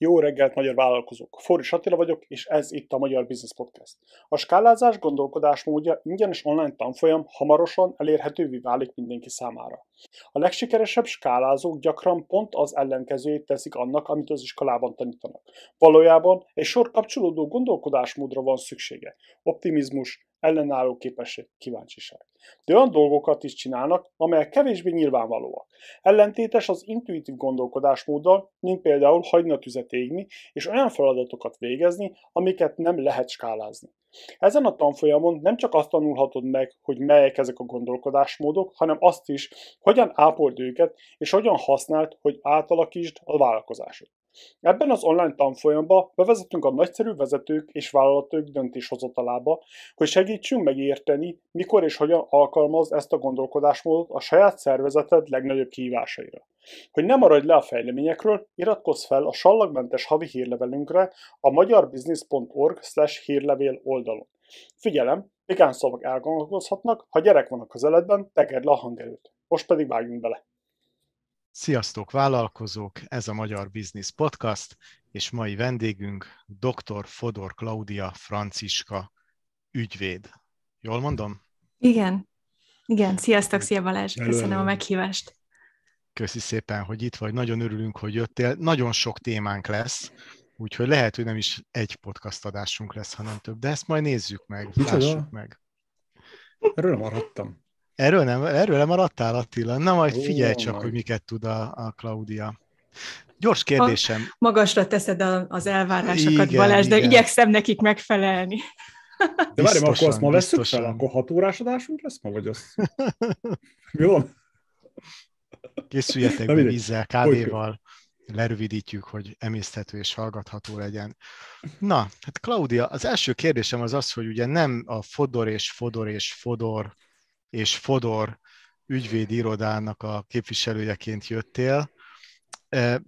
Jó reggelt, magyar vállalkozók! Forris Attila vagyok, és ez itt a Magyar Business Podcast. A skálázás gondolkodásmódja ingyenes online tanfolyam hamarosan elérhetővé válik mindenki számára. A legsikeresebb skálázók gyakran pont az ellenkezőjét teszik annak, amit az iskolában tanítanak. Valójában egy sor kapcsolódó gondolkodásmódra van szüksége. Optimizmus, ellenálló képesség, kíváncsiság. De olyan dolgokat is csinálnak, amelyek kevésbé nyilvánvalóak. Ellentétes az intuitív gondolkodásmóddal, mint például hagyni a tüzet égni, és olyan feladatokat végezni, amiket nem lehet skálázni. Ezen a tanfolyamon nem csak azt tanulhatod meg, hogy melyek ezek a gondolkodásmódok, hanem azt is, hogyan ápold őket, és hogyan használd, hogy átalakítsd a vállalkozásod. Ebben az online tanfolyamban bevezetünk a nagyszerű vezetők és vállalatok döntéshozatalába, hogy segítsünk megérteni, mikor és hogyan alkalmaz ezt a gondolkodásmódot a saját szervezeted legnagyobb kihívásaira. Hogy ne maradj le a fejleményekről, iratkozz fel a sallagmentes havi hírlevelünkre a magyarbusiness.org hírlevél oldalon. Figyelem, igán szavak elgondolkozhatnak, ha gyerek van a közeledben, tegerd le a hangerőt. Most pedig vágjunk bele. Sziasztok vállalkozók, ez a Magyar Business Podcast, és mai vendégünk dr. Fodor Klaudia Franciska, ügyvéd. Jól mondom? Igen, igen. Sziasztok, szia Balázs, köszönöm a meghívást. Köszi szépen, hogy itt vagy, nagyon örülünk, hogy jöttél. Nagyon sok témánk lesz, úgyhogy lehet, hogy nem is egy podcast adásunk lesz, hanem több, de ezt majd nézzük meg, lássuk meg. Erről maradtam. Erről nem, erről nem maradtál, Attila? Na majd figyelj csak, majd. hogy miket tud a, a Claudia. Gyors kérdésem. Ha magasra teszed a, az elvárásokat, igen, Balázs, igen. de igyekszem nekik megfelelni. De várj, akkor azt ma veszük fel, akkor hat órás adásunk lesz ma, vagy az? Mi van? Készüljetek be vízzel, kávéval, lerövidítjük, hogy emészthető és hallgatható legyen. Na, hát Claudia, az első kérdésem az az, hogy ugye nem a Fodor és Fodor és Fodor és Fodor ügyvédi irodának a képviselőjeként jöttél. E,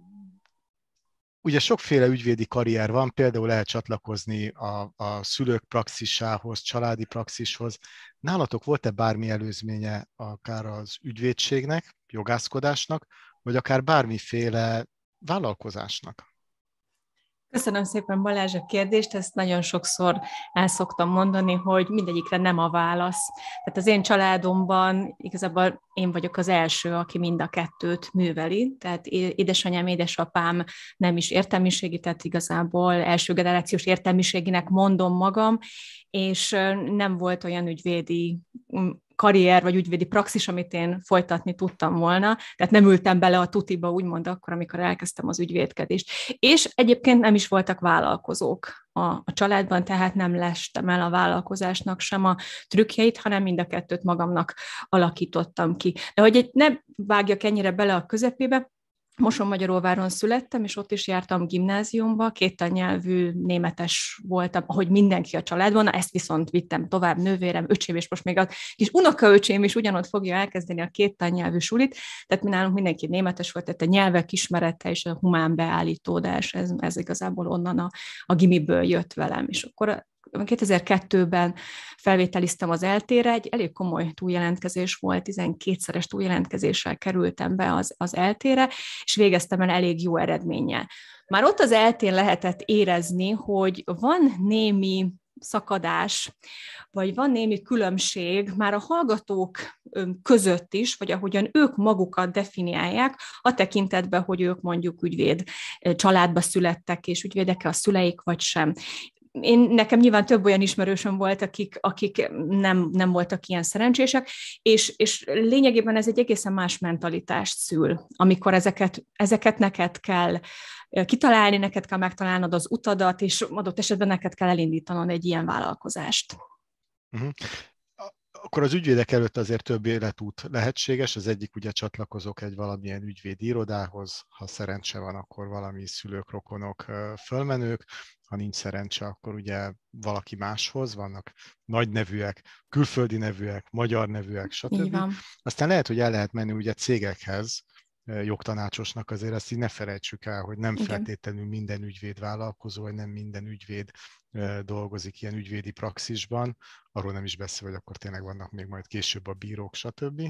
ugye sokféle ügyvédi karrier van, például lehet csatlakozni a, a szülők praxisához, családi praxishoz. Nálatok volt-e bármi előzménye akár az ügyvédségnek, jogászkodásnak, vagy akár bármiféle vállalkozásnak? Köszönöm szépen Balázs a kérdést, ezt nagyon sokszor el szoktam mondani, hogy mindegyikre nem a válasz. Tehát az én családomban igazából én vagyok az első, aki mind a kettőt műveli, tehát édesanyám, édesapám nem is értelmiségi, tehát igazából első generációs értelmiséginek mondom magam, és nem volt olyan ügyvédi karrier vagy ügyvédi praxis, amit én folytatni tudtam volna, tehát nem ültem bele a tutiba, úgymond akkor, amikor elkezdtem az ügyvédkedést. És egyébként nem is voltak vállalkozók a, a családban, tehát nem lestem el a vállalkozásnak sem a trükkjeit, hanem mind a kettőt magamnak alakítottam ki. De hogy egy, ne vágjak ennyire bele a közepébe, Moson-Magyaróváron születtem, és ott is jártam gimnáziumba, két nyelvű németes voltam, ahogy mindenki a családban, ezt viszont vittem tovább nővérem, öcsém, és most még a kis unokaöcsém is ugyanott fogja elkezdeni a két nyelvű sulit, tehát mi nálunk mindenki németes volt, tehát a nyelvek ismerete és a humán beállítódás, ez, ez igazából onnan a, a gimiből jött velem, és akkor 2002-ben felvételiztem az eltére, egy elég komoly túljelentkezés volt, 12-szeres túljelentkezéssel kerültem be az, az eltére, és végeztem el elég jó eredménnyel. Már ott az eltén lehetett érezni, hogy van némi szakadás, vagy van némi különbség már a hallgatók között is, vagy ahogyan ők magukat definiálják, a tekintetben, hogy ők mondjuk ügyvéd családba születtek, és ügyvédek a szüleik, vagy sem én, nekem nyilván több olyan ismerősöm volt, akik, akik nem, nem voltak ilyen szerencsések, és, és lényegében ez egy egészen más mentalitást szül, amikor ezeket, ezeket neked kell kitalálni, neked kell megtalálnod az utadat, és adott esetben neked kell elindítanod egy ilyen vállalkozást. Uh-huh akkor az ügyvédek előtt azért több életút lehetséges. Az egyik ugye csatlakozok egy valamilyen ügyvédi irodához, ha szerencse van, akkor valami szülők, rokonok, fölmenők, ha nincs szerencse, akkor ugye valaki máshoz, vannak nagy nevűek, külföldi nevűek, magyar nevűek, stb. Aztán lehet, hogy el lehet menni ugye cégekhez, jogtanácsosnak azért ezt így ne felejtsük el, hogy nem Igen. feltétlenül minden ügyvéd vállalkozó, vagy nem minden ügyvéd dolgozik ilyen ügyvédi praxisban, arról nem is beszél, hogy akkor tényleg vannak még majd később a bírók, stb.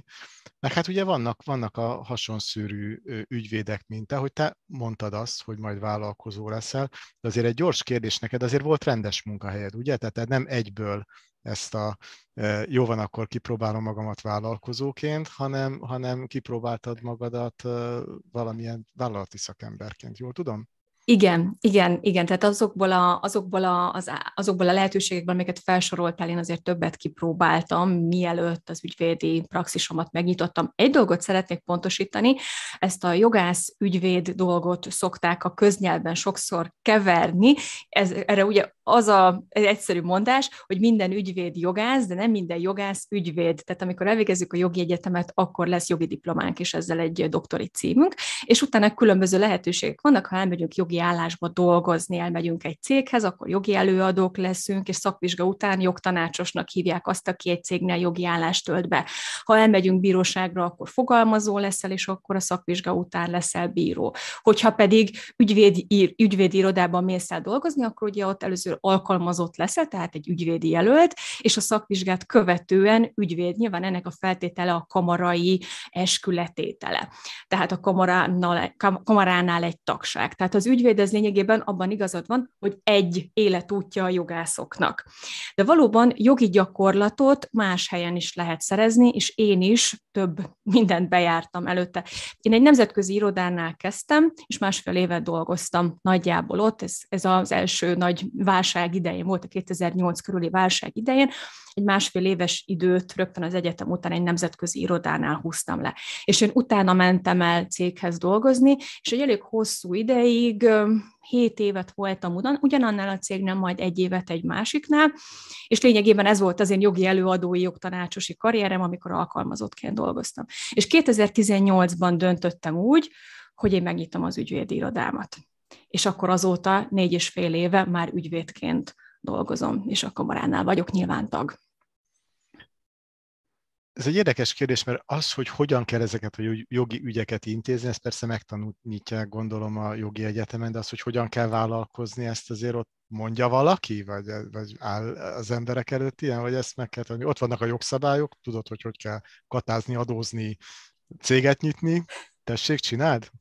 Meg hát ugye vannak, vannak a hasonszűrű ügyvédek, mint te, hogy te mondtad azt, hogy majd vállalkozó leszel, de azért egy gyors kérdés neked, azért volt rendes munkahelyed, ugye? Tehát nem egyből ezt a jó van, akkor kipróbálom magamat vállalkozóként, hanem, hanem kipróbáltad magadat valamilyen vállalati szakemberként, jól tudom? Igen, igen, igen, tehát azokból a, azokból a, az, azokból a lehetőségekből, amiket felsoroltál, én azért többet kipróbáltam, mielőtt az ügyvédi praxisomat megnyitottam. Egy dolgot szeretnék pontosítani, ezt a jogász ügyvéd dolgot szokták a köznyelben sokszor keverni, ez, erre ugye az a egy egyszerű mondás, hogy minden ügyvéd jogász, de nem minden jogász ügyvéd. Tehát amikor elvégezzük a jogi egyetemet, akkor lesz jogi diplománk, és ezzel egy doktori címünk, és utána különböző lehetőségek vannak, ha elmegyünk jogi állásba dolgozni, elmegyünk egy céghez, akkor jogi előadók leszünk, és szakvizsga után jogtanácsosnak hívják azt, aki egy cégnél jogi állást tölt be. Ha elmegyünk bíróságra, akkor fogalmazó leszel, és akkor a szakvizsga után leszel bíró. Hogyha pedig ügyvéd, ügyvédi irodában mész el dolgozni, akkor ugye ott először alkalmazott leszel, tehát egy ügyvédi jelölt, és a szakvizsgát követően ügyvéd. Nyilván ennek a feltétele a kamarai eskületétele. Tehát a kamaránál, kamaránál egy tagság. Tehát az ügyvéd ez lényegében abban igazad van, hogy egy életútja a jogászoknak. De valóban jogi gyakorlatot más helyen is lehet szerezni, és én is több mindent bejártam előtte. Én egy nemzetközi irodánál kezdtem, és másfél évet dolgoztam nagyjából ott, ez, ez az első nagy válság idején volt, a 2008 körüli válság idején, egy másfél éves időt rögtön az egyetem után egy nemzetközi irodánál húztam le. És én utána mentem el céghez dolgozni, és egy elég hosszú ideig, hét évet voltam ugyan, ugyanannál a cégnél, majd egy évet egy másiknál, és lényegében ez volt az én jogi előadói jogtanácsosi karrierem, amikor alkalmazottként dolgoztam. És 2018-ban döntöttem úgy, hogy én megnyitom az ügyvédi irodámat. És akkor azóta négy és fél éve már ügyvédként dolgozom, és a kamaránál vagyok nyilván tag. Ez egy érdekes kérdés, mert az, hogy hogyan kell ezeket a jogi ügyeket intézni, ezt persze megtanítják, gondolom a jogi egyetemen, de az, hogy hogyan kell vállalkozni, ezt azért ott mondja valaki, vagy, vagy áll az emberek előtt ilyen, vagy ezt meg kell tenni. Ott vannak a jogszabályok, tudod, hogy hogy kell katázni, adózni, céget nyitni, tessék, csináld?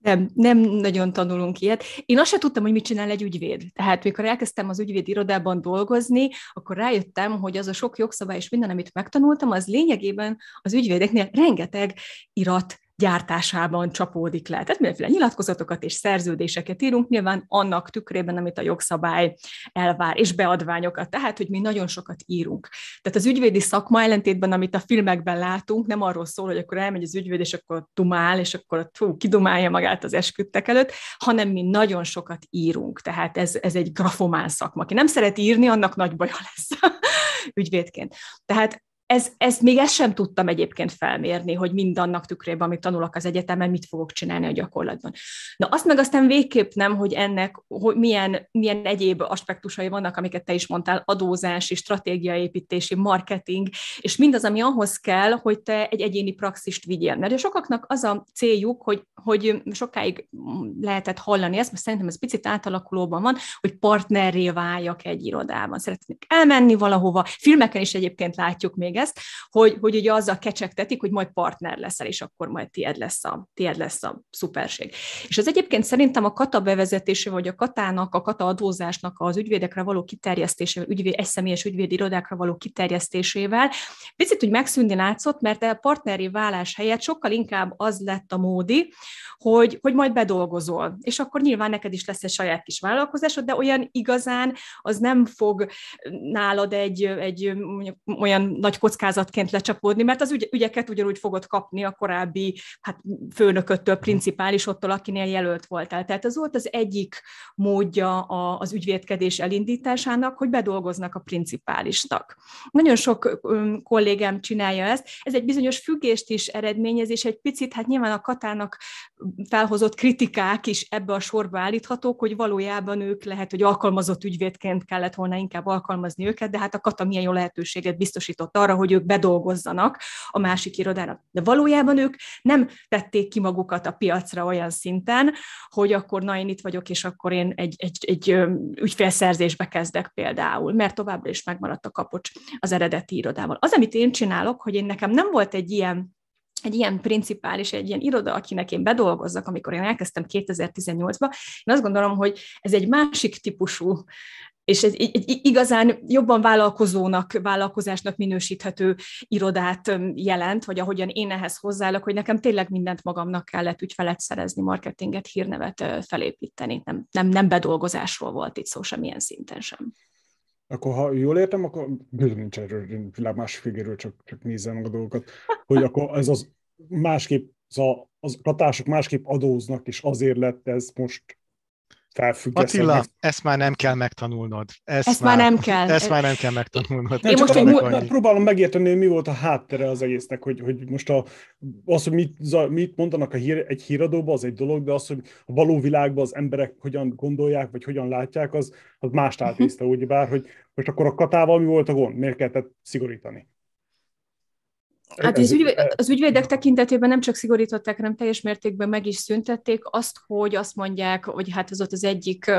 Nem, nem nagyon tanulunk ilyet. Én azt sem tudtam, hogy mit csinál egy ügyvéd. Tehát, mikor elkezdtem az ügyvéd irodában dolgozni, akkor rájöttem, hogy az a sok jogszabály és minden, amit megtanultam, az lényegében az ügyvédeknél rengeteg irat gyártásában csapódik le. Tehát mindenféle nyilatkozatokat és szerződéseket írunk, nyilván annak tükrében, amit a jogszabály elvár, és beadványokat, tehát, hogy mi nagyon sokat írunk. Tehát az ügyvédi szakma ellentétben, amit a filmekben látunk, nem arról szól, hogy akkor elmegy az ügyvéd, és akkor dumál, és akkor fú, kidumálja magát az esküdtek előtt, hanem mi nagyon sokat írunk. Tehát ez, ez egy grafomán szakma. Aki nem szeret írni, annak nagy baja lesz ügyvédként. Tehát ez, ez, még ezt sem tudtam egyébként felmérni, hogy mindannak tükrében, amit tanulok az egyetemen, mit fogok csinálni a gyakorlatban. Na azt meg aztán végképp nem, hogy ennek hogy milyen, milyen egyéb aspektusai vannak, amiket te is mondtál, adózási, stratégiaépítési, marketing, és mindaz, ami ahhoz kell, hogy te egy egyéni praxist vigyél. Mert sokaknak az a céljuk, hogy, hogy sokáig lehetett hallani ezt, mert szerintem ez picit átalakulóban van, hogy partnerré váljak egy irodában. Szeretnék elmenni valahova, filmeken is egyébként látjuk még ezt, hogy, hogy ugye azzal kecsegtetik, hogy majd partner leszel, és akkor majd tied lesz a, tied lesz a szuperség. És az egyébként szerintem a kata bevezetése, vagy a katának, a kata adózásnak az ügyvédekre való kiterjesztésével, ügyvéd, egyszemélyes ügyvédi irodákra való kiterjesztésével picit úgy megszűnni látszott, mert a partneri válás helyett sokkal inkább az lett a módi, hogy, hogy majd bedolgozol, és akkor nyilván neked is lesz egy saját kis vállalkozásod, de olyan igazán az nem fog nálad egy, egy olyan nagy kockázatként lecsapódni, mert az ügy, ügyeket ugyanúgy fogod kapni a korábbi hát, főnököttől, principálisottól, akinél jelölt voltál. Tehát ez volt az egyik módja az ügyvédkedés elindításának, hogy bedolgoznak a principálisnak. Nagyon sok kollégám csinálja ezt. Ez egy bizonyos függést is eredményez, és egy picit, hát nyilván a katának felhozott kritikák is ebbe a sorba állíthatók, hogy valójában ők lehet, hogy alkalmazott ügyvédként kellett volna inkább alkalmazni őket, de hát a kata milyen jó lehetőséget biztosított arra, hogy ők bedolgozzanak a másik irodának. De valójában ők nem tették ki magukat a piacra olyan szinten, hogy akkor na én itt vagyok, és akkor én egy, egy, egy ügyfélszerzésbe kezdek például, mert továbbra is megmaradt a kapocs az eredeti irodával. Az, amit én csinálok, hogy én nekem nem volt egy ilyen egy ilyen principális, egy ilyen iroda, akinek én bedolgozzak, amikor én elkezdtem 2018-ba, én azt gondolom, hogy ez egy másik típusú és ez egy igazán jobban vállalkozónak, vállalkozásnak minősíthető irodát jelent, vagy ahogyan én ehhez hozzáállok, hogy nekem tényleg mindent magamnak kellett ügyfelet szerezni, marketinget, hírnevet felépíteni. Nem, nem, nem bedolgozásról volt itt szó semmilyen szinten sem. Akkor ha jól értem, akkor nincs erről, világ másik figéről, csak, csak nézzem meg a dolgokat, hogy akkor ez az másképp, az, a, az katások másképp adóznak, és azért lett ez most felfüggeszteni. Attila, ezt már nem kell megtanulnod. Ezt, ezt már, már nem kell. Ezt már nem kell megtanulnod. Én most egy próbálom megérteni, hogy mi volt a háttere az egésznek, hogy, hogy most a, az, hogy mit, mit mondanak a hír, egy híradóban, az egy dolog, de az, hogy a való világban az emberek hogyan gondolják, vagy hogyan látják, az, az más tátészte, úgy bár, hogy most akkor a katával mi volt a gond? Miért kellett szigorítani? Hát az, ügyvéd, az ügyvédek tekintetében nem csak szigorították, hanem teljes mértékben meg is szüntették azt, hogy azt mondják, hogy hát az ott az egyik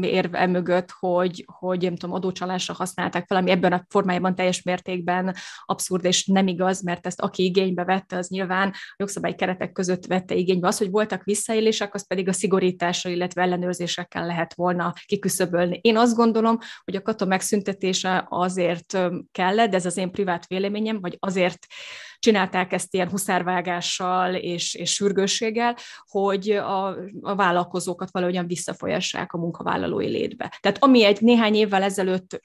érve mögött, hogy, hogy nem tudom, adócsalásra használták fel, ami ebben a formájában teljes mértékben abszurd és nem igaz, mert ezt aki igénybe vette, az nyilván a jogszabály keretek között vette igénybe. Az, hogy voltak visszaélések, az pedig a szigorításra, illetve ellenőrzésekkel lehet volna kiküszöbölni. Én azt gondolom, hogy a kata megszüntetése azért kellett, de ez az én privát véleményem, vagy azért azért csinálták ezt ilyen huszárvágással és, és sürgősséggel, hogy a, a vállalkozókat valahogyan visszafolyassák a munkavállalói létbe. Tehát ami egy néhány évvel ezelőtt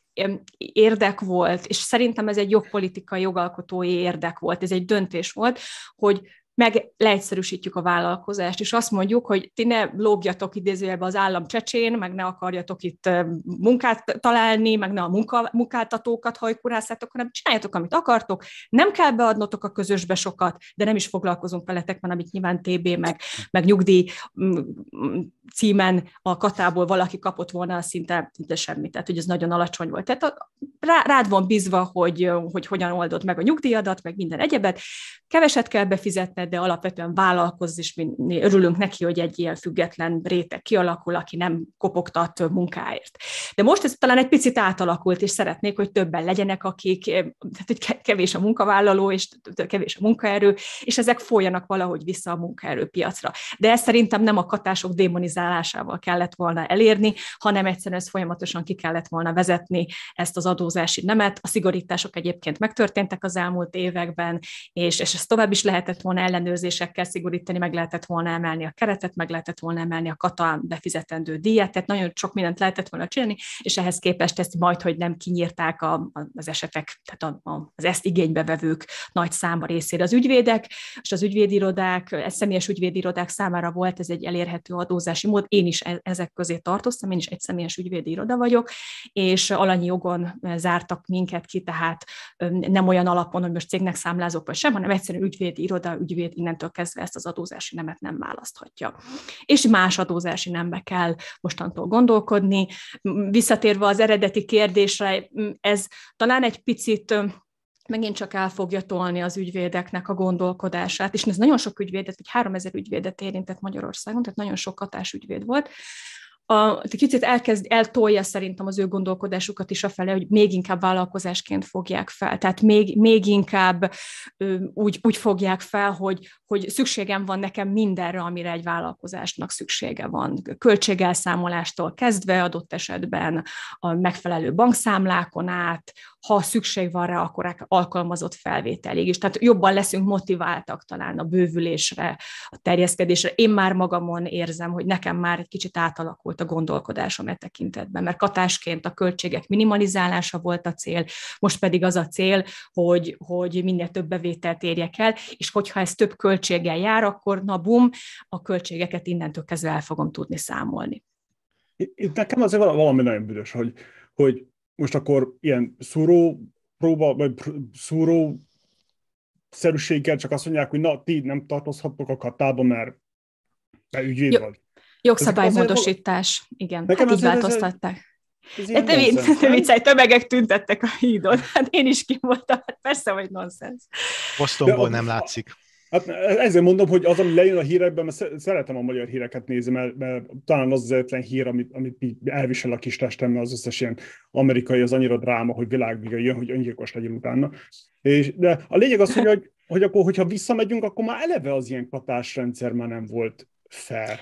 érdek volt, és szerintem ez egy jogpolitikai, jogalkotói érdek volt, ez egy döntés volt, hogy meg leegyszerűsítjük a vállalkozást, és azt mondjuk, hogy ti ne lógjatok idézőjelbe az állam csecsén, meg ne akarjatok itt munkát találni, meg ne a munka, munkáltatókat hajkurászatok, hanem csináljatok, amit akartok, nem kell beadnotok a közösbe sokat, de nem is foglalkozunk veletek, mert amit nyilván TB, meg, meg nyugdíj címen a katából valaki kapott volna szinte, szinte semmit, tehát hogy ez nagyon alacsony volt. Tehát a, rá, rád van bízva, hogy, hogy hogyan oldod meg a nyugdíjadat, meg minden egyebet, keveset kell befizetned, de alapvetően vállalkozz, és mi örülünk neki, hogy egy ilyen független réteg kialakul, aki nem kopogtat munkáért. De most ez talán egy picit átalakult, és szeretnék, hogy többen legyenek, akik, tehát hogy kevés a munkavállaló, és kevés a munkaerő, és ezek folyanak valahogy vissza a munkaerőpiacra. De ez szerintem nem a katások démonizálásával kellett volna elérni, hanem egyszerűen ezt folyamatosan ki kellett volna vezetni ezt az adózási nemet. A szigorítások egyébként megtörténtek az elmúlt években, és, és ezt tovább is lehetett volna ellenőrzésekkel szigorítani, meg lehetett volna emelni a keretet, meg lehetett volna emelni a kata befizetendő díjat, tehát nagyon sok mindent lehetett volna csinálni, és ehhez képest ezt majd, hogy nem kinyírták a, az esetek, tehát a, a, az ezt igénybe vevők nagy száma részére. Az ügyvédek és az ügyvédirodák, ez személyes ügyvédirodák számára volt ez egy elérhető adózási mód, én is e, ezek közé tartoztam, én is egy személyes ügyvédi vagyok, és alanyi jogon zártak minket ki, tehát nem olyan alapon, hogy most cégnek számlázok vagy sem, hanem egyszerűen ügyvédi iroda, ügyvéd innentől kezdve ezt az adózási nemet nem választhatja. És más adózási nembe kell mostantól gondolkodni. Visszatérve az eredeti kérdésre, ez talán egy picit megint csak el fogja tolni az ügyvédeknek a gondolkodását, és ez nagyon sok ügyvédet, vagy 3000 ügyvédet érintett Magyarországon, tehát nagyon sok hatásügyvéd volt, a, kicsit elkezd, eltolja szerintem az ő gondolkodásukat is afelé, hogy még inkább vállalkozásként fogják fel. Tehát még, még inkább ö, úgy, úgy fogják fel, hogy, hogy szükségem van nekem mindenre, amire egy vállalkozásnak szüksége van. Költségelszámolástól kezdve adott esetben a megfelelő bankszámlákon át, ha szükség van rá, akkor alkalmazott felvételig is. Tehát jobban leszünk motiváltak talán a bővülésre, a terjeszkedésre. Én már magamon érzem, hogy nekem már egy kicsit átalakult a gondolkodásom e tekintetben, mert katásként a költségek minimalizálása volt a cél, most pedig az a cél, hogy, hogy minél több bevételt érjek el, és hogyha ez több költséggel jár, akkor na bum, a költségeket innentől kezdve el fogom tudni számolni. Itt nekem azért valami nagyon büdös, hogy, hogy most akkor ilyen szúró próba, vagy szúró szerűséggel csak azt mondják, hogy na, ti nem tartozhattok a katába, mert te ügyvéd vagy. Jogszabálymódosítás, igen, nekem hát így változtatták. De te viccelj, tömegek tüntettek a hídon. Hát én is ki voltam, hát persze, hogy nonsens. Bostonból nem látszik. Hát ezért mondom, hogy az, ami lejön a hírekben, mert szeretem a magyar híreket nézni, mert, mert talán az az egyetlen hír, amit, amit elvisel a kis testemben, az összes ilyen amerikai, az annyira dráma, hogy világvége jön, hogy öngyilkos legyen utána. És, de a lényeg az, hogy, hogy akkor, hogyha visszamegyünk, akkor már eleve az ilyen katásrendszer már nem volt fair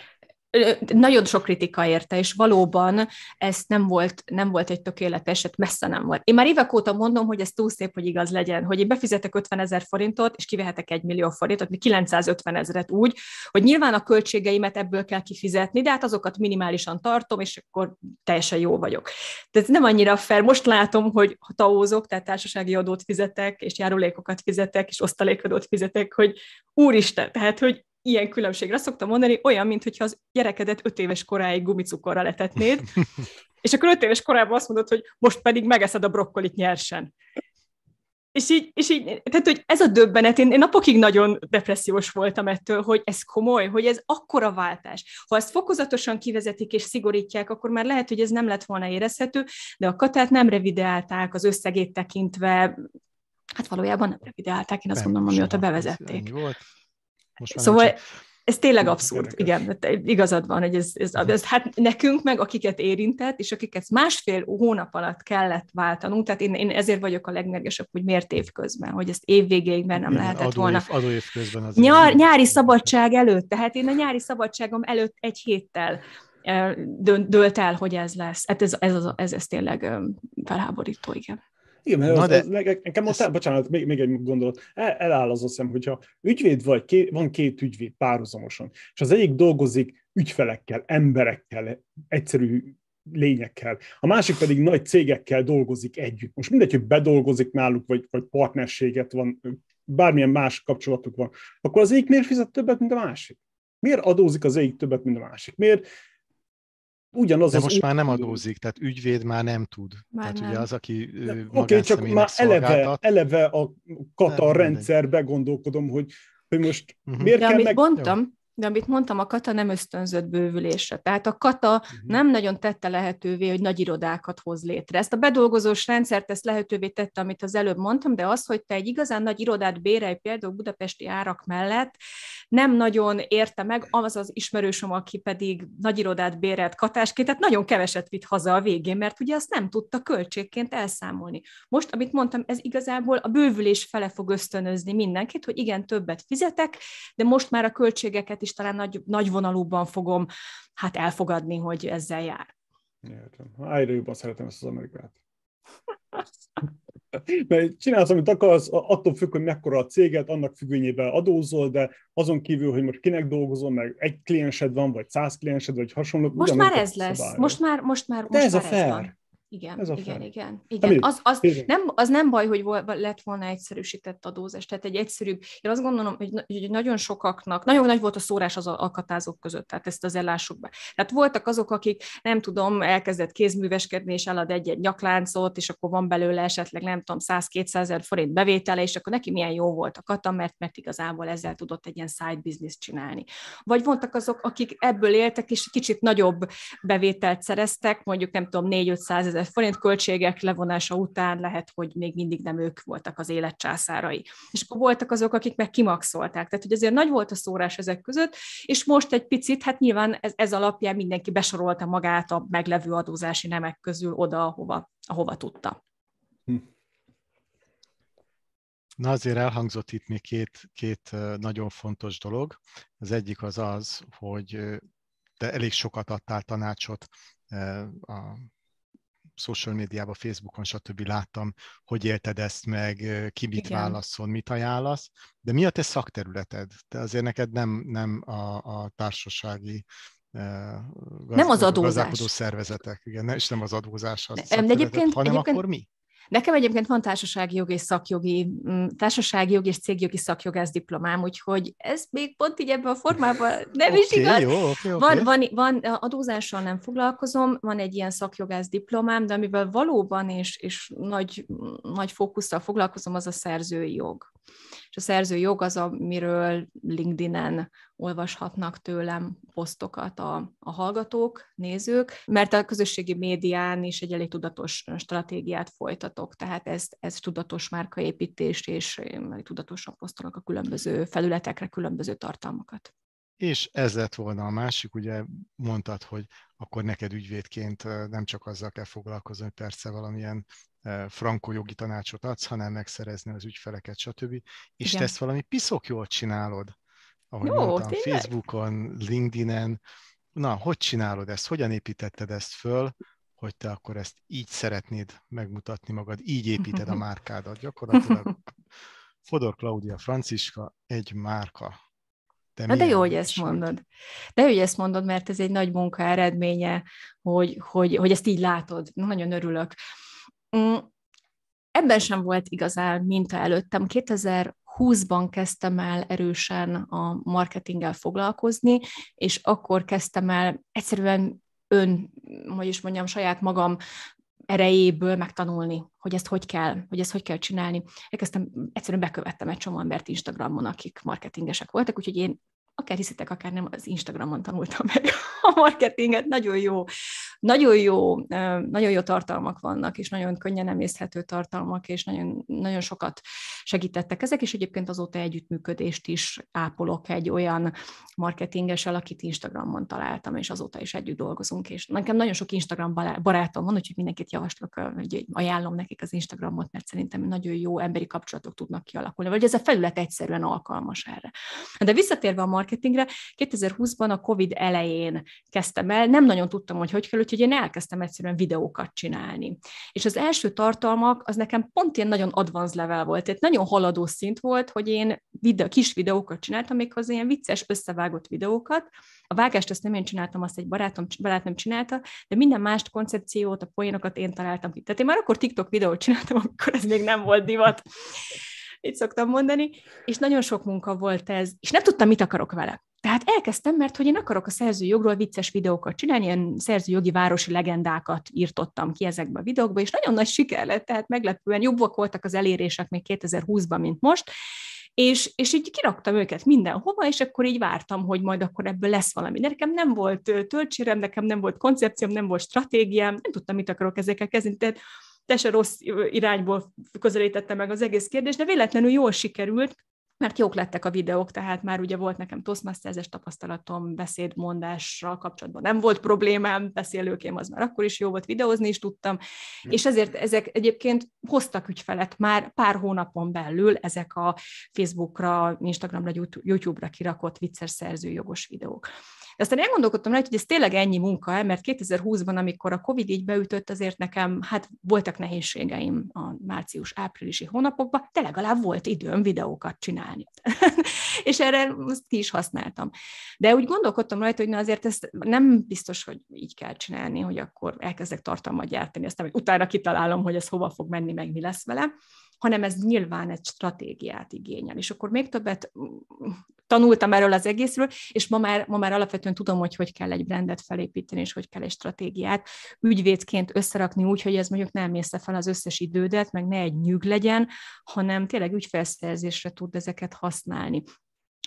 nagyon sok kritika érte, és valóban ez nem volt, nem volt egy tökéletes, hát messze nem volt. Én már évek óta mondom, hogy ez túl szép, hogy igaz legyen, hogy én befizetek 50 ezer forintot, és kivehetek egy millió forintot, mi 950 ezeret úgy, hogy nyilván a költségeimet ebből kell kifizetni, de hát azokat minimálisan tartom, és akkor teljesen jó vagyok. De ez nem annyira fel. Most látom, hogy ha taózok, tehát társasági adót fizetek, és járulékokat fizetek, és osztalékadót fizetek, hogy úristen, tehát, hogy ilyen különbségre. Szoktam mondani, olyan, mintha az gyerekedet öt éves koráig gumicukorra letetnéd, és akkor öt éves korában azt mondod, hogy most pedig megeszed a brokkolit nyersen. És így, és így, tehát, hogy ez a döbbenet, én, én napokig nagyon depressziós voltam ettől, hogy ez komoly, hogy ez akkora váltás. Ha ezt fokozatosan kivezetik és szigorítják, akkor már lehet, hogy ez nem lett volna érezhető, de a katát nem revideálták az összegét tekintve, hát valójában nem revideálták, én azt nem, gondolom, amióta bevezették. Volt. Most szóval csak... ez tényleg abszurd, igen, igazad van, hogy ez, ez, ez, hát nekünk meg, akiket érintett, és akiket másfél hónap alatt kellett váltanunk, tehát én, én ezért vagyok a legmérgesebb, hogy miért évközben, hogy ezt évvégéig nem igen, lehetett adó volna. Év, adó év közben az Nyár, nyári szabadság előtt, tehát én a nyári szabadságom előtt egy héttel dölt el, hogy ez lesz. Hát ez, ez, ez, ez, ez tényleg felháborító, igen. Igen, mert az, de... az, nekem ott, ez... bocsánat, még, még egy gondolat, el, eláll az a szem, hogyha ügyvéd vagy, két, van két ügyvéd párhuzamosan, és az egyik dolgozik ügyfelekkel, emberekkel, egyszerű lényekkel, a másik pedig nagy cégekkel dolgozik együtt. Most mindegy, hogy bedolgozik náluk, vagy, vagy partnerséget van, bármilyen más kapcsolatuk van, akkor az egyik miért fizet többet, mint a másik? Miért adózik az egyik többet, mint a másik? Miért ugyanaz De az most már nem adózik, tehát ügyvéd már nem tud. Már tehát nem. ugye az, aki Oké, okay, csak már eleve, eleve a Katar rendszerbe gondolkodom, hogy, hogy most uh-huh. miért De kell amit meg... mondtam, de amit mondtam, a kata nem ösztönzött bővülésre. Tehát a kata uh-huh. nem nagyon tette lehetővé, hogy nagy irodákat hoz létre. Ezt a bedolgozós rendszert ezt lehetővé tette, amit az előbb mondtam, de az, hogy te egy igazán nagy irodát bérelj például budapesti árak mellett, nem nagyon érte meg az az ismerősöm, aki pedig nagy irodát bérelt katásként, tehát nagyon keveset vitt haza a végén, mert ugye azt nem tudta költségként elszámolni. Most, amit mondtam, ez igazából a bővülés fele fog ösztönözni mindenkit, hogy igen, többet fizetek, de most már a költségeket is talán nagy, nagy vonalúban fogom hát elfogadni, hogy ezzel jár. Értem. Egyre jobban szeretem ezt az Amerikát. Mert csinálsz, amit akarsz, attól függ, hogy mekkora a céget, annak függvényében adózol, de azon kívül, hogy most kinek dolgozol, meg egy kliensed van, vagy száz kliensed, vagy hasonló. Most már ez lesz. Most már, most már, most de ez már a fair. Ez van. Igen, Ez a igen, igen, igen. Az, az, nem, az nem baj, hogy lett volna egyszerűsített adózás, tehát egy egyszerűbb, én azt gondolom, hogy, hogy nagyon sokaknak, nagyon nagy volt a szórás az alkatázók között, tehát ezt az ellássuk be. Tehát voltak azok, akik nem tudom, elkezdett kézműveskedni, és elad egy-egy nyakláncot, és akkor van belőle esetleg nem tudom, 100-200 ezer forint bevétele, és akkor neki milyen jó volt a kata, mert, mert igazából ezzel tudott egy ilyen side business csinálni. Vagy voltak azok, akik ebből éltek, és kicsit nagyobb bevételt szereztek, mondjuk nem tudom, 4-500 ezer forint költségek levonása után lehet, hogy még mindig nem ők voltak az élet császárai. És akkor voltak azok, akik meg kimaxolták. Tehát, hogy azért nagy volt a szórás ezek között, és most egy picit, hát nyilván ez, ez alapján mindenki besorolta magát a meglevő adózási nemek közül oda, ahova, ahova tudta. Hm. Na azért elhangzott itt még két, két nagyon fontos dolog. Az egyik az az, hogy te elég sokat adtál tanácsot a social médiában, Facebookon, stb. láttam, hogy élted ezt meg, ki mit Igen. válaszol, mit ajánlasz, de mi a te szakterületed? Te azért neked nem, nem a, a társasági gaz, nem az adózás. szervezetek, igen, és nem az adózás, az de, egyébként, hanem egyébként, akkor mi? Nekem egyébként van társasági jog és szakjogi, mm, társasági jog és cégjogi szakjogász diplomám, úgyhogy ez még pont így ebben a formában nem okay, is igaz. Jó, okay, okay. Van, van, van, adózással nem foglalkozom, van egy ilyen szakjogász diplomám, de amivel valóban és, és nagy, nagy fókusszal foglalkozom, az a szerzői jog. És a szerző jog az, amiről LinkedIn-en olvashatnak tőlem posztokat a, a hallgatók, nézők, mert a közösségi médián is egy elég tudatos stratégiát folytatok, tehát ez, ez tudatos márkaépítés, és tudatosan posztolok a különböző felületekre különböző tartalmakat. És ez lett volna a másik, ugye mondtad, hogy akkor neked ügyvédként nem csak azzal kell foglalkozni, hogy persze valamilyen frankó jogi tanácsot adsz, hanem megszerezni az ügyfeleket, stb. És Igen. te ezt valami piszok jól csinálod, ahogy Jó, mondtam, tényleg? Facebookon, LinkedIn-en. Na, hogy csinálod ezt? Hogyan építetted ezt föl, hogy te akkor ezt így szeretnéd megmutatni magad, így építed a márkádat. Gyakorlatilag Fodor Claudia Franciska egy márka te Na de jó, hogy ezt mondod. De jó, hogy ezt mondod, mert ez egy nagy munka eredménye, hogy, hogy, hogy ezt így látod. Nagyon örülök. Mm, ebben sem volt igazán minta előttem. 2020-ban kezdtem el erősen a marketinggel foglalkozni, és akkor kezdtem el egyszerűen ön, hogy is mondjam, saját magam erejéből megtanulni, hogy ezt hogy kell, hogy ezt hogy kell csinálni. Elkezdtem, egyszerűen bekövettem egy csomó embert Instagramon, akik marketingesek voltak, úgyhogy én akár hiszitek, akár nem, az Instagramon tanultam meg a marketinget, nagyon jó, nagyon jó, nagyon jó tartalmak vannak, és nagyon könnyen emészhető tartalmak, és nagyon, nagyon sokat segítettek ezek, és egyébként azóta együttműködést is ápolok egy olyan marketingessel, akit Instagramon találtam, és azóta is együtt dolgozunk, és nekem nagyon sok Instagram barátom van, úgyhogy mindenkit javaslok, hogy ajánlom nekik az Instagramot, mert szerintem nagyon jó emberi kapcsolatok tudnak kialakulni, vagy ez a felület egyszerűen alkalmas erre. De visszatérve a marketingre, 2020-ban a COVID elején kezdtem el, nem nagyon tudtam, hogy hogy kell, én elkezdtem egyszerűen videókat csinálni. És az első tartalmak, az nekem pont ilyen nagyon advanced level volt, tehát nagyon haladó szint volt, hogy én videó, kis videókat csináltam, méghozzá ilyen vicces, összevágott videókat. A vágást azt nem én csináltam, azt egy barátom, barátom csinálta, de minden más koncepciót, a poénokat én találtam ki. Tehát én már akkor TikTok videót csináltam, amikor ez még nem volt divat így szoktam mondani, és nagyon sok munka volt ez, és nem tudtam, mit akarok vele. Tehát elkezdtem, mert hogy én akarok a szerzőjogról vicces videókat csinálni, ilyen szerzőjogi városi legendákat írtottam ki ezekbe a videókba, és nagyon nagy siker lett, tehát meglepően jobbak voltak az elérések még 2020-ban, mint most, és, és így kiraktam őket mindenhova, és akkor így vártam, hogy majd akkor ebből lesz valami. De nekem nem volt töltsérem, nekem nem volt koncepcióm, nem volt stratégiám, nem tudtam, mit akarok ezekkel kezdeni. Tehát se rossz irányból közelítette meg az egész kérdés, de véletlenül jól sikerült, mert jók lettek a videók, tehát már ugye volt nekem Toastmasters-es tapasztalatom, beszédmondással kapcsolatban nem volt problémám, beszélőkém az már akkor is jó volt, videózni is tudtam, és ezért ezek egyébként hoztak ügyfelet már pár hónapon belül ezek a Facebookra, Instagramra, YouTube-ra kirakott vicces szerzőjogos videók. De aztán elgondolkodtam rá, hogy ez tényleg ennyi munka, mert 2020-ban, amikor a Covid így beütött, azért nekem hát voltak nehézségeim a március-áprilisi hónapokban, de legalább volt időm videókat csinálni. és erre azt ki is használtam. De úgy gondolkodtam rajta, hogy na azért ezt nem biztos, hogy így kell csinálni, hogy akkor elkezdek tartalmat gyártani, aztán utána kitalálom, hogy ez hova fog menni, meg mi lesz vele hanem ez nyilván egy stratégiát igényel. És akkor még többet mm, tanultam erről az egészről, és ma már, ma már alapvetően tudom, hogy hogy kell egy brandet felépíteni, és hogy kell egy stratégiát ügyvédként összerakni úgy, hogy ez mondjuk nem mész fel az összes idődet, meg ne egy nyűg legyen, hanem tényleg ügyfelszerzésre tud ezeket használni.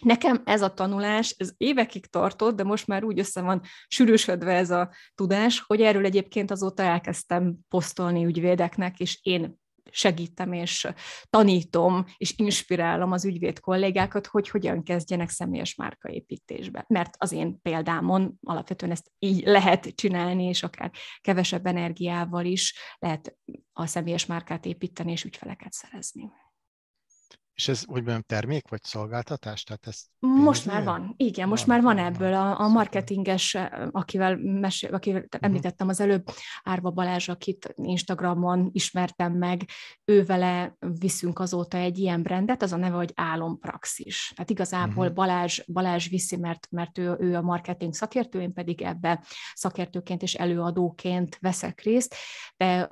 Nekem ez a tanulás, ez évekig tartott, de most már úgy össze van sűrűsödve ez a tudás, hogy erről egyébként azóta elkezdtem posztolni ügyvédeknek, és én segítem és tanítom és inspirálom az ügyvéd kollégákat, hogy hogyan kezdjenek személyes márkaépítésbe. Mert az én példámon alapvetően ezt így lehet csinálni, és akár kevesebb energiával is lehet a személyes márkát építeni és ügyfeleket szerezni. És ez hogy mondjam, termék vagy szolgáltatás? Tehát ez most már van, igen, most van, már van ebből a, a marketinges, akivel, mesél, akivel uh-huh. említettem az előbb, Árva Balázs, akit Instagramon ismertem meg, ő vele viszünk azóta egy ilyen brandet, az a neve, hogy Álompraxis. Tehát igazából uh-huh. Balázs, Balázs viszi, mert, mert ő, ő a marketing szakértő, én pedig ebbe szakértőként és előadóként veszek részt, de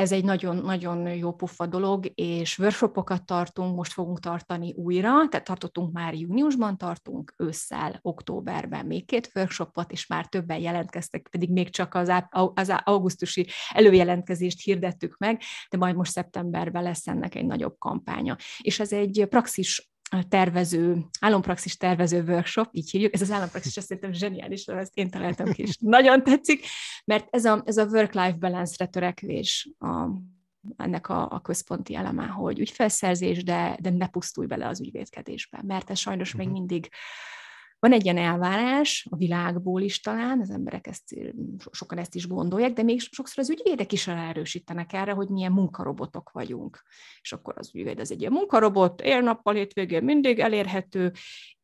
ez egy nagyon-nagyon jó puffa dolog, és workshopokat tartunk, most fogunk tartani újra, tehát tartottunk már júniusban, tartunk ősszel, októberben még két workshopot, és már többen jelentkeztek, pedig még csak az, az augusztusi előjelentkezést hirdettük meg, de majd most szeptemberben lesz ennek egy nagyobb kampánya. És ez egy praxis tervező, állampraxis tervező workshop, így hívjuk, ez az állampraxis azt szerintem zseniális, ezt én találtam ki, és nagyon tetszik, mert ez a, ez a work-life balance-re törekvés a, ennek a, a központi eleme, hogy ügyfelszerzés, de, de ne pusztulj bele az ügyvédkedésbe, mert ez sajnos uh-huh. még mhm. mindig van egy ilyen elvárás a világból is talán, az emberek ezt, sokan ezt is gondolják, de még sokszor az ügyvédek is erősítenek erre, hogy milyen munkarobotok vagyunk. És akkor az ügyvéd az egy ilyen munkarobot, él-nappal, hétvégén mindig elérhető,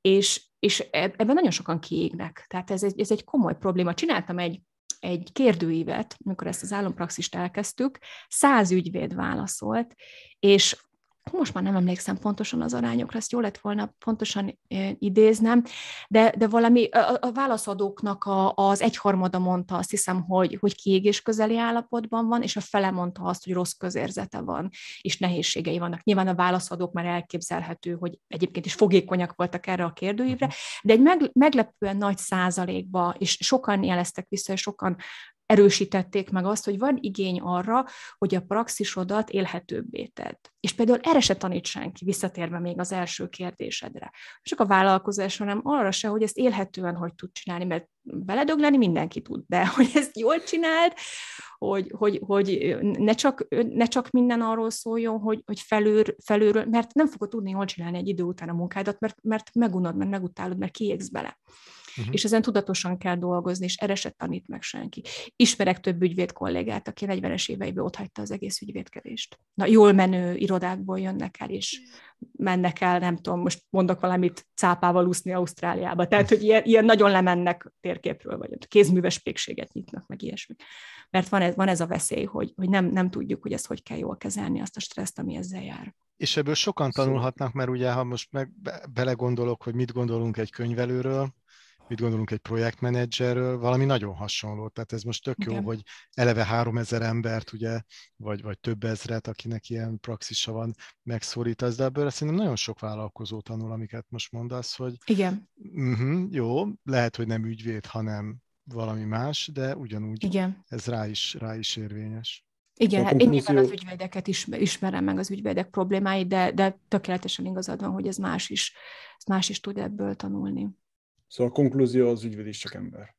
és, és ebben nagyon sokan kiégnek. Tehát ez egy, ez egy komoly probléma. Csináltam egy egy kérdőívet, amikor ezt az állampraxist elkezdtük, száz ügyvéd válaszolt, és most már nem emlékszem pontosan az arányokra, ezt jó lett volna pontosan idéznem, de, de valami a, a válaszadóknak a, az egyharmada mondta azt hiszem, hogy, hogy kiégés közeli állapotban van, és a fele mondta azt, hogy rossz közérzete van, és nehézségei vannak. Nyilván a válaszadók már elképzelhető, hogy egyébként is fogékonyak voltak erre a kérdőívre, mhm. de egy meg, meglepően nagy százalékba, és sokan jeleztek vissza, és sokan erősítették meg azt, hogy van igény arra, hogy a praxisodat élhetőbbé tedd. És például erre se tanít senki, visszatérve még az első kérdésedre. Csak a vállalkozás, hanem arra se, hogy ezt élhetően hogy tud csinálni, mert beledögleni mindenki tud, de hogy ezt jól csináld, hogy, hogy, hogy ne, csak, ne csak minden arról szóljon, hogy, hogy felül, felülről, mert nem fogod tudni jól csinálni egy idő után a munkádat, mert, mert megunod, mert megutálod, mert kiégsz bele uh-huh. és ezen tudatosan kell dolgozni, és erre se tanít meg senki. Ismerek több ügyvéd kollégát, aki 40-es éveiben ott hagyta az egész ügyvédkedést. Na, jól menő irodákból jönnek el, és mennek el, nem tudom, most mondok valamit, cápával úszni Ausztráliába. Tehát, hogy ilyen, ilyen nagyon lemennek térképről, vagy kézműves pékséget nyitnak, meg ilyesmi. Mert van ez, van ez a veszély, hogy, hogy nem, nem tudjuk, hogy ezt hogy kell jól kezelni, azt a stresszt, ami ezzel jár. És ebből sokan tanulhatnak, mert ugye, ha most meg belegondolok, hogy mit gondolunk egy könyvelőről, mit gondolunk egy projektmenedzserről, valami nagyon hasonló. Tehát ez most tök jó, Igen. hogy eleve három ezer embert, ugye, vagy, vagy több ezret, akinek ilyen praxisa van, megszólítasz, de ebből szerintem nagyon sok vállalkozó tanul, amiket most mondasz, hogy Igen. Uh-huh, jó, lehet, hogy nem ügyvéd, hanem valami más, de ugyanúgy Igen. ez rá is, rá is érvényes. Igen, hát én nyilván az ügyvédeket is ismerem meg az ügyvédek problémáit, de, de tökéletesen igazad van, hogy ez más is, ez más is tud ebből tanulni. Szóval a konklúzió az ügyvéd is csak ember.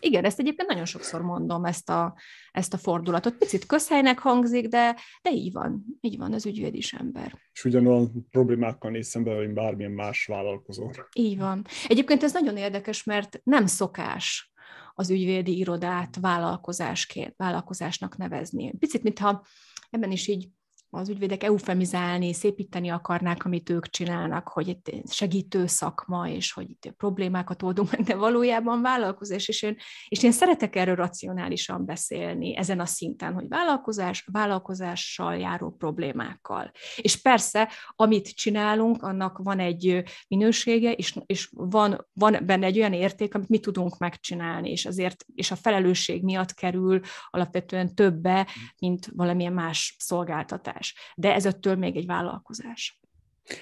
Igen, ezt egyébként nagyon sokszor mondom, ezt a, ezt a fordulatot. Picit közhelynek hangzik, de, de így van. Így van, az ügyvéd is ember. És ugyanolyan problémákkal néz szembe, mint bármilyen más vállalkozó. Így van. Egyébként ez nagyon érdekes, mert nem szokás az ügyvédi irodát vállalkozásként, vállalkozásnak nevezni. Picit, mintha ebben is így az ügyvédek eufemizálni, szépíteni akarnák, amit ők csinálnak, hogy itt segítő szakma, és hogy itt problémákat oldunk meg, de valójában vállalkozás, és én, és én szeretek erről racionálisan beszélni ezen a szinten, hogy vállalkozás, vállalkozással járó problémákkal. És persze, amit csinálunk, annak van egy minősége, és, és van, van benne egy olyan érték, amit mi tudunk megcsinálni, és azért, és a felelősség miatt kerül alapvetően többe, mint valamilyen más szolgáltatás vállalkozás. De ez öttől még egy vállalkozás.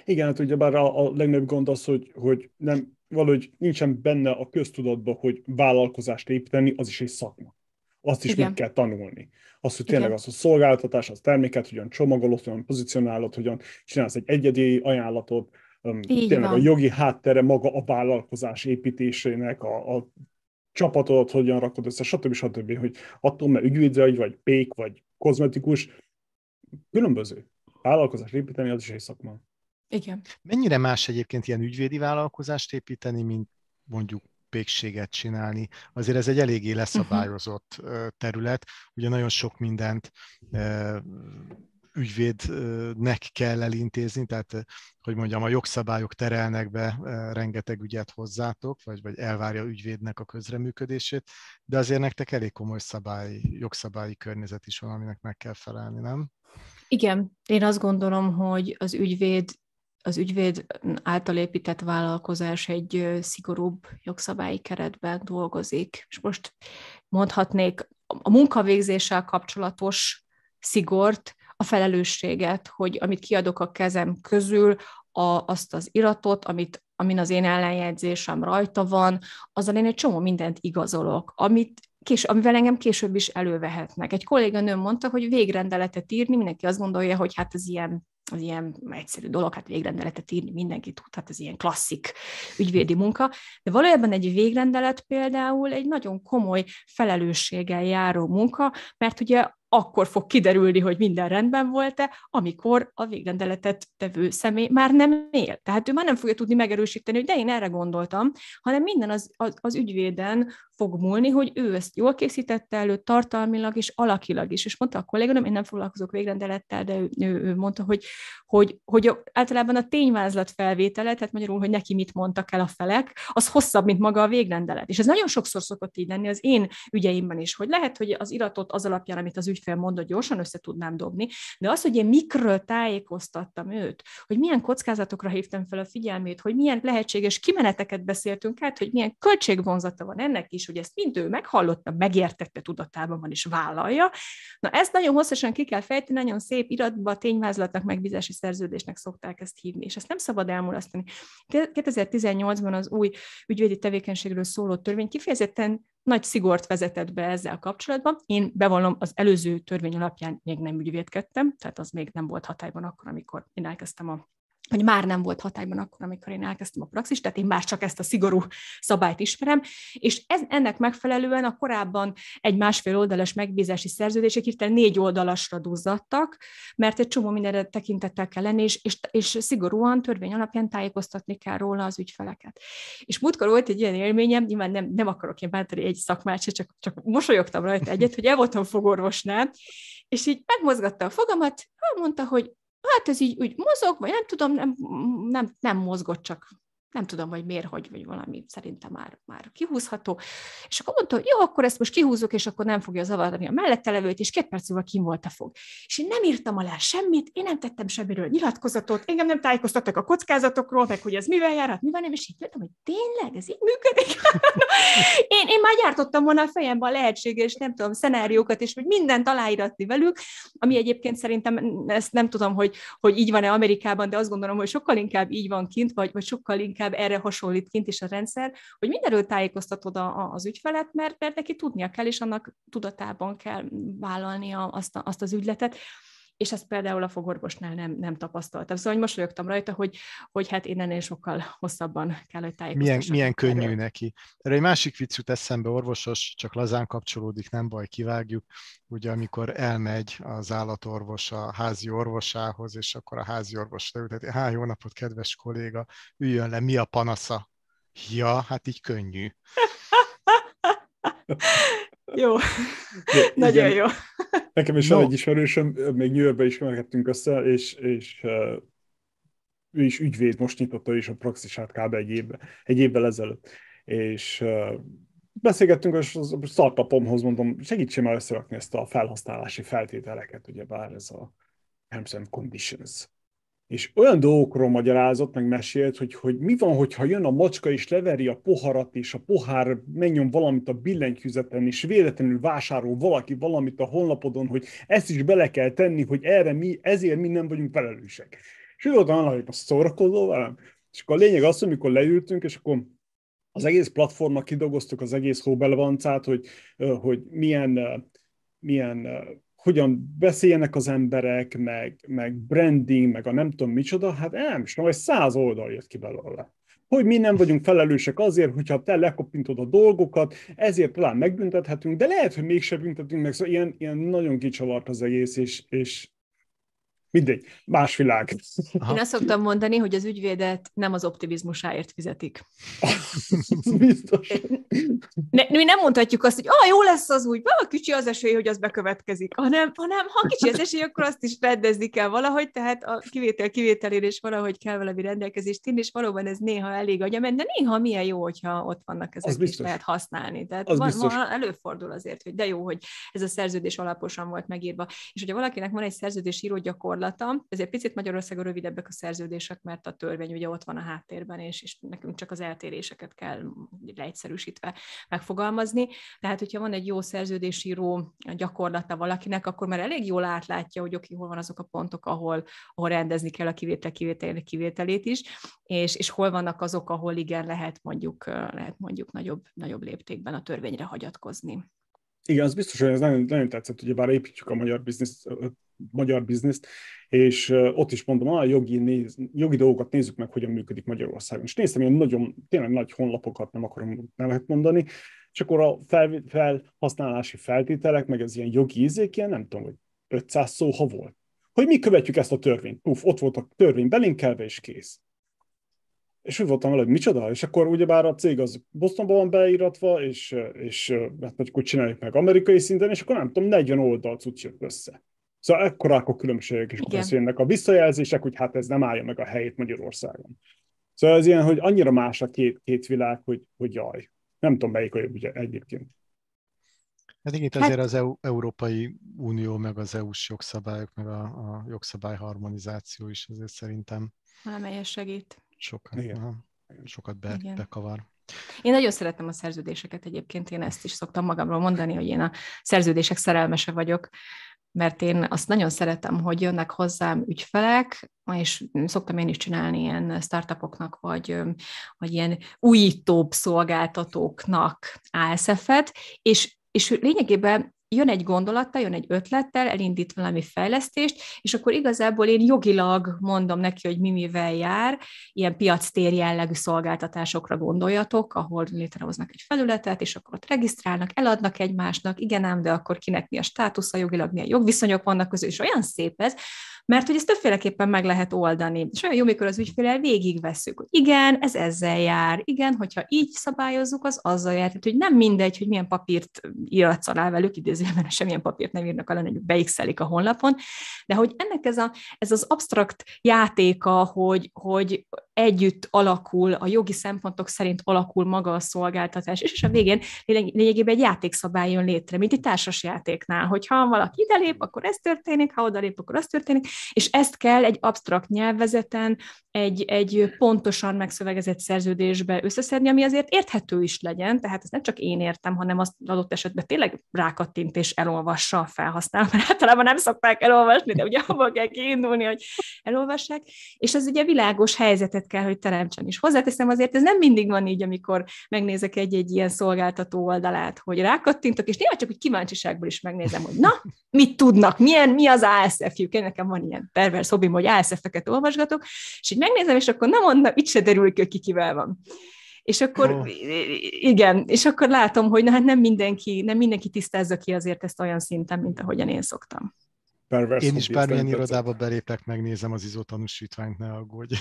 Igen, hát ugyebár a, a legnagyobb gond az, hogy, hogy nem, valahogy nincsen benne a köztudatban, hogy vállalkozást építeni, az is egy szakma. Azt is Igen. meg kell tanulni. Az, hogy tényleg Igen. az a szolgáltatás, az terméket, hogyan csomagolod, hogyan pozícionálod, hogyan csinálsz egy egyedi ajánlatot, um, tényleg van. a jogi háttere maga a vállalkozás építésének, a, a csapatodat hogyan rakod össze, stb. stb. hogy attól, mert ügyvéd vagy, vagy pék, vagy kozmetikus, különböző. Vállalkozás építeni, az is egy szakma. Igen. Mennyire más egyébként ilyen ügyvédi vállalkozást építeni, mint mondjuk pékséget csinálni. Azért ez egy eléggé leszabályozott uh-huh. terület, ugye nagyon sok mindent ügyvédnek kell elintézni, tehát, hogy mondjam, a jogszabályok terelnek be rengeteg ügyet hozzátok, vagy, vagy elvárja ügyvédnek a közreműködését, de azért nektek elég komoly szabály, jogszabályi környezet is van, aminek meg kell felelni, nem? Igen, én azt gondolom, hogy az ügyvéd az ügyvéd által épített vállalkozás egy szigorúbb jogszabályi keretben dolgozik. És most mondhatnék, a munkavégzéssel kapcsolatos szigort, a felelősséget, hogy amit kiadok a kezem közül, a, azt az iratot, amit, amin az én ellenjegyzésem rajta van, azzal én egy csomó mindent igazolok, amit kés, amivel engem később is elővehetnek. Egy kolléganőm mondta, hogy végrendeletet írni, mindenki azt gondolja, hogy hát ez ilyen az ilyen egyszerű dolog, hát végrendeletet írni mindenki tud, hát ez ilyen klasszik ügyvédi munka, de valójában egy végrendelet például egy nagyon komoly felelősséggel járó munka, mert ugye akkor fog kiderülni, hogy minden rendben volt-e, amikor a végrendeletet tevő személy már nem él. Tehát ő már nem fogja tudni megerősíteni, hogy de én erre gondoltam, hanem minden az, az, az ügyvéden fog múlni, hogy ő ezt jól készítette elő tartalmilag és alakilag is. És mondta a kolléganőm, én nem foglalkozok végrendelettel, de ő, ő, ő mondta, hogy, hogy, hogy általában a tényvázlat felvétele, tehát magyarul, hogy neki mit mondtak el a felek, az hosszabb, mint maga a végrendelet. És ez nagyon sokszor szokott így lenni az én ügyeimben is, hogy lehet, hogy az iratot az alapján, amit az ügyfél mondott, gyorsan össze tudnám dobni, de az, hogy én mikről tájékoztattam őt, hogy milyen kockázatokra hívtam fel a figyelmét, hogy milyen lehetséges kimeneteket beszéltünk át, hogy milyen költségvonzata van ennek is, hogy ezt mind ő meghallotta, megértette, tudatában van és vállalja. Na ezt nagyon hosszasan ki kell fejteni, nagyon szép iratba, tényvázlatnak, megbízási szerződésnek szokták ezt hívni, és ezt nem szabad elmulasztani. 2018-ban az új ügyvédi tevékenységről szóló törvény kifejezetten nagy szigort vezetett be ezzel kapcsolatban. Én bevallom, az előző törvény alapján még nem ügyvédkedtem, tehát az még nem volt hatályban akkor, amikor én elkezdtem a hogy már nem volt hatályban akkor, amikor én elkezdtem a praxis, tehát én már csak ezt a szigorú szabályt ismerem, és ez, ennek megfelelően a korábban egy másfél oldalas megbízási szerződések hirtelen négy oldalasra duzzadtak, mert egy csomó mindenre tekintettel kell lenni, és, és, és szigorúan törvény alapján tájékoztatni kell róla az ügyfeleket. És múltkor volt egy ilyen élményem, nyilván nem, nem akarok én bántani egy szakmát csak, csak mosolyogtam rajta egyet, hogy el voltam fogorvosnál, és így megmozgatta a fogamat, mondta, hogy hát ez így úgy mozog, vagy nem tudom, nem, nem, nem mozgott, csak nem tudom, hogy miért, hogy, vagy valami szerintem már, már kihúzható. És akkor mondta, hogy jó, akkor ezt most kihúzok, és akkor nem fogja zavarni a mellette levőt, és két perc múlva kim volt a fog. És én nem írtam alá semmit, én nem tettem semmiről nyilatkozatot, engem nem tájékoztattak a kockázatokról, meg hogy ez mivel járhat, mivel nem, és így jöttem, hogy tényleg, ez így működik. én, én már gyártottam volna a fejemben a lehetséges, nem tudom, szenáriókat, és hogy mindent aláíratni velük, ami egyébként szerintem ezt nem tudom, hogy, hogy így van-e Amerikában, de azt gondolom, hogy sokkal inkább így van kint, vagy, vagy sokkal inkább inkább erre hasonlít kint is a rendszer, hogy mindenről tájékoztatod a, az ügyfelet, mert, mert neki tudnia kell, és annak tudatában kell vállalnia azt, a, azt az ügyletet és ezt például a fogorvosnál nem, nem tapasztaltam. Szóval hogy mosolyogtam rajta, hogy, hogy hát én ennél sokkal hosszabban kell, hogy. Milyen, milyen könnyű erről. neki. Erre egy másik vicc jut eszembe, orvosos, csak lazán kapcsolódik, nem baj, kivágjuk. Ugye amikor elmegy az állatorvos a házi orvosához, és akkor a házi orvos leülteti, há, jó napot, kedves kolléga, üljön le, mi a panasza? Ja, hát így könnyű. jó. Nagyon jó. Nekem is no. van egy ismerősöm, még New Yorkban ismerkedtünk össze, és, és uh, ő is ügyvéd, most nyitotta is a praxisát kb. egy évvel, egy évvel ezelőtt. És uh, beszélgettünk, és a startupomhoz mondom, segítsen már összerakni ezt a felhasználási feltételeket, ugyebár ez a Terms and Conditions és olyan dolgokról magyarázott, meg mesélt, hogy, hogy mi van, hogyha jön a macska és leveri a poharat, és a pohár menjon valamit a billentyűzeten, és véletlenül vásárol valaki valamit a honlapodon, hogy ezt is bele kell tenni, hogy erre mi, ezért mi nem vagyunk felelősek. És ő hogy most szórakozó velem. És akkor a lényeg az, hogy amikor leültünk, és akkor az egész platformnak kidolgoztuk az egész hóbelevancát, hogy, hogy milyen, milyen hogyan beszéljenek az emberek, meg, meg branding, meg a nem tudom micsoda, hát nem is, vagy száz oldal jött ki belőle. Hogy mi nem vagyunk felelősek azért, hogyha te lekopintod a dolgokat, ezért talán megbüntethetünk, de lehet, hogy mégse büntetünk meg, szóval ilyen, ilyen nagyon kicsavart az egész, és, és Mindegy, más világ. Aha. Én azt szoktam mondani, hogy az ügyvédet nem az optimizmusáért fizetik. Biztos. Ne, mi nem mondhatjuk azt, hogy ah, jó lesz az úgy, ah, kicsi az esély, hogy az bekövetkezik, hanem, hanem ha kicsi az esély, akkor azt is rendezni kell valahogy, tehát a kivétel kivételére is valahogy kell valami rendelkezést tenni, és valóban ez néha elég agyament, de néha milyen jó, hogyha ott vannak ezek, is lehet használni. Tehát az van, van, előfordul azért, hogy de jó, hogy ez a szerződés alaposan volt megírva. És hogyha valakinek van egy szerződés író gyakorlat, gyakorlata. Ezért picit Magyarországon rövidebbek a szerződések, mert a törvény ugye ott van a háttérben, és, és nekünk csak az eltéréseket kell leegyszerűsítve megfogalmazni. Tehát, hogyha van egy jó szerződésíró gyakorlata valakinek, akkor már elég jól átlátja, hogy oké, hol van azok a pontok, ahol, ahol rendezni kell a kivétel kivétel kivételét is, és, és hol vannak azok, ahol igen, lehet mondjuk, lehet mondjuk nagyobb, nagyobb léptékben a törvényre hagyatkozni. Igen, az biztos, hogy ez nagyon, nagyon tetszett, hogy bár építjük a magyar bizniszt, magyar bizniszt, és ott is mondom, a jogi, néz, jogi dolgokat nézzük meg, hogyan működik Magyarországon. És néztem ilyen nagyon, tényleg nagy honlapokat, nem akarom nevet mondani, és akkor a fel, felhasználási feltételek, meg az ilyen jogi ízék, ilyen nem tudom, hogy 500 szó, ha volt. Hogy mi követjük ezt a törvényt. Puf, ott volt a törvény belinkelve, és kész. És úgy voltam vele, hogy micsoda, és akkor ugyebár a cég az Bostonban van beíratva, és, és hát mondjuk úgy csináljuk meg amerikai szinten, és akkor nem tudom, 40 oldal cucc jött össze. Szóval ekkorák a különbségek, és akkor jönnek a visszajelzések, hogy hát ez nem állja meg a helyét Magyarországon. Szóval ez ilyen, hogy annyira más a két, két világ, hogy, hogy jaj. Nem tudom, melyik a jobb ugye, egyébként. Hát igen, itt azért hát... az EU, Európai Unió, meg az EU-s jogszabályok, meg a, a jogszabály harmonizáció is azért szerintem. Valamelyes segít. Sokat, igen. sokat be, igen. bekavar. Én nagyon szeretem a szerződéseket egyébként, én ezt is szoktam magamról mondani, hogy én a szerződések szerelmese vagyok, mert én azt nagyon szeretem, hogy jönnek hozzám ügyfelek, és szoktam én is csinálni ilyen startupoknak, vagy, vagy ilyen újítóbb szolgáltatóknak ASF-et, és, és lényegében jön egy gondolattal, jön egy ötlettel, elindít valami fejlesztést, és akkor igazából én jogilag mondom neki, hogy mi mivel jár, ilyen piactér jellegű szolgáltatásokra gondoljatok, ahol létrehoznak egy felületet, és akkor ott regisztrálnak, eladnak egymásnak, igen ám, de akkor kinek mi a státusza jogilag, milyen jogviszonyok vannak közül, és olyan szép ez, mert hogy ezt többféleképpen meg lehet oldani. És olyan jó, mikor az ügyfélel végigveszünk, hogy igen, ez ezzel jár, igen, hogyha így szabályozzuk, az azzal jár. Tehát, hogy nem mindegy, hogy milyen papírt íratsz alá velük, idézőjelben semmilyen papírt nem írnak alá, hogy beixelik a honlapon, de hogy ennek ez, a, ez az abstrakt játéka, hogy, hogy együtt alakul, a jogi szempontok szerint alakul maga a szolgáltatás, és a végén lényegében egy játékszabály jön létre, mint egy társas játéknál, hogyha valaki ide lép, akkor ez történik, ha oda lép, akkor az történik, és ezt kell egy absztrakt nyelvezeten, egy, egy pontosan megszövegezett szerződésbe összeszedni, ami azért érthető is legyen, tehát ezt nem csak én értem, hanem azt adott esetben tényleg rákattint és elolvassa a felhasználó, mert általában nem szokták elolvasni, de ugye abban kell kiindulni, hogy elolvassák, és ez ugye világos helyzetet kell, hogy teremtsen is. Hozzáteszem azért, ez nem mindig van így, amikor megnézek egy-egy ilyen szolgáltató oldalát, hogy rákattintok, és néha csak úgy kíváncsiságból is megnézem, hogy na, mit tudnak, milyen, mi az ASF-jük, nekem van ilyen pervers hobbim, hogy ASF-eket olvasgatok, és így megnézem, és akkor nem mondom, itt se derül ki, hogy ki kivel van. És akkor, oh. igen, és akkor látom, hogy na, hát nem mindenki, nem mindenki tisztázza ki azért ezt olyan szinten, mint ahogyan én szoktam. Pervers Én is bármilyen irodába belépek, megnézem az izótanúsítványt, ne aggódj.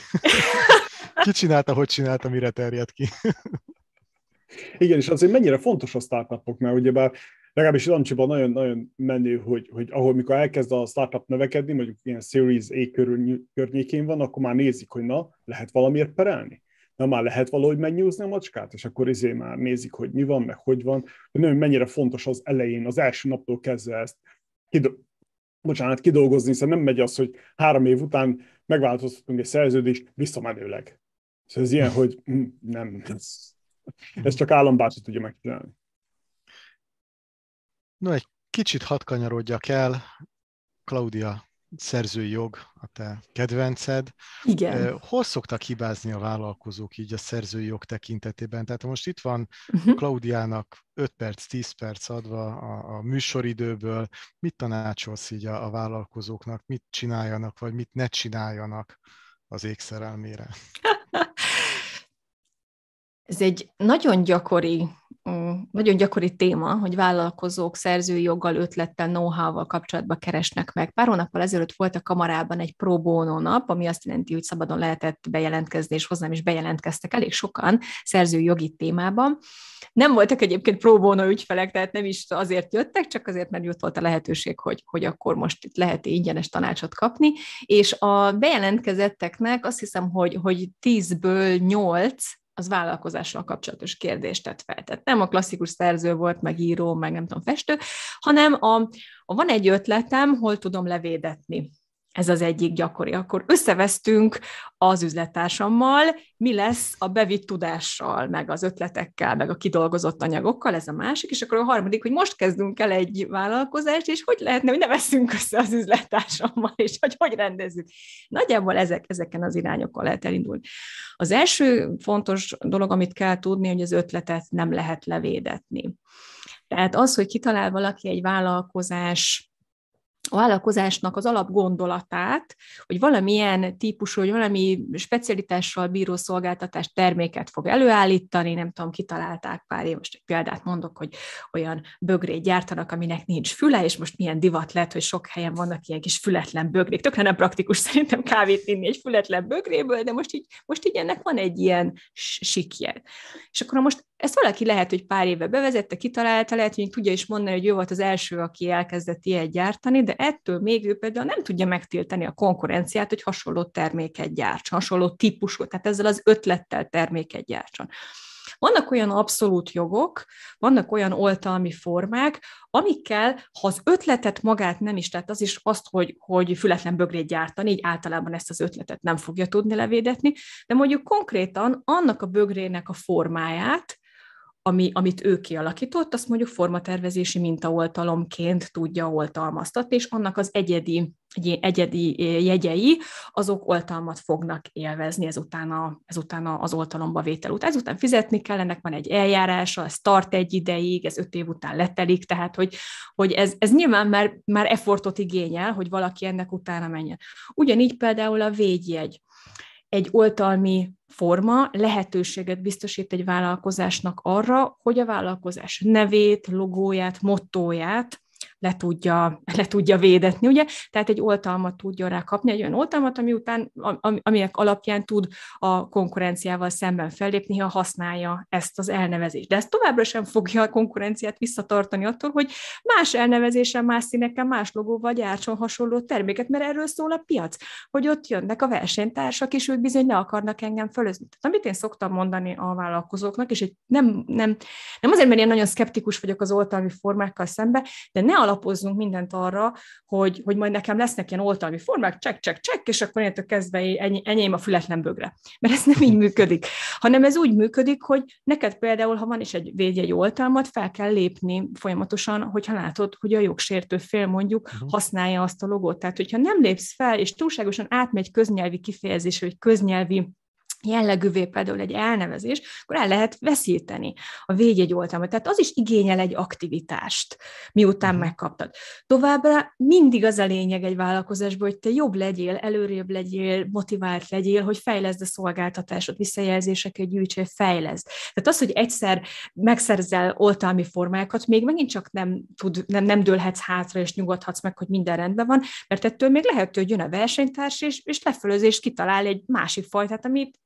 ki csinálta, hogy csinálta, mire terjed ki. Igen, és azért mennyire fontos a startupok, mert ugyebár legalábbis Lancsiban nagyon, nagyon menő, hogy, hogy ahol mikor elkezd a startup növekedni, mondjuk ilyen Series A körül, környékén van, akkor már nézik, hogy na, lehet valamiért perelni? Na már lehet valahogy megnyúzni a macskát, és akkor izé már nézik, hogy mi van, meg hogy van. De nagyon mennyire fontos az elején, az első naptól kezdve ezt bocsánat, kidolgozni, hiszen nem megy az, hogy három év után megváltoztatunk egy szerződést visszamenőleg. Szóval ez ilyen, hogy hm, nem, ez, ez csak állambácsi tudja megcsinálni. No, egy kicsit hat kanyarodjak el. Claudia, szerzői jog a te kedvenced. Igen. Hol szoktak hibázni a vállalkozók így a szerzői jog tekintetében? Tehát most itt van uh-huh. Klaudiának 5 perc, 10 perc adva a, a műsoridőből. Mit tanácsolsz így a, a vállalkozóknak? Mit csináljanak, vagy mit ne csináljanak az égszerelmére? Ez egy nagyon gyakori, nagyon gyakori téma, hogy vállalkozók szerzői joggal, ötlettel, know-how-val kapcsolatban keresnek meg. Pár hónappal ezelőtt volt a kamarában egy pro bono nap, ami azt jelenti, hogy szabadon lehetett bejelentkezni, és hozzám is bejelentkeztek elég sokan szerzői jogi témában. Nem voltak egyébként pro bono ügyfelek, tehát nem is azért jöttek, csak azért, mert jött volt a lehetőség, hogy, hogy akkor most itt lehet ingyenes tanácsot kapni, és a bejelentkezetteknek azt hiszem, hogy, hogy 10-ből 8 az vállalkozással kapcsolatos kérdést tett fel. Tehát nem a klasszikus szerző volt, meg író, meg nem tudom, festő, hanem a, a van egy ötletem, hol tudom levédetni ez az egyik gyakori. Akkor összevesztünk az üzlettársammal, mi lesz a bevitt tudással, meg az ötletekkel, meg a kidolgozott anyagokkal, ez a másik, és akkor a harmadik, hogy most kezdünk el egy vállalkozást, és hogy lehetne, hogy ne veszünk össze az üzlettársammal, és hogy hogy rendezzük. Nagyjából ezek, ezeken az irányokkal lehet elindulni. Az első fontos dolog, amit kell tudni, hogy az ötletet nem lehet levédetni. Tehát az, hogy kitalál valaki egy vállalkozás a vállalkozásnak az alapgondolatát, hogy valamilyen típusú, hogy valami specialitással bíró szolgáltatás terméket fog előállítani, nem tudom, kitalálták pár év, most egy példát mondok, hogy olyan bögrét gyártanak, aminek nincs füle, és most milyen divat lett, hogy sok helyen vannak ilyen kis fületlen bögrék. Tökre nem praktikus szerintem kávét inni egy fületlen bögréből, de most így, most így ennek van egy ilyen sikje. És akkor most ezt valaki lehet, hogy pár éve bevezette, kitalálta, lehet, hogy tudja is mondani, hogy ő volt az első, aki elkezdett ilyet gyártani, de ettől még ő például nem tudja megtiltani a konkurenciát, hogy hasonló terméket gyártson, hasonló típusú, tehát ezzel az ötlettel terméket gyártson. Vannak olyan abszolút jogok, vannak olyan oltalmi formák, amikkel, ha az ötletet magát nem is, tehát az is azt, hogy, hogy fületlen bögrét gyártani, így általában ezt az ötletet nem fogja tudni levédetni, de mondjuk konkrétan annak a bögrének a formáját, ami, amit ő kialakított, azt mondjuk formatervezési mintaoltalomként tudja oltalmaztatni, és annak az egyedi, egyedi jegyei, azok oltalmat fognak élvezni ezután, a, ezután az oltalomba vétel után. Ezután fizetni kell, ennek van egy eljárása, ez tart egy ideig, ez öt év után letelik, tehát hogy, hogy ez, ez nyilván már, már effortot igényel, hogy valaki ennek utána menjen. Ugyanígy például a védjegy egy oltalmi forma lehetőséget biztosít egy vállalkozásnak arra, hogy a vállalkozás nevét, logóját, mottóját le tudja, le tudja védetni, ugye? Tehát egy oltalmat tudja rá kapni, egy olyan oltalmat, ami után, aminek alapján tud a konkurenciával szemben fellépni, ha használja ezt az elnevezést. De ez továbbra sem fogja a konkurenciát visszatartani attól, hogy más elnevezésen, más színeken, más logóval gyártson hasonló terméket, mert erről szól a piac, hogy ott jönnek a versenytársak, és ők bizony ne akarnak engem fölözni. Tehát amit én szoktam mondani a vállalkozóknak, és egy nem, nem, nem azért, mert én nagyon szkeptikus vagyok az oltalmi formákkal szembe, de ne alapozzunk mindent arra, hogy, hogy majd nekem lesznek ilyen oltalmi formák, csekk, csekk, csekk, és akkor a kezdve ennyi, enyém a fületlen bögre. Mert ez nem így működik, hanem ez úgy működik, hogy neked például, ha van is egy védjegy oltalmat, fel kell lépni folyamatosan, hogyha látod, hogy a jogsértő fél mondjuk uh-huh. használja azt a logót. Tehát, hogyha nem lépsz fel, és túlságosan átmegy köznyelvi kifejezés, vagy köznyelvi jellegűvé például egy elnevezés, akkor el lehet veszíteni a védjegy oltalmat. Tehát az is igényel egy aktivitást, miután uh-huh. megkaptad. Továbbá mindig az a lényeg egy vállalkozásban, hogy te jobb legyél, előrébb legyél, motivált legyél, hogy fejleszd a szolgáltatásod, visszajelzéseket gyűjtsél, fejleszd. Tehát az, hogy egyszer megszerzel oltalmi formákat, még megint csak nem, tud, nem, nem dőlhetsz hátra, és nyugodhatsz meg, hogy minden rendben van, mert ettől még lehet, hogy jön a versenytárs, és, és lefölözést kitalál egy másik fajtát, amit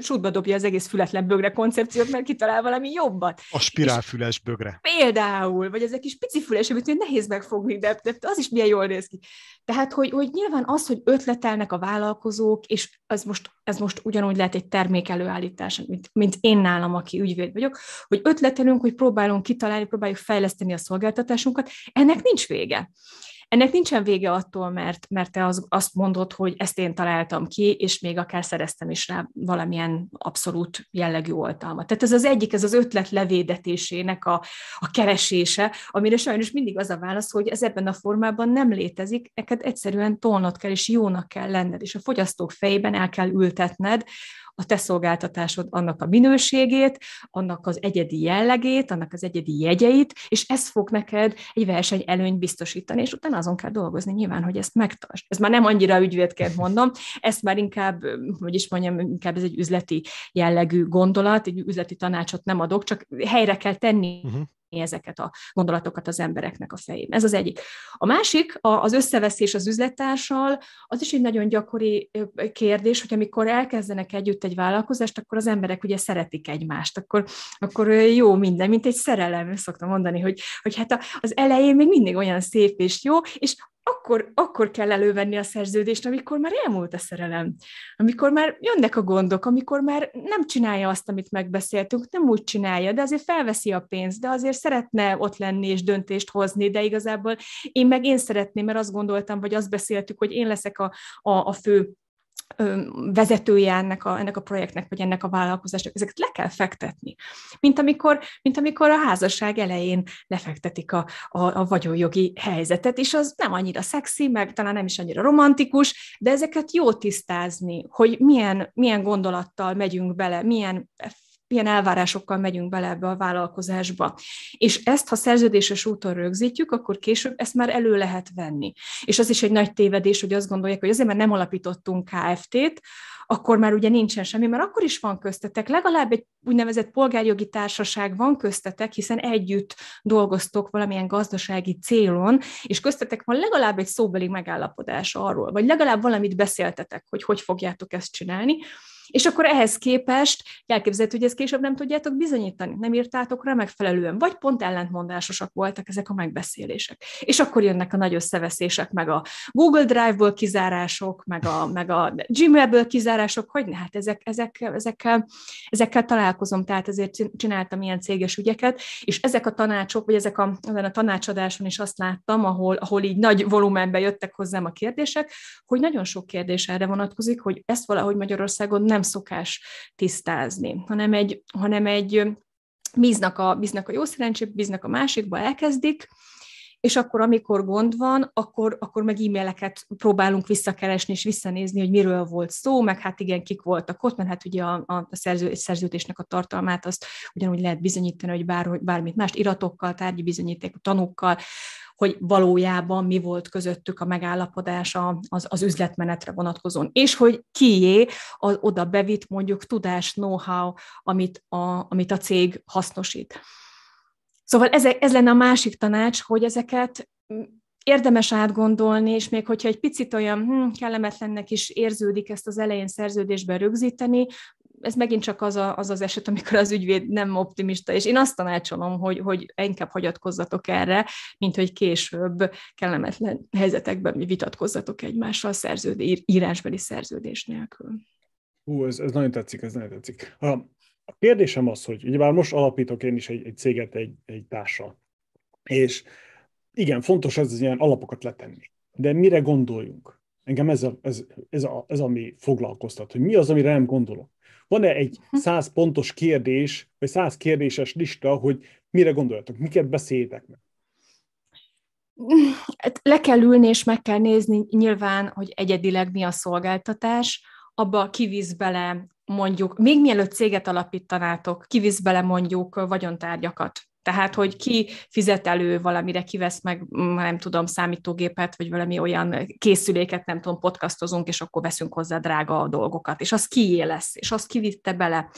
sútba dobja az egész fületlen bögre koncepciót, mert kitalál valami jobbat. A spirálfüles bögre. Például, vagy ezek kis pici füles, amit nehéz megfogni, de, de az is milyen jól néz ki. Tehát, hogy, hogy nyilván az, hogy ötletelnek a vállalkozók, és ez most, ez most ugyanúgy lehet egy termék előállítás, mint, mint én nálam, aki ügyvéd vagyok, hogy ötletelünk, hogy próbálunk kitalálni, próbáljuk fejleszteni a szolgáltatásunkat, ennek nincs vége. Ennek nincsen vége attól, mert, mert te az, azt mondod, hogy ezt én találtam ki, és még akár szereztem is rá valamilyen abszolút jellegű oltalmat. Tehát ez az egyik, ez az ötlet levédetésének a, a keresése, amire sajnos mindig az a válasz, hogy ez ebben a formában nem létezik, neked egyszerűen tolnod kell, és jónak kell lenned, és a fogyasztók fejében el kell ültetned a te szolgáltatásod annak a minőségét, annak az egyedi jellegét, annak az egyedi jegyeit, és ez fog neked egy verseny előnyt biztosítani, és utána azon kell dolgozni nyilván, hogy ezt megtartsd. Ez már nem annyira ügyvédként mondom, ezt már inkább, hogy is mondjam, inkább ez egy üzleti jellegű gondolat, egy üzleti tanácsot nem adok, csak helyre kell tenni uh-huh ezeket a gondolatokat az embereknek a fejében. Ez az egyik. A másik, az összeveszés az üzlettársal, az is egy nagyon gyakori kérdés, hogy amikor elkezdenek együtt egy vállalkozást, akkor az emberek ugye szeretik egymást, akkor, akkor jó minden, mint egy szerelem, szoktam mondani, hogy, hogy hát az elején még mindig olyan szép és jó, és akkor, akkor kell elővenni a szerződést, amikor már elmúlt a szerelem, amikor már jönnek a gondok, amikor már nem csinálja azt, amit megbeszéltünk, nem úgy csinálja, de azért felveszi a pénzt, de azért szeretne ott lenni és döntést hozni, de igazából én meg én szeretném, mert azt gondoltam, vagy azt beszéltük, hogy én leszek a, a, a fő vezetője ennek a, ennek a projektnek, vagy ennek a vállalkozásnak, ezeket le kell fektetni. Mint amikor, mint amikor a házasság elején lefektetik a, a, a vagyonjogi helyzetet, és az nem annyira szexi, meg talán nem is annyira romantikus, de ezeket jó tisztázni, hogy milyen, milyen gondolattal megyünk bele, milyen milyen elvárásokkal megyünk bele ebbe a vállalkozásba. És ezt, ha szerződéses úton rögzítjük, akkor később ezt már elő lehet venni. És az is egy nagy tévedés, hogy azt gondolják, hogy azért, mert nem alapítottunk KFT-t, akkor már ugye nincsen semmi, mert akkor is van köztetek, legalább egy úgynevezett polgárjogi társaság van köztetek, hiszen együtt dolgoztok valamilyen gazdasági célon, és köztetek van legalább egy szóbeli megállapodás arról, vagy legalább valamit beszéltetek, hogy hogy fogjátok ezt csinálni, és akkor ehhez képest elképzelhető, hogy ezt később nem tudjátok bizonyítani, nem írtátok rá megfelelően, vagy pont ellentmondásosak voltak ezek a megbeszélések. És akkor jönnek a nagy összeveszések, meg a Google Drive-ból kizárások, meg a, meg a Gmail-ből kizárások, hogy ne, hát ezek, ezek, ezekkel, ezekkel találkozom, tehát ezért csináltam ilyen céges ügyeket, és ezek a tanácsok, vagy ezek a, a tanácsadáson is azt láttam, ahol, ahol így nagy volumenben jöttek hozzám a kérdések, hogy nagyon sok kérdés erre vonatkozik, hogy ezt valahogy Magyarországon nem nem szokás tisztázni, hanem egy, hanem egy bíznak a, bíznak a jó szerencsét, bíznak a másikba, elkezdik, és akkor, amikor gond van, akkor, akkor meg e-maileket próbálunk visszakeresni és visszanézni, hogy miről volt szó, meg hát igen, kik voltak ott, mert hát ugye a, a szerző, szerződésnek a tartalmát azt ugyanúgy lehet bizonyítani, hogy bár, bármit mást, iratokkal, tárgyi bizonyíték, tanúkkal, hogy valójában mi volt közöttük a megállapodás az, az üzletmenetre vonatkozóan, és hogy kié az oda bevitt mondjuk tudás, know-how, amit a, amit a cég hasznosít. Szóval ez, ez lenne a másik tanács, hogy ezeket érdemes átgondolni, és még hogyha egy picit olyan hm, kellemetlennek is érződik ezt az elején szerződésben rögzíteni, ez megint csak az, a, az az eset, amikor az ügyvéd nem optimista, és én azt tanácsolom, hogy, hogy inkább hagyatkozzatok erre, mint hogy később kellemetlen helyzetekben mi vitatkozzatok egymással szerződés, írásbeli szerződés nélkül. Hú, ez, ez nagyon tetszik, ez nagyon tetszik. A, a kérdésem az, hogy ugyebár most alapítok én is egy, egy céget egy, egy társal, és igen, fontos ez az ilyen alapokat letenni. De mire gondoljunk? Engem ez, a, ez, ez, a, ez ami foglalkoztat, hogy mi az, amire nem gondolok. Van-e egy hm. száz pontos kérdés, vagy száz kérdéses lista, hogy mire gondoltok, miket beszéltek meg? Hát le kell ülni, és meg kell nézni nyilván, hogy egyedileg mi a szolgáltatás, abba kivisz bele mondjuk, még mielőtt céget alapítanátok, kivisz bele mondjuk vagyontárgyakat, tehát, hogy ki fizet elő valamire, kivesz meg, mm, nem tudom, számítógépet, vagy valami olyan készüléket, nem tudom, podcastozunk, és akkor veszünk hozzá drága dolgokat, és az kié lesz, és az kivitte bele.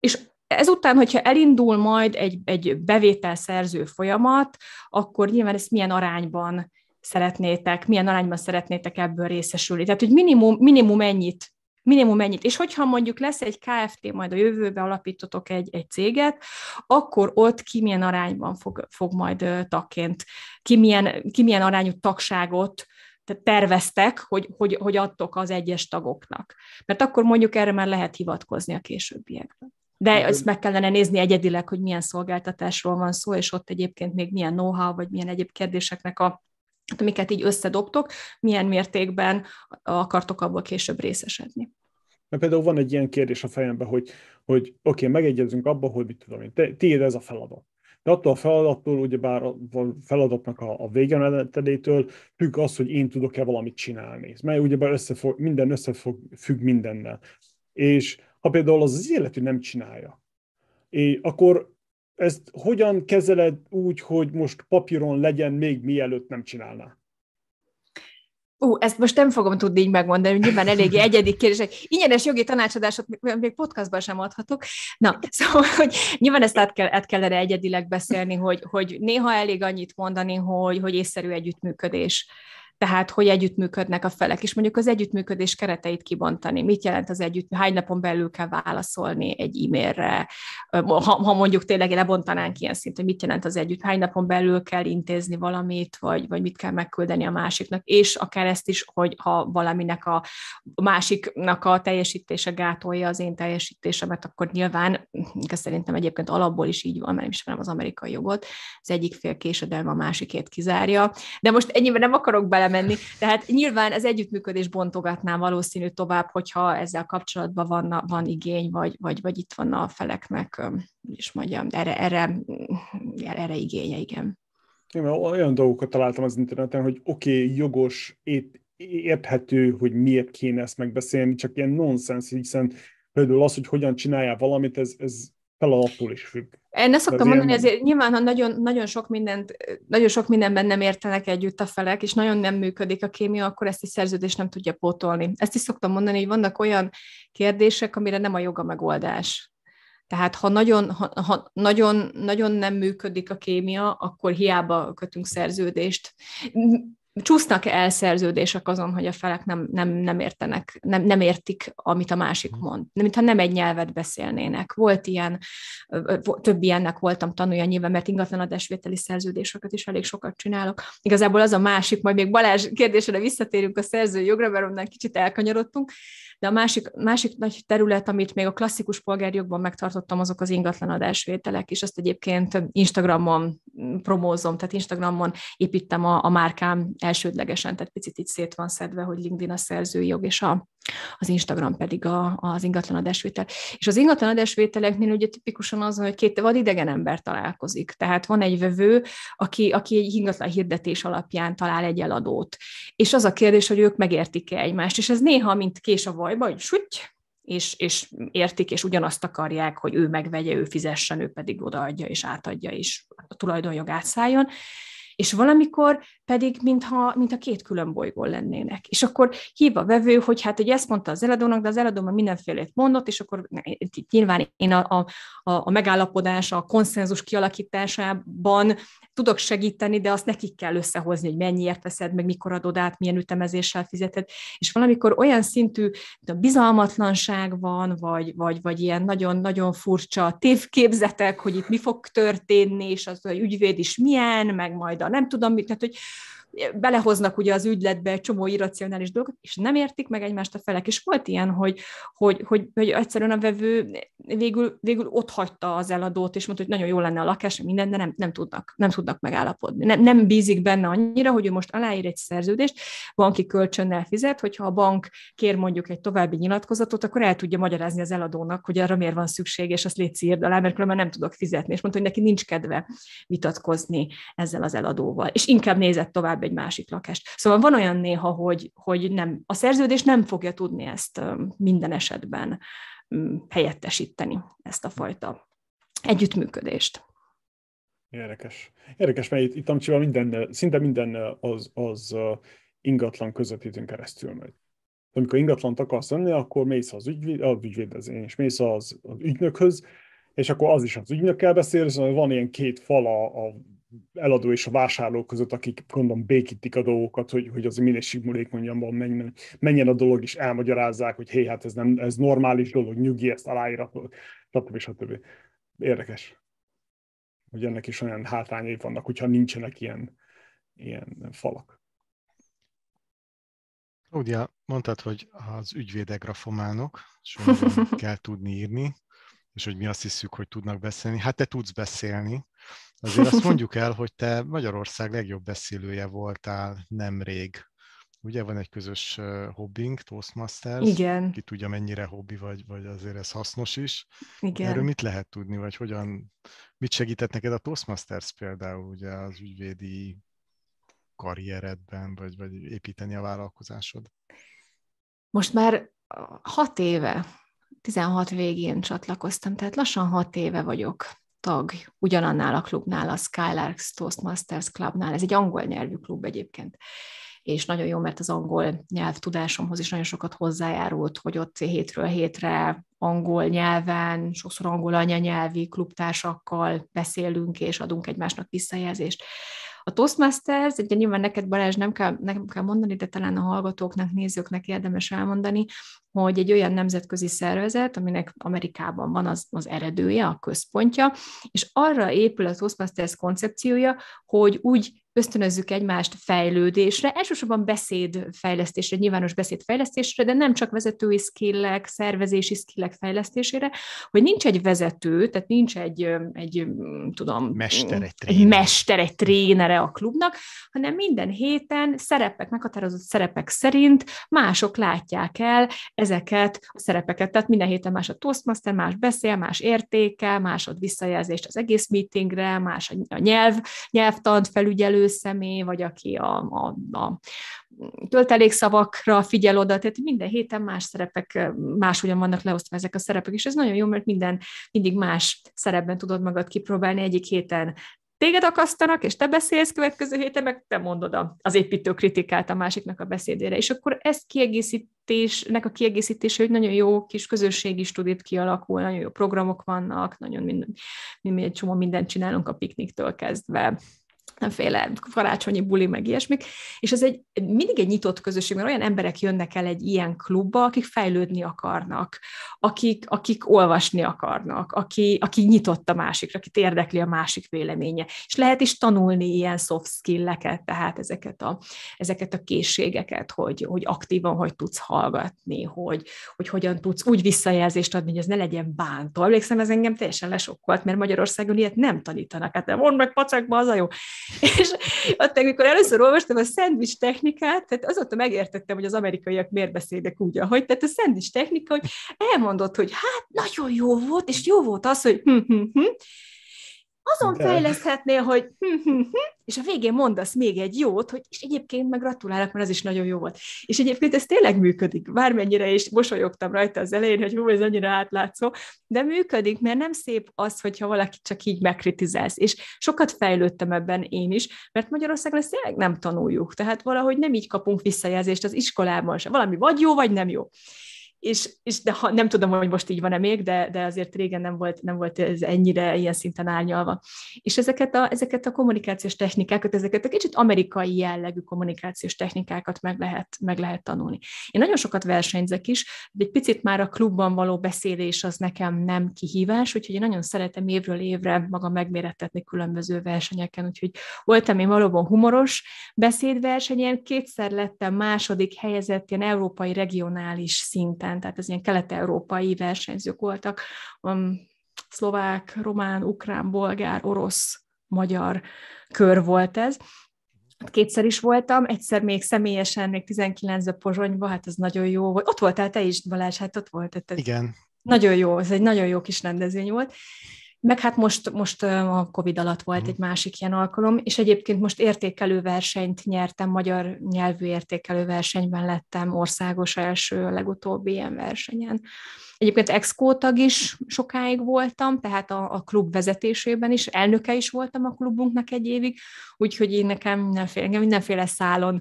És ezután, hogyha elindul majd egy, egy bevételszerző folyamat, akkor nyilván ezt milyen arányban szeretnétek, milyen arányban szeretnétek ebből részesülni. Tehát, hogy minimum, minimum ennyit minimum ennyit. És hogyha mondjuk lesz egy KFT, majd a jövőbe alapítotok egy, egy céget, akkor ott ki milyen arányban fog, fog majd tagként, ki milyen, ki milyen arányú tagságot terveztek, hogy, hogy, hogy adtok az egyes tagoknak. Mert akkor mondjuk erre már lehet hivatkozni a későbbiekben. De ezt meg kellene nézni egyedileg, hogy milyen szolgáltatásról van szó, és ott egyébként még milyen know-how, vagy milyen egyéb kérdéseknek a amiket így összedobtok, milyen mértékben akartok abból később részesedni. Mert például van egy ilyen kérdés a fejemben, hogy, hogy oké, okay, megegyezünk abban, hogy mit tudom én, tiéd ez a feladat. De attól a feladattól, ugyebár a feladatnak a, a végemenetelétől függ az, hogy én tudok-e valamit csinálni. Mert ugyebár összefog, minden összefog, függ mindennel. És ha például az az életű nem csinálja, és akkor ezt hogyan kezeled úgy, hogy most papíron legyen még mielőtt nem csinálná? Ú, ezt most nem fogom tudni így megmondani, nyilván eléggé egyedi kérdések. Ingyenes jogi tanácsadásot még podcastban sem adhatok. Na, szóval, hogy nyilván ezt át, kell, át kellene egyedileg beszélni, hogy, hogy néha elég annyit mondani, hogy, hogy észszerű együttműködés Tehát, hogy együttműködnek a felek, és mondjuk az együttműködés kereteit kibontani. Mit jelent az együtt, hány napon belül kell válaszolni egy e-mailre, ha, ha mondjuk tényleg lebontanánk ilyen szinten, mit jelent az együtt, hány napon belül kell intézni valamit, vagy, vagy mit kell megküldeni a másiknak, és akár ezt is, hogy ha valaminek a másiknak a teljesítése gátolja az én teljesítésemet, akkor nyilván, ez szerintem egyébként alapból is így van, mert nem ismerem az amerikai jogot, az egyik fél késedelme a másikét kizárja, de most ennyiben nem akarok belemenni, tehát nyilván az együttműködés bontogatná valószínű tovább, hogyha ezzel kapcsolatban van, van igény, vagy, vagy, vagy itt van a feleknek, is mondjam, erre, erre, erre igénye, igen. Én olyan dolgokat találtam az interneten, hogy oké, okay, jogos, érthető, hogy miért kéne ezt megbeszélni, csak ilyen nonsens, hiszen például az, hogy hogyan csinálják valamit, ez, ez feladattól is függ. Én ezt szoktam mondani, ilyen... ezért nyilván, ha nagyon, nagyon, sok mindent, nagyon sok mindenben nem értenek együtt a felek, és nagyon nem működik a kémia, akkor ezt egy szerződés nem tudja pótolni. Ezt is szoktam mondani, hogy vannak olyan kérdések, amire nem a joga megoldás. Tehát ha nagyon, ha, ha nagyon, nagyon nem működik a kémia, akkor hiába kötünk szerződést csúsznak el szerződések azon, hogy a felek nem, nem, nem értenek, nem, nem értik, amit a másik mhm. mond. Mintha nem egy nyelvet beszélnének. Volt ilyen, több ilyennek voltam tanulja nyilván, mert ingatlan adásvételi szerződéseket is elég sokat csinálok. Igazából az a másik, majd még Balázs kérdésére visszatérünk a szerzői jogra, mert onnan kicsit elkanyarodtunk, de a másik, másik nagy terület, amit még a klasszikus polgárjogban megtartottam, azok az ingatlan adásvételek, és azt egyébként Instagramon promózom, tehát Instagramon építem a, a márkám elsődlegesen, tehát picit itt szét van szedve, hogy LinkedIn a szerzői jog, és a, az Instagram pedig a, az ingatlan adásvétel. És az ingatlan adásvételeknél ugye tipikusan az, hogy két vad idegen ember találkozik. Tehát van egy vevő, aki, aki egy ingatlan hirdetés alapján talál egy eladót. És az a kérdés, hogy ők megértik-e egymást. És ez néha, mint kés a vajba, hogy süty, és, és értik, és ugyanazt akarják, hogy ő megvegye, ő fizessen, ő pedig odaadja és átadja, és a tulajdonjog átszálljon és valamikor pedig mintha, mintha két külön bolygón lennének. És akkor hív a vevő, hogy hát hogy ezt mondta az eladónak, de az eladó már mindenfélét mondott, és akkor nyilván én a, a, a megállapodás, a konszenzus kialakításában tudok segíteni, de azt nekik kell összehozni, hogy mennyiért veszed, meg mikor adod át, milyen ütemezéssel fizeted. És valamikor olyan szintű bizalmatlanság van, vagy, vagy, vagy ilyen nagyon-nagyon furcsa tévképzetek, hogy itt mi fog történni, és az, hogy ügyvéd is milyen, meg majd a nem tudom mit, tehát hogy belehoznak ugye az ügyletbe egy csomó irracionális dolgokat, és nem értik meg egymást a felek. És volt ilyen, hogy, hogy, hogy, hogy egyszerűen a vevő végül, végül ott hagyta az eladót, és mondta, hogy nagyon jó lenne a lakás, minden, de nem, nem, tudnak, nem tudnak megállapodni. Nem, nem bízik benne annyira, hogy ő most aláír egy szerződést, banki kölcsönnel fizet, hogyha a bank kér mondjuk egy további nyilatkozatot, akkor el tudja magyarázni az eladónak, hogy arra miért van szükség, és azt légy írd alá, mert különben nem tudok fizetni. És mondta, hogy neki nincs kedve vitatkozni ezzel az eladóval. És inkább nézett tovább egy másik lakást. Szóval van olyan néha, hogy, hogy nem, a szerződés nem fogja tudni ezt minden esetben helyettesíteni, ezt a fajta együttműködést. Érdekes. Érdekes, mert itt, itt Amcsival minden, szinte minden az, az ingatlan közvetítőn keresztül megy. Amikor ingatlant akarsz venni, akkor mész az ügyvéd, az ügyvédhez, és mész az, az ügynökhöz, és akkor az is az ügynökkel beszél, szóval van ilyen két fal a, a eladó és a vásárló között, akik gondolom békítik a dolgokat, hogy, hogy az a minőségmulék mondjam, menjen, menjen a dolog, és elmagyarázzák, hogy hé, hát ez, nem, ez normális dolog, nyugi, ezt aláíratod, stb. stb. Érdekes, hogy ennek is olyan hátrányai vannak, hogyha nincsenek ilyen, ilyen falak. Ugye mondtad, hogy az ügyvédek grafománok, és kell tudni írni, és hogy mi azt hiszük, hogy tudnak beszélni. Hát te tudsz beszélni, Azért azt mondjuk el, hogy te Magyarország legjobb beszélője voltál nemrég. Ugye van egy közös hobbink, Toastmasters. Igen. Ki tudja, mennyire hobbi, vagy, vagy azért ez hasznos is. Igen. Erről mit lehet tudni, vagy hogyan, mit segített neked a Toastmasters például ugye az ügyvédi karrieredben, vagy, vagy építeni a vállalkozásod? Most már hat éve, 16 végén csatlakoztam, tehát lassan hat éve vagyok tag ugyanannál a klubnál, a Skylarks Toastmasters Clubnál. Ez egy angol nyelvű klub egyébként és nagyon jó, mert az angol nyelvtudásomhoz is nagyon sokat hozzájárult, hogy ott hétről hétre angol nyelven, sokszor angol anyanyelvi klubtársakkal beszélünk és adunk egymásnak visszajelzést. A Toastmasters, ugye nyilván neked Balázs nem kell, nem kell mondani, de talán a hallgatóknak, nézőknek érdemes elmondani, hogy egy olyan nemzetközi szervezet, aminek Amerikában van az, az eredője, a központja, és arra épül a Toastmasters koncepciója, hogy úgy ösztönözzük egymást fejlődésre, elsősorban beszédfejlesztésre, nyilvános beszédfejlesztésre, de nem csak vezetői skillek, szervezési skillek fejlesztésére, hogy nincs egy vezető, tehát nincs egy, egy tudom, mester, egy, egy mester, egy trénere a klubnak, hanem minden héten szerepek, meghatározott szerepek szerint mások látják el ezeket a szerepeket. Tehát minden héten más a Toastmaster, más beszél, más értékel, más ad visszajelzést az egész meetingre, más a nyelv, nyelvtant felügyelő személy, vagy aki a, a, a töltelékszavakra figyel oda, tehát minden héten más szerepek, máshogyan vannak leosztva ezek a szerepek, és ez nagyon jó, mert minden, mindig más szerepben tudod magad kipróbálni, egyik héten téged akasztanak, és te beszélsz következő héten, meg te mondod az építő kritikát a másiknak a beszédére. És akkor ezt kiegészítésnek a kiegészítése, hogy nagyon jó kis közösségi stúdiót kialakul, nagyon jó programok vannak, nagyon minden, mi egy csomó mindent csinálunk a pikniktől kezdve mindenféle karácsonyi buli, meg ilyesmik, és ez egy mindig egy nyitott közösség, mert olyan emberek jönnek el egy ilyen klubba, akik fejlődni akarnak, akik, akik olvasni akarnak, aki, aki nyitott a másikra, akit érdekli a másik véleménye, és lehet is tanulni ilyen soft skill-eket, tehát ezeket a, ezeket a készségeket, hogy, hogy aktívan hogy tudsz hallgatni, hogy, hogy hogyan tudsz úgy visszajelzést adni, hogy ez ne legyen bántó. Emlékszem, ez engem teljesen lesokkolt, mert Magyarországon ilyet nem tanítanak. Hát mondd meg pacakba, az a jó. És ott, amikor először olvastam a szendvics technikát, tehát azóta megértettem, hogy az amerikaiak miért beszélnek úgy, ahogy. Tehát a szendvics technika, hogy elmondott, hogy hát nagyon jó volt, és jó volt az, hogy hm, hm, hm, azon De. fejleszthetnél, hogy hm, hm, hm, és a végén mondasz még egy jót, hogy és egyébként meg gratulálok, mert az is nagyon jó volt. És egyébként ez tényleg működik, bármennyire is mosolyogtam rajta az elején, hogy hú, ez annyira átlátszó, de működik, mert nem szép az, hogyha valaki csak így megkritizálsz. És sokat fejlődtem ebben én is, mert Magyarországon ezt tényleg nem tanuljuk, tehát valahogy nem így kapunk visszajelzést az iskolában sem. Valami vagy jó, vagy nem jó és, és de ha, nem tudom, hogy most így van-e még, de, de azért régen nem volt, nem volt ez ennyire ilyen szinten árnyalva. És ezeket a, ezeket a kommunikációs technikákat, ezeket a kicsit amerikai jellegű kommunikációs technikákat meg lehet, meg lehet tanulni. Én nagyon sokat versenyzek is, de egy picit már a klubban való beszélés az nekem nem kihívás, úgyhogy én nagyon szeretem évről évre magam megmérettetni különböző versenyeken, úgyhogy voltam én valóban humoros beszédversenyen, kétszer lettem második helyezett ilyen európai regionális szinten, szinten, tehát ez ilyen kelet-európai versenyzők voltak, um, szlovák, román, ukrán, bolgár, orosz, magyar kör volt ez. Hát kétszer is voltam, egyszer még személyesen, még 19 Pozsonyban, hát ez nagyon jó volt. Ott voltál te is, Balázs, hát ott volt. Tehát Igen. Nagyon jó, ez egy nagyon jó kis rendezvény volt. Meg hát most, most a Covid alatt volt mm. egy másik ilyen alkalom, és egyébként most értékelő versenyt nyertem, magyar nyelvű értékelő versenyben lettem országos első legutóbbi ilyen versenyen. Egyébként exco tag is sokáig voltam, tehát a, a klub vezetésében is, elnöke is voltam a klubunknak egy évig, úgyhogy én nekem mindenféle, engem mindenféle szálon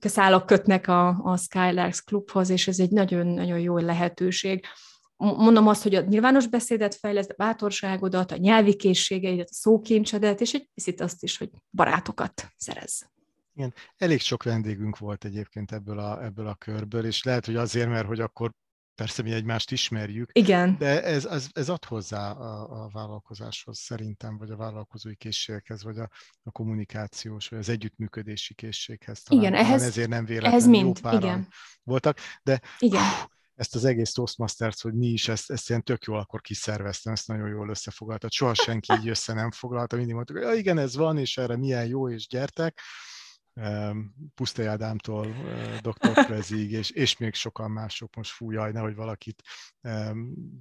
szálok kötnek a, a Skylarks klubhoz, és ez egy nagyon-nagyon jó lehetőség mondom azt, hogy a nyilvános beszédet fejleszt, a bátorságodat, a nyelvi készségeidet, a szókincsedet, és egy picit azt is, hogy barátokat szerez. Igen, elég sok vendégünk volt egyébként ebből a, ebből a körből, és lehet, hogy azért, mert hogy akkor persze mi egymást ismerjük, Igen. de ez, ez, ez ad hozzá a, a vállalkozáshoz szerintem, vagy a vállalkozói készségekhez, vagy a, a kommunikációs, vagy az együttműködési készséghez. Talán, igen, ehhez, ezért nem véletlenül ehhez mind, jó igen. voltak, de igen. Hú, ezt az egész Toastmasters, hogy mi is ezt, ezt ilyen tök jól akkor kiszerveztem, ezt nagyon jól összefoglaltad. Soha senki így össze nem foglalta, mindig mondtuk, hogy ja, igen, ez van, és erre milyen jó, és gyertek. Pusztai Ádámtól Dr. Frezig, és, és még sokan mások most fú, jaj, nehogy valakit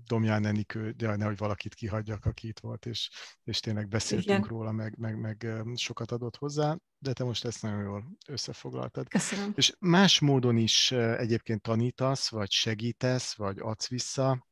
Domján Enikő, jaj, nehogy valakit kihagyjak, aki itt volt, és, és tényleg beszéltünk Igen. róla, meg, meg, meg sokat adott hozzá, de te most ezt nagyon jól összefoglaltad. Köszönöm. És más módon is egyébként tanítasz, vagy segítesz, vagy adsz vissza.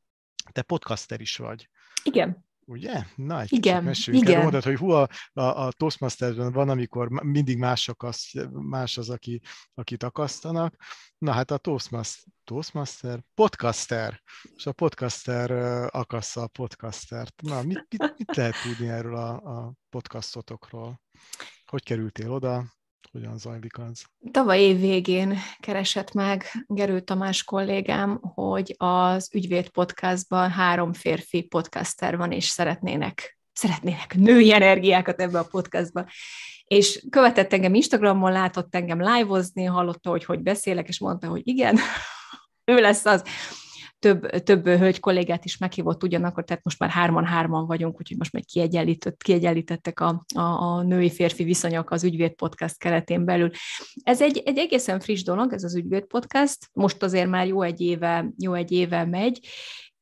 Te podcaster is vagy. Igen. Ugye? Na, egy igen, igen. El, mondod, hogy hú, a, a, a Toastmasterben van, amikor mindig mások az, más az, aki, akit akasztanak. Na hát a Toastmaster, Toastmaster, podcaster, és a podcaster akassza a podcastert. Na, mit, mit, mit lehet tudni erről a, a podcastotokról? hogy kerültél oda, hogyan zajlik az? Tavaly év végén keresett meg Gerő Tamás kollégám, hogy az Ügyvéd podcastban három férfi podcaster van, és szeretnének, szeretnének női energiákat ebbe a podcastba. És követett engem Instagramon, látott engem live-ozni, hallotta, hogy hogy beszélek, és mondta, hogy igen, ő lesz az több, több hölgy kollégát is meghívott ugyanakkor, tehát most már hárman-hárman vagyunk, úgyhogy most már kiegyenlített, kiegyenlítettek a, a, a női-férfi viszonyok az Ügyvéd Podcast keretén belül. Ez egy, egy egészen friss dolog, ez az Ügyvéd Podcast, most azért már jó egy éve, jó egy éve megy,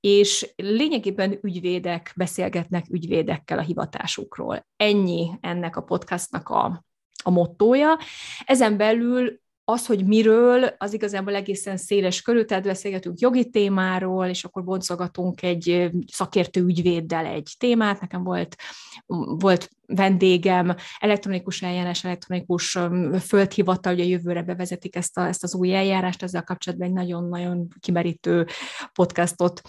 és lényegében ügyvédek beszélgetnek ügyvédekkel a hivatásukról. Ennyi ennek a podcastnak a, a mottója. Ezen belül az, hogy miről, az igazából egészen széles körül, tehát beszélgetünk jogi témáról, és akkor boncogatunk egy szakértő ügyvéddel egy témát. Nekem volt, volt vendégem, elektronikus eljárás, elektronikus földhivatal, ugye jövőre bevezetik ezt, a, ezt az új eljárást, ezzel kapcsolatban egy nagyon-nagyon kimerítő podcastot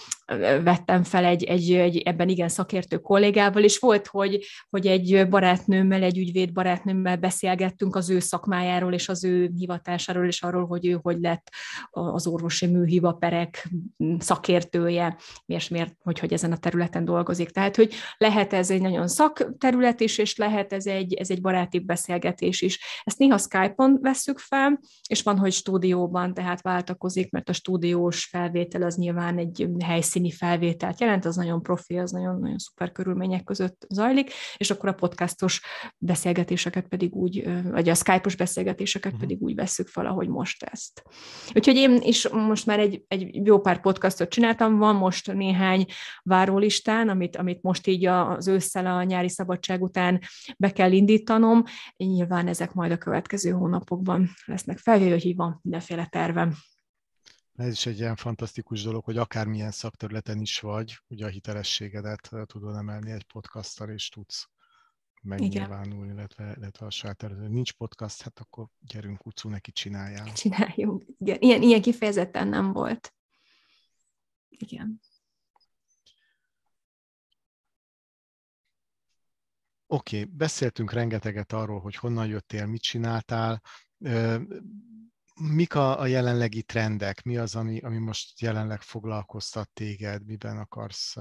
vettem fel egy, egy, egy ebben igen szakértő kollégával, és volt, hogy, hogy egy barátnőmmel, egy ügyvéd barátnőmmel beszélgettünk az ő szakmájáról és az ő hivatásáról, és arról, hogy ő hogy lett az orvosi műhivaperek szakértője, és miért, hogy, hogy ezen a területen dolgozik. Tehát, hogy lehet ez egy nagyon szakterület, és is, és lehet ez egy, ez egy baráti beszélgetés is. Ezt néha Skype-on vesszük fel, és van, hogy stúdióban, tehát váltakozik, mert a stúdiós felvétel az nyilván egy helyszíni felvételt jelent, az nagyon profi, az nagyon, nagyon szuper körülmények között zajlik, és akkor a podcastos beszélgetéseket pedig úgy, vagy a Skype-os beszélgetéseket uh-huh. pedig úgy vesszük fel, ahogy most ezt. Úgyhogy én is most már egy, egy jó pár podcastot csináltam, van most néhány várólistán, amit, amit most így az ősszel a nyári szabadság után után be kell indítanom. Nyilván ezek majd a következő hónapokban lesznek felhívva mindenféle tervem. Ez is egy ilyen fantasztikus dolog, hogy akármilyen szakterületen is vagy, ugye a hitelességedet tudod emelni egy podcasttal, és tudsz megnyilvánulni, illetve, illetve a saját területen. Nincs podcast, hát akkor gyerünk, utcú, neki csináljál. Csináljunk. Igen. Ilyen, ilyen kifejezetten nem volt. Igen. Oké, okay, beszéltünk rengeteget arról, hogy honnan jöttél, mit csináltál. Mik a, a jelenlegi trendek? Mi az, ami, ami most jelenleg foglalkoztat téged? Miben akarsz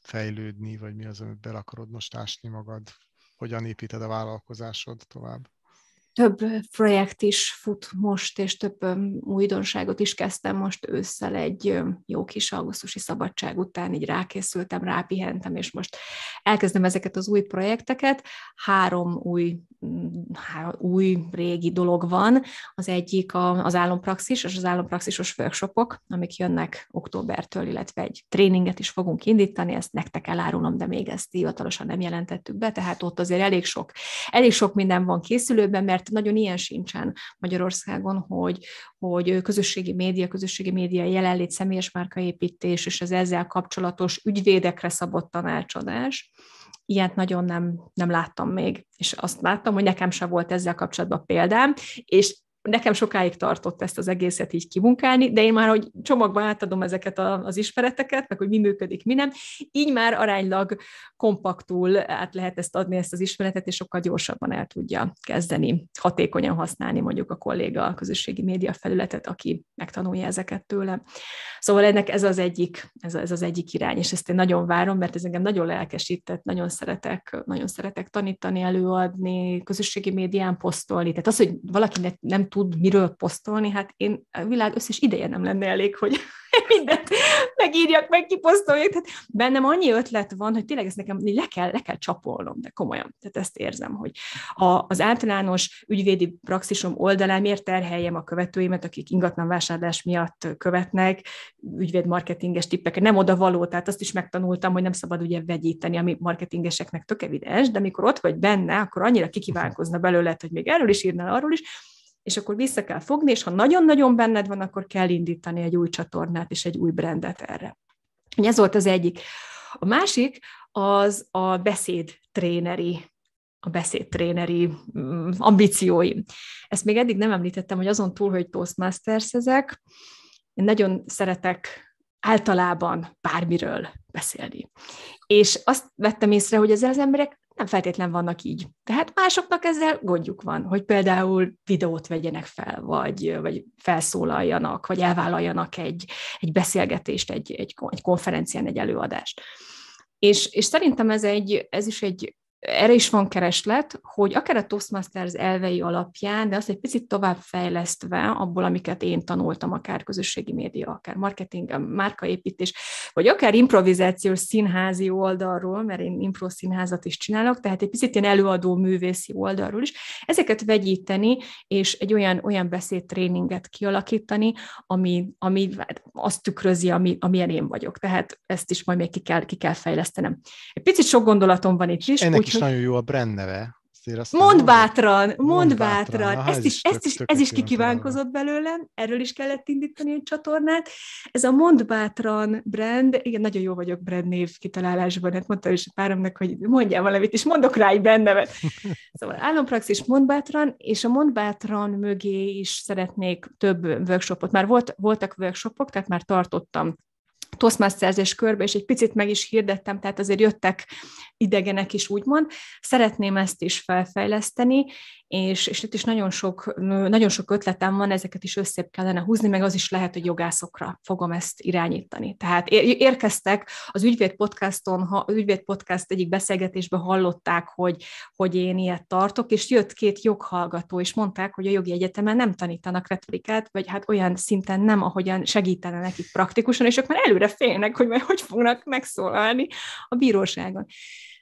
fejlődni, vagy mi az, amit bele akarod most ásni magad? Hogyan építed a vállalkozásod tovább? Több projekt is fut most, és több újdonságot is kezdtem most ősszel egy jó kis augusztusi szabadság után, így rákészültem, rápihentem, és most elkezdem ezeket az új projekteket. Három új, három új régi dolog van. Az egyik az álompraxis, és az álompraxisos workshopok, amik jönnek októbertől, illetve egy tréninget is fogunk indítani, ezt nektek elárulom, de még ezt hivatalosan nem jelentettük be, tehát ott azért elég sok, elég sok minden van készülőben, mert nagyon ilyen sincsen Magyarországon, hogy, hogy közösségi média, közösségi média jelenlét, személyes márkaépítés és az ezzel kapcsolatos ügyvédekre szabott tanácsadás. Ilyet nagyon nem, nem láttam még, és azt láttam, hogy nekem sem volt ezzel kapcsolatban példám, és nekem sokáig tartott ezt az egészet így kimunkálni, de én már, hogy csomagban átadom ezeket az ismereteket, meg hogy mi működik, mi nem, így már aránylag kompaktul át lehet ezt adni, ezt az ismeretet, és sokkal gyorsabban el tudja kezdeni hatékonyan használni mondjuk a kolléga a közösségi média felületet, aki megtanulja ezeket tőle. Szóval ennek ez az egyik, ez, ez az egyik irány, és ezt én nagyon várom, mert ez engem nagyon lelkesített, nagyon szeretek, nagyon szeretek tanítani, előadni, közösségi médián posztolni. Tehát az, hogy valaki nem tud miről posztolni, hát én a világ összes ideje nem lenne elég, hogy mindent megírjak, meg kiposztoljak. Tehát bennem annyi ötlet van, hogy tényleg ezt nekem le kell, le kell csapolnom, de komolyan. Tehát ezt érzem, hogy a, az általános ügyvédi praxisom oldalán miért terheljem a követőimet, akik ingatlan vásárlás miatt követnek, ügyvéd marketinges tippeket, nem oda való, tehát azt is megtanultam, hogy nem szabad ugye vegyíteni, ami marketingeseknek tök evidens, de amikor ott vagy benne, akkor annyira kikívánkozna belőle, hogy még erről is írnál, arról is, és akkor vissza kell fogni, és ha nagyon-nagyon benned van, akkor kell indítani egy új csatornát és egy új brandet erre. Ez volt az egyik. A másik az a beszéd tréneri a beszédtréneri mm, ambícióim. Ezt még eddig nem említettem, hogy azon túl, hogy Toastmasters ezek, én nagyon szeretek általában bármiről beszélni. És azt vettem észre, hogy ezzel az emberek nem feltétlen vannak így. Tehát másoknak ezzel gondjuk van, hogy például videót vegyenek fel, vagy, vagy felszólaljanak, vagy elvállaljanak egy, egy beszélgetést, egy, egy, egy konferencián, egy előadást. És, és szerintem ez, egy, ez is egy erre is van kereslet, hogy akár a Toastmasters elvei alapján, de azt egy picit tovább fejlesztve abból, amiket én tanultam, akár közösségi média, akár marketing, márkaépítés, vagy akár improvizációs színházi oldalról, mert én impro színházat is csinálok, tehát egy picit ilyen előadó művészi oldalról is, ezeket vegyíteni, és egy olyan, olyan beszédtréninget kialakítani, ami, ami azt tükrözi, ami, amilyen én vagyok. Tehát ezt is majd még ki kell, ki kell fejlesztenem. Egy picit sok gondolatom van itt is, Ennek is nagyon jó a brand neve. Mond bátran, mond bátran. Aha, ezt is, ezt is, ez is kikívánkozott belőlem, erről is kellett indítani egy csatornát. Ez a Mond bátran brand, igen, nagyon jó vagyok brand név kitalálásban, hát mondtam is a páromnak, hogy mondjál valamit, és mondok rá egy brand nevet. Szóval állampraxis Mond bátran, és a Mond bátran mögé is szeretnék több workshopot. Már volt, voltak workshopok, tehát már tartottam Toastmasters körbe, és egy picit meg is hirdettem, tehát azért jöttek idegenek is úgymond. Szeretném ezt is felfejleszteni, és, és itt is nagyon sok, nagyon sok ötletem van, ezeket is összép kellene húzni, meg az is lehet, hogy jogászokra fogom ezt irányítani. Tehát érkeztek az ügyvéd podcaston, az ügyvéd podcast egyik beszélgetésben hallották, hogy, hogy én ilyet tartok, és jött két joghallgató, és mondták, hogy a jogi egyetemen nem tanítanak retorikát, vagy hát olyan szinten nem, ahogyan segítene nekik praktikusan, és ők már előre félnek, hogy majd hogy fognak megszólalni a bíróságon.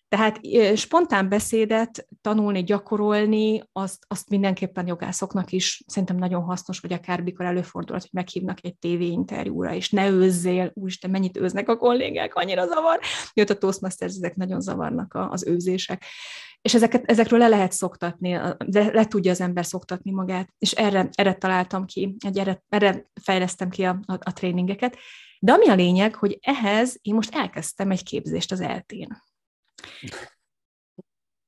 Tehát spontán beszédet tanulni, gyakorolni, azt, azt mindenképpen jogászoknak is szerintem nagyon hasznos, vagy akár mikor előfordulhat, hogy meghívnak egy tévéinterjúra, és ne őzzél, úristen, mennyit őznek a kollégák, annyira zavar. Jött a Toastmasters, ezek nagyon zavarnak az őzések. És ezeket, ezekről le lehet szoktatni, de le tudja az ember szoktatni magát, és erre, erre találtam ki, egy erre, erre fejlesztem ki a, a, a tréningeket. De ami a lényeg, hogy ehhez én most elkezdtem egy képzést az eltén.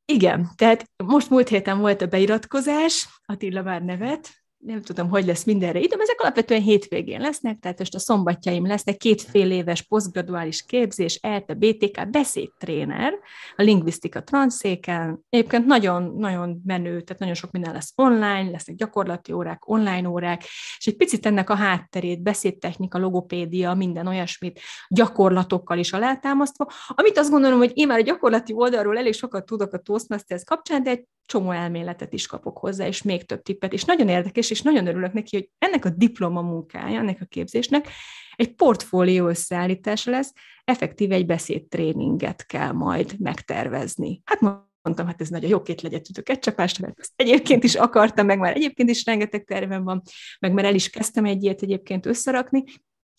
Igen, tehát most múlt héten volt a beiratkozás, Attila már nevet, nem tudom, hogy lesz mindenre időm, ezek alapvetően hétvégén lesznek, tehát most a szombatjaim lesznek két fél éves posztgraduális képzés, ELTE, BTK, beszédtréner, a lingvisztika transzéken, egyébként nagyon, nagyon menő, tehát nagyon sok minden lesz online, lesznek gyakorlati órák, online órák, és egy picit ennek a hátterét, beszédtechnika, logopédia, minden olyasmit gyakorlatokkal is alátámasztva, amit azt gondolom, hogy én már a gyakorlati oldalról elég sokat tudok a Toastmasters kapcsán, de egy csomó elméletet is kapok hozzá, és még több tippet, és nagyon érdekes, és nagyon örülök neki, hogy ennek a diploma munkája, ennek a képzésnek egy portfólió összeállítása lesz, effektív egy beszédtréninget kell majd megtervezni. Hát mondtam, hát ez nagyon jó, két legyet tudok egy csapásra, mert ezt egyébként is akartam, meg már egyébként is rengeteg tervem van, meg már el is kezdtem egy ilyet egyébként összerakni,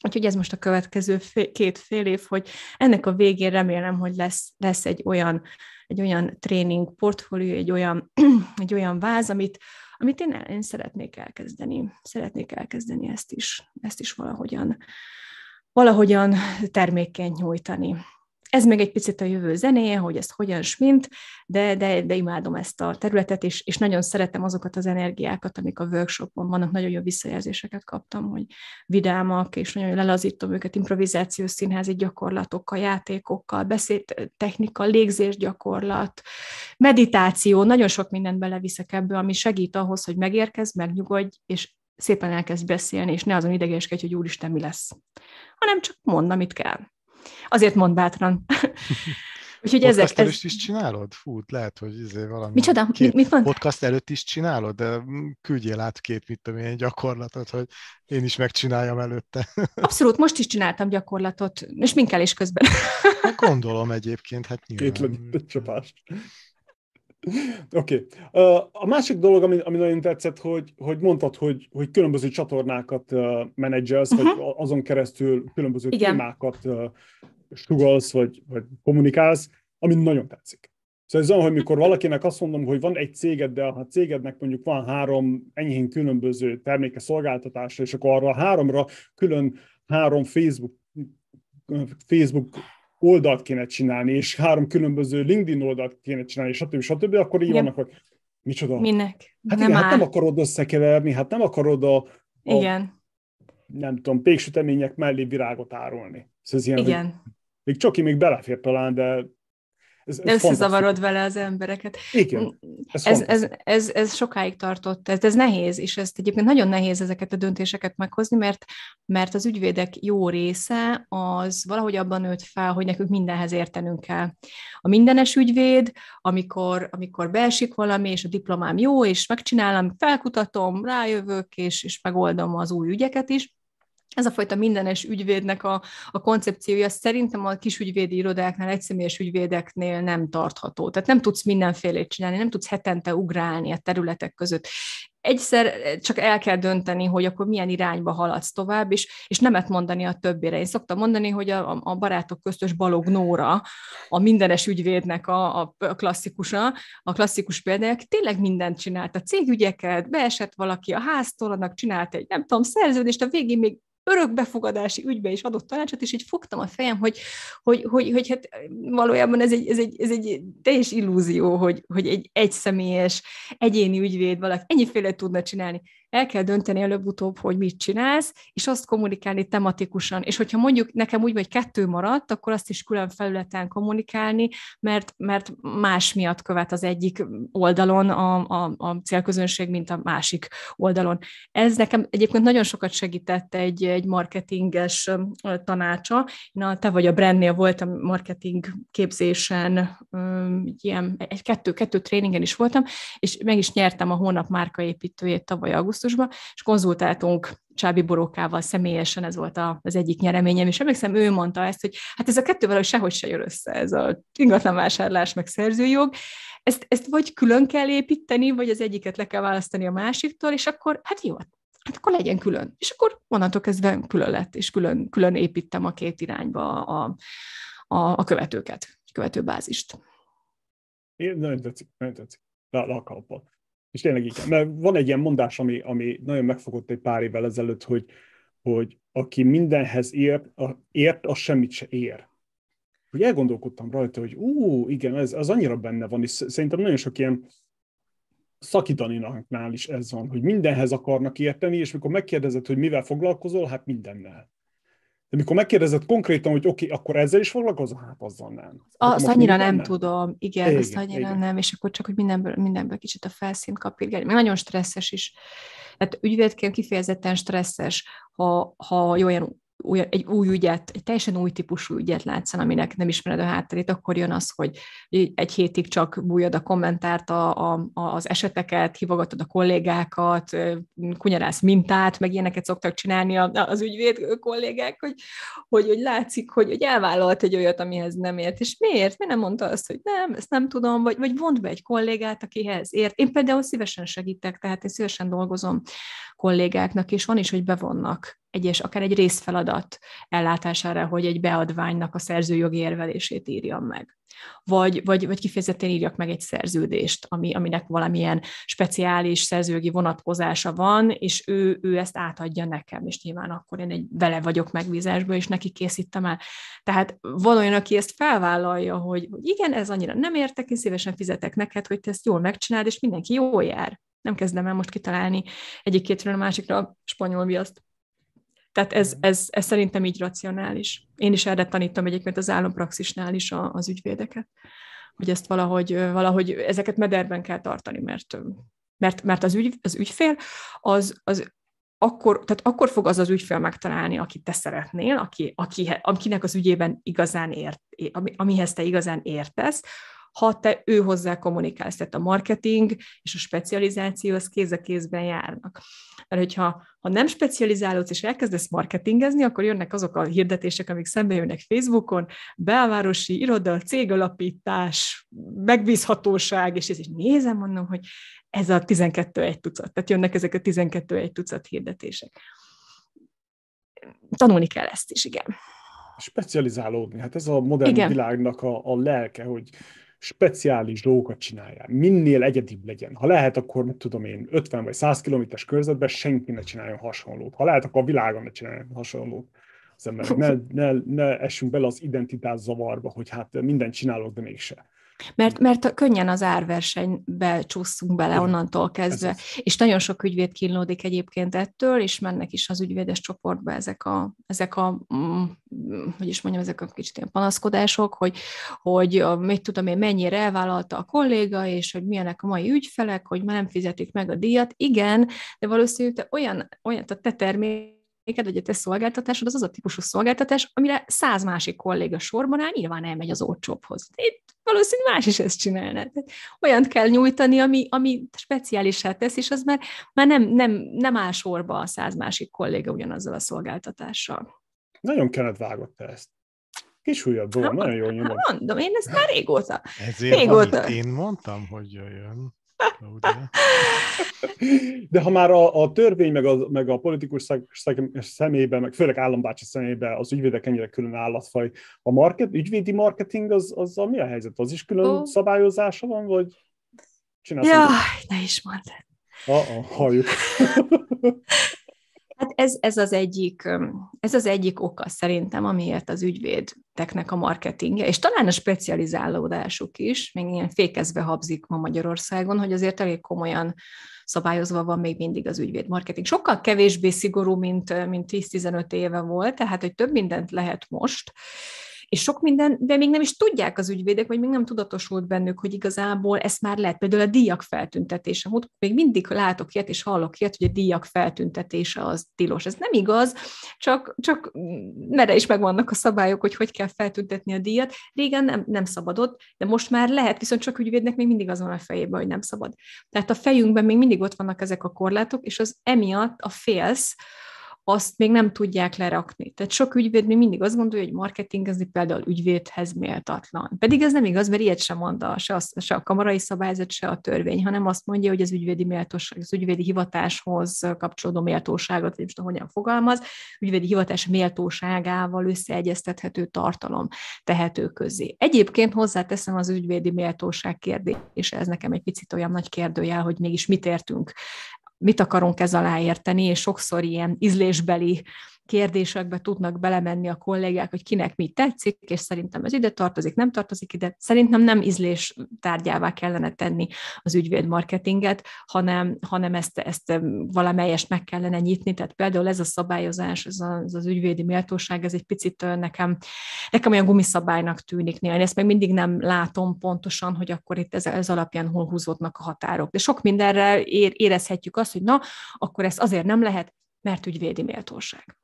Úgyhogy ez most a következő fél, két fél év, hogy ennek a végén remélem, hogy lesz, lesz egy olyan, egy olyan tréning portfólió, egy olyan, egy olyan váz, amit, amit én, én szeretnék elkezdeni. Szeretnék elkezdeni ezt is, ezt is valahogyan, valahogyan termékként nyújtani. Ez még egy picit a jövő zenéje, hogy ezt hogyan smint, de, de, de imádom ezt a területet, és, és nagyon szeretem azokat az energiákat, amik a workshopon vannak, nagyon jó visszajelzéseket kaptam, hogy vidámak, és nagyon lelazítom őket improvizációs színházi gyakorlatokkal, játékokkal, beszédtechnika, légzésgyakorlat, meditáció, nagyon sok mindent beleviszek ebből, ami segít ahhoz, hogy megérkezz, megnyugodj, és szépen elkezd beszélni, és ne azon idegeskedj, hogy úristen, mi lesz, hanem csak mondd, amit kell. Azért mond bátran. Úgyhogy podcast ezek, előtt ez... is csinálod? Fú, lehet, hogy izé valami... Micsoda? Két mit mond? Podcast előtt is csinálod, de küldjél át két, mit tudom én, gyakorlatot, hogy én is megcsináljam előtte. Abszolút, most is csináltam gyakorlatot, és minkelés közben. Hát gondolom egyébként, hát nyilván. Két csapást. Oké. Okay. A másik dolog, ami, ami nagyon tetszett, hogy, hogy mondtad, hogy, hogy különböző csatornákat menedzselsz, uh-huh. vagy azon keresztül különböző Igen. témákat sugalsz, vagy, vagy kommunikálsz, ami nagyon tetszik. Szóval ez olyan, hogy mikor valakinek azt mondom, hogy van egy céged, de ha cégednek mondjuk van három enyhén különböző terméke szolgáltatása, és akkor arra a háromra külön három Facebook, Facebook oldalt kéne csinálni, és három különböző LinkedIn oldalt kéne csinálni, stb. stb., akkor így Igen. vannak, hogy micsoda? Minek? Hát nem, igen, hát nem akarod összekeverni, hát nem akarod a, a Igen. nem tudom, péksütemények mellé virágot árulni. Szóval ez ilyen, Igen. Még Csoki még belefér talán, de Ez, ez Összezavarod vele az embereket. Igen. Ez, ez, ez, ez, ez sokáig tartott, ez, ez nehéz, és ezt egyébként nagyon nehéz ezeket a döntéseket meghozni, mert, mert az ügyvédek jó része az valahogy abban nőtt fel, hogy nekünk mindenhez értenünk kell. A mindenes ügyvéd, amikor, amikor beesik valami, és a diplomám jó, és megcsinálom, felkutatom, rájövök, és, és megoldom az új ügyeket is, ez a fajta mindenes ügyvédnek a, a koncepciója szerintem a kis ügyvédi irodáknál, egyszemélyes ügyvédeknél nem tartható. Tehát nem tudsz mindenfélét csinálni, nem tudsz hetente ugrálni a területek között. Egyszer csak el kell dönteni, hogy akkor milyen irányba haladsz tovább, és, és nemet mondani a többére. Én szoktam mondani, hogy a, a barátok köztös Balog Nóra, a mindenes ügyvédnek a, a klasszikusa, a klasszikus példája, tényleg mindent csinált. A cégügyeket, beesett valaki a háztól, annak csinált egy, nem tudom, szerződést, a végén még örökbefogadási ügybe is adott tanácsot, és így fogtam a fejem, hogy, hogy, hogy, hogy hát valójában ez egy, ez egy, ez egy teljes illúzió, hogy, hogy egy egyszemélyes, egyéni ügyvéd valaki ennyiféle tudna csinálni el kell dönteni előbb-utóbb, hogy mit csinálsz, és azt kommunikálni tematikusan. És hogyha mondjuk nekem úgy, hogy kettő maradt, akkor azt is külön felületen kommunikálni, mert, mert más miatt követ az egyik oldalon a, a, a célközönség, mint a másik oldalon. Ez nekem egyébként nagyon sokat segített egy, egy marketinges tanácsa. Én a Te vagy a brandnél voltam marketing képzésen, ilyen, egy kettő, kettő tréningen is voltam, és meg is nyertem a hónap márkaépítőjét tavaly auguszt augusztusban, és konzultáltunk Csábi Borókával személyesen, ez volt az egyik nyereményem, és emlékszem, ő mondta ezt, hogy hát ez a kettő valahogy sehogy se jön össze, ez a ingatlanvásárlás meg szerzőjog, ezt, ezt vagy külön kell építeni, vagy az egyiket le kell választani a másiktól, és akkor, hát jó, hát akkor legyen külön. És akkor onnantól kezdve külön lett, és külön, külön építem a két irányba a, a, a követőket, a követőbázist. Én nagyon tetszik, nagyon tetszik. Le, le a kalapot. És tényleg igen, mert van egy ilyen mondás, ami, ami nagyon megfogott egy pár évvel ezelőtt, hogy, hogy aki mindenhez ért, a, ért, az semmit se ér. Hogy elgondolkodtam rajta, hogy ú, igen, ez az annyira benne van, és szerintem nagyon sok ilyen szakítaninaknál is ez van, hogy mindenhez akarnak érteni, és mikor megkérdezed, hogy mivel foglalkozol, hát mindennel. De mikor megkérdezed konkrétan, hogy oké, okay, akkor ezzel is foglalkozol? Hát azzal nem. Azt annyira nem, nem tudom, igen, igen azt annyira igen. nem, és akkor csak, hogy mindenből, mindenből kicsit a felszínt kapirgálni. Még nagyon stresszes is. Tehát ügyvédként kifejezetten stresszes, ha, ha olyan új, egy új ügyet, egy teljesen új típusú ügyet látszan, aminek nem ismered a hátterét, akkor jön az, hogy egy hétig csak bújod a kommentárt, a, a, az eseteket, hívogatod a kollégákat, kunyarász mintát, meg ilyeneket szoktak csinálni az ügyvéd kollégák, hogy, hogy, hogy látszik, hogy, hogy elvállalt egy olyat, amihez nem ért. És miért? Mi nem mondta azt, hogy nem, ezt nem tudom, vagy, vagy vond be egy kollégát, akihez ért. Én például szívesen segítek, tehát én szívesen dolgozom kollégáknak, és van is, hogy bevonnak egyes, akár egy részfeladat ellátására, hogy egy beadványnak a szerzőjogi érvelését írjam meg. Vagy, vagy, vagy kifejezetten írjak meg egy szerződést, ami, aminek valamilyen speciális szerzőjogi vonatkozása van, és ő, ő ezt átadja nekem, és nyilván akkor én egy vele vagyok megbízásban, és neki készítem el. Tehát van olyan, aki ezt felvállalja, hogy, hogy igen, ez annyira nem értek, én szívesen fizetek neked, hogy te ezt jól megcsináld, és mindenki jól jár. Nem kezdem el most kitalálni egyik kétről a másikra a spanyol viaszt. Tehát ez, ez, ez szerintem így racionális. Én is erre tanítom egyébként az állampraxisnál is a, az ügyvédeket, hogy ezt valahogy, valahogy ezeket mederben kell tartani, mert, mert, mert az, ügy, az ügyfél az, az akkor, tehát akkor fog az az ügyfél megtalálni, akit te szeretnél, aki, aki, akinek az ügyében igazán ért, amihez te igazán értesz, ha te ő hozzá kommunikálsz. Tehát a marketing és a specializáció az kéz a kézben járnak. Mert hogyha ha nem specializálódsz és elkezdesz marketingezni, akkor jönnek azok a hirdetések, amik szembe jönnek Facebookon, belvárosi iroda, cégalapítás, megbízhatóság, és ez is nézem, mondom, hogy ez a 12 egy tucat. Tehát jönnek ezek a 12 egy tucat hirdetések. Tanulni kell ezt is, igen. Specializálódni, hát ez a modern igen. világnak a, a lelke, hogy speciális dolgokat csináljál, minél egyedibb legyen. Ha lehet, akkor mit tudom én, 50 vagy 100 kilométeres körzetben senki ne csináljon hasonlót. Ha lehet, akkor a világon ne csináljon hasonlót az emberek. Ne, ne, ne essünk bele az identitás zavarba, hogy hát mindent csinálok, de mégse. Mert, mert könnyen az árversenybe csúszunk bele onnantól kezdve, és nagyon sok ügyvéd kínlódik egyébként ettől, és mennek is az ügyvédes csoportba ezek a, ezek a mm, hogy is mondjam, ezek a kicsit ilyen panaszkodások, hogy, hogy mit tudom én, mennyire elvállalta a kolléga, és hogy milyenek a mai ügyfelek, hogy már nem fizetik meg a díjat. Igen, de valószínűleg te olyan, olyan a te termék neked, vagy a te szolgáltatásod, az az a típusú szolgáltatás, amire száz másik kolléga sorban áll, nyilván elmegy az olcsóbbhoz. Itt valószínűleg más is ezt csinálna. Olyant kell nyújtani, ami, ami speciálisá tesz, és az már, már nem, nem, nem áll sorba a száz másik kolléga ugyanazzal a szolgáltatással. Nagyon kellett vágott ezt. Kis újabb hát, nagyon jól nyomod. Hát mondom, én ezt már régóta. Ezért, régóta. én mondtam, hogy jöjjön. De ha már a, a törvény, meg a, meg a politikus szeg, szeg, személyben, meg főleg állambácsi személyben az ügyvédek ennyire külön állatfaj, a market, ügyvédi marketing, az, az a mi a helyzet? Az is külön oh. szabályozása van, vagy csinálsz? Jaj, ne is mondd. Ah, halljuk. Hát ez, ez, az egyik, ez az egyik oka szerintem, amiért az ügyvédeknek a marketingje, és talán a specializálódásuk is, még ilyen fékezve habzik ma Magyarországon, hogy azért elég komolyan szabályozva van még mindig az ügyvéd marketing. Sokkal kevésbé szigorú, mint, mint 10-15 éve volt, tehát hogy több mindent lehet most, és sok minden, de még nem is tudják az ügyvédek, vagy még nem tudatosult bennük, hogy igazából ezt már lehet. Például a díjak feltüntetése. Még mindig látok ilyet, és hallok ilyet, hogy a díjak feltüntetése az tilos. Ez nem igaz, csak, csak merre is megvannak a szabályok, hogy hogy kell feltüntetni a díjat. Régen nem, nem szabadott, de most már lehet, viszont csak ügyvédnek még mindig az van a fejében, hogy nem szabad. Tehát a fejünkben még mindig ott vannak ezek a korlátok, és az emiatt a félsz, azt még nem tudják lerakni. Tehát sok ügyvéd még mindig azt gondolja, hogy marketingezni például ügyvédhez méltatlan. Pedig ez nem igaz, mert ilyet sem mond a, se, a, se a kamarai szabályzat, se a törvény, hanem azt mondja, hogy az ügyvédi méltóság, az ügyvédi hivatáshoz kapcsolódó méltóságot, nem tudom, hogyan fogalmaz, ügyvédi hivatás méltóságával összeegyeztethető tartalom tehető közé. Egyébként hozzáteszem az ügyvédi méltóság kérdése, ez nekem egy picit olyan nagy kérdőjel, hogy mégis mit értünk mit akarunk ez alá érteni, és sokszor ilyen ízlésbeli kérdésekbe tudnak belemenni a kollégák, hogy kinek mi tetszik, és szerintem ez ide tartozik, nem tartozik ide. Szerintem nem ízlés tárgyává kellene tenni az ügyvédmarketinget, hanem, hanem ezt, ezt valamelyest meg kellene nyitni. Tehát például ez a szabályozás, ez, a, ez az ügyvédi méltóság, ez egy picit nekem, nekem olyan gumiszabálynak tűnik néha. Én ezt még mindig nem látom pontosan, hogy akkor itt ez, ez alapján hol húzódnak a határok. De sok mindenre érezhetjük azt, hogy na, akkor ezt azért nem lehet, mert ügyvédi méltóság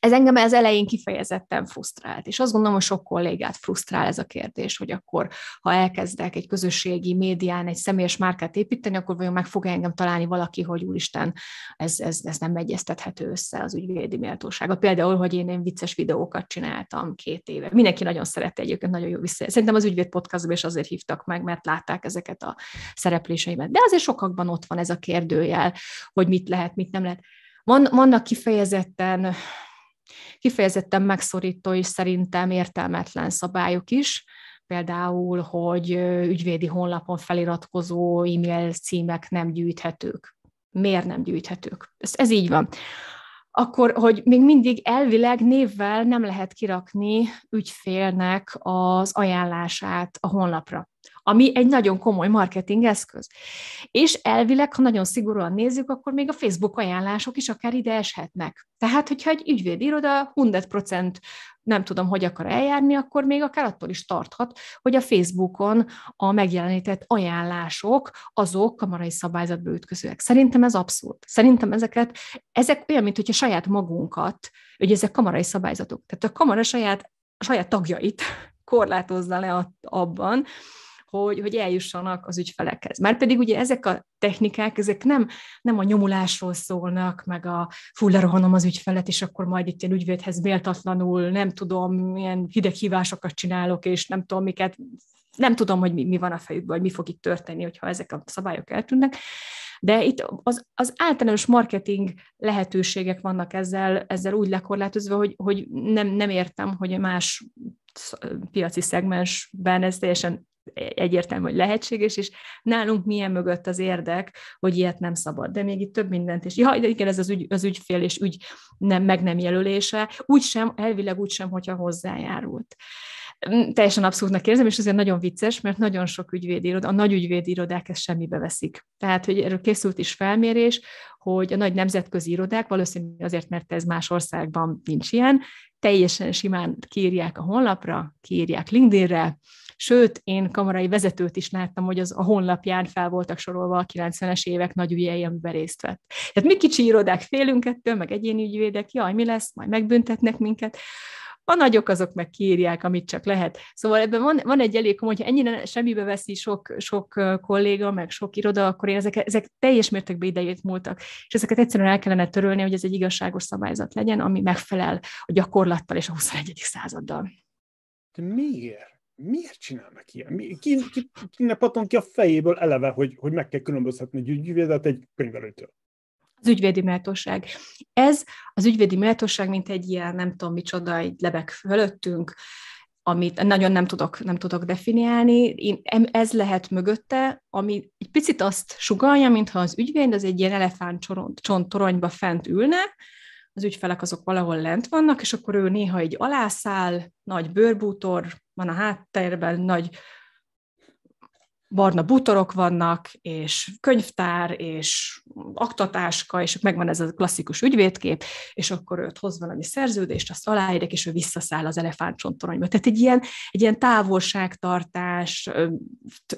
ez engem az elején kifejezetten frusztrált, és azt gondolom, hogy sok kollégát frusztrál ez a kérdés, hogy akkor, ha elkezdek egy közösségi médián egy személyes márkát építeni, akkor vajon meg fog engem találni valaki, hogy úristen, ez, ez, ez nem egyeztethető össze az ügyvédi méltósága. Például, hogy én, én vicces videókat csináltam két éve. Mindenki nagyon szerette egyébként, nagyon jó vissza. Szerintem az ügyvéd podcastban is azért hívtak meg, mert látták ezeket a szerepléseimet. De azért sokakban ott van ez a kérdőjel, hogy mit lehet, mit nem lehet. Van, vannak kifejezetten kifejezetten megszorító és szerintem értelmetlen szabályok is, például, hogy ügyvédi honlapon feliratkozó e-mail címek nem gyűjthetők. Miért nem gyűjthetők? Ez, ez így van. Akkor, hogy még mindig elvileg névvel nem lehet kirakni ügyfélnek az ajánlását a honlapra ami egy nagyon komoly marketing eszköz. És elvileg, ha nagyon szigorúan nézzük, akkor még a Facebook ajánlások is akár ide eshetnek. Tehát, hogyha egy ügyvédiroda 100% nem tudom, hogy akar eljárni, akkor még akár attól is tarthat, hogy a Facebookon a megjelenített ajánlások azok kamarai szabályzatba ütközőek. Szerintem ez abszurd. Szerintem ezeket, ezek olyan, mint hogyha saját magunkat, hogy ezek kamarai szabályzatok. Tehát a kamara saját, saját tagjait korlátozza le abban, hogy, hogy eljussanak az ügyfelekhez. Már pedig ugye ezek a technikák, ezek nem, nem a nyomulásról szólnak, meg a fullarohanom az ügyfelet, és akkor majd itt ilyen ügyvédhez méltatlanul, nem tudom, milyen hideghívásokat csinálok, és nem tudom, miket, nem tudom, hogy mi, mi van a fejükben, vagy mi fog itt történni, hogyha ezek a szabályok eltűnnek. De itt az, az általános marketing lehetőségek vannak ezzel, ezzel úgy lekorlátozva, hogy, hogy nem, nem értem, hogy más piaci szegmensben ez teljesen egyértelmű, hogy lehetséges, és nálunk milyen mögött az érdek, hogy ilyet nem szabad. De még itt több mindent is. Ja, igen, ez az, ügy, az ügyfél és ügy nem, meg nem jelölése, úgysem, elvileg úgysem, hogyha hozzájárult. Mm, teljesen abszurdnak érzem, és azért nagyon vicces, mert nagyon sok ügyvédiroda, a nagy ügyvédirodák ezt semmibe veszik. Tehát, hogy erről készült is felmérés, hogy a nagy nemzetközi irodák, valószínűleg azért, mert ez más országban nincs ilyen, teljesen simán kiírják a honlapra, kiírják LinkedInre, Sőt, én kamarai vezetőt is láttam, hogy az a honlapján fel voltak sorolva a 90-es évek nagy ügyei, amiben részt vett. Tehát mi kicsi irodák félünk ettől, meg egyéni ügyvédek, jaj, mi lesz, majd megbüntetnek minket. A nagyok azok meg kiírják, amit csak lehet. Szóval ebben van, van egy elég komoly, hogyha ennyire semmibe veszi sok, sok kolléga, meg sok iroda, akkor én ezek, ezek teljes mértékben idejét múltak. És ezeket egyszerűen el kellene törölni, hogy ez egy igazságos szabályzat legyen, ami megfelel a gyakorlattal és a 21. századdal. De miért? Miért csinálnak ilyen? Mi, ki, ki, kinek paton ki a fejéből eleve, hogy, hogy meg kell különböztetni egy ügyvédet egy könyvelőtől? Az ügyvédi méltóság. Ez az ügyvédi méltóság, mint egy ilyen, nem tudom micsoda, egy lebek fölöttünk, amit nagyon nem tudok, nem tudok definiálni. Én, ez lehet mögötte, ami egy picit azt sugalja, mintha az ügyvéd az egy ilyen elefántcsont toronyba fent ülne, az ügyfelek azok valahol lent vannak, és akkor ő néha egy alászáll, nagy bőrbútor van a háttérben, nagy barna bútorok vannak, és könyvtár, és aktatáska, és megvan ez a klasszikus ügyvédkép, és akkor őt hoz valami szerződést, azt aláírek, és ő visszaszáll az elefántcsontoronyba. Tehát egy ilyen, egy ilyen távolságtartás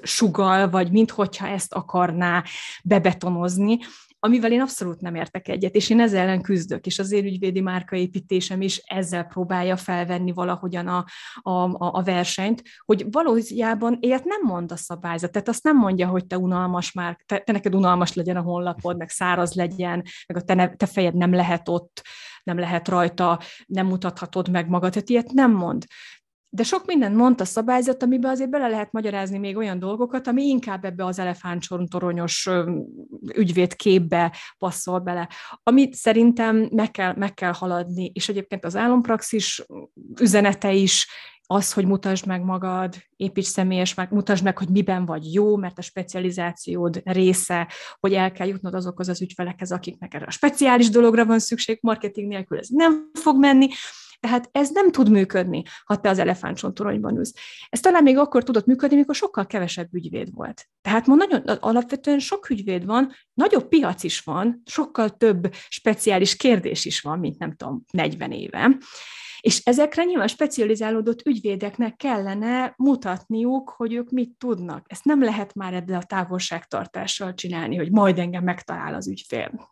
sugal, vagy minthogyha ezt akarná bebetonozni, amivel én abszolút nem értek egyet, és én ezzel ellen küzdök, és az én ügyvédi márkaépítésem is ezzel próbálja felvenni valahogyan a, a, a versenyt, hogy valójában ilyet nem mond a szabályzat, tehát azt nem mondja, hogy te unalmas már, te, te neked unalmas legyen a honlapod, meg száraz legyen, meg a te, ne, te fejed nem lehet ott, nem lehet rajta, nem mutathatod meg magad, tehát ilyet nem mond. De sok mindent mond a szabályzat, amiben azért bele lehet magyarázni még olyan dolgokat, ami inkább ebbe az elefántcsontoronyos ügyvéd képbe passzol bele, amit szerintem meg kell, meg kell haladni, és egyébként az állampraxis üzenete is az, hogy mutasd meg magad, építs személyes, meg mutasd meg, hogy miben vagy jó, mert a specializációd része, hogy el kell jutnod azokhoz az ügyfelekhez, akiknek erre a speciális dologra van szükség, marketing nélkül ez nem fog menni, tehát ez nem tud működni, ha te az elefántcsontoronyban ülsz. Ez talán még akkor tudott működni, mikor sokkal kevesebb ügyvéd volt. Tehát ma nagyon alapvetően sok ügyvéd van, nagyobb piac is van, sokkal több speciális kérdés is van, mint nem tudom, 40 éve. És ezekre nyilván specializálódott ügyvédeknek kellene mutatniuk, hogy ők mit tudnak. Ezt nem lehet már ebben a távolságtartással csinálni, hogy majd engem megtalál az ügyfél.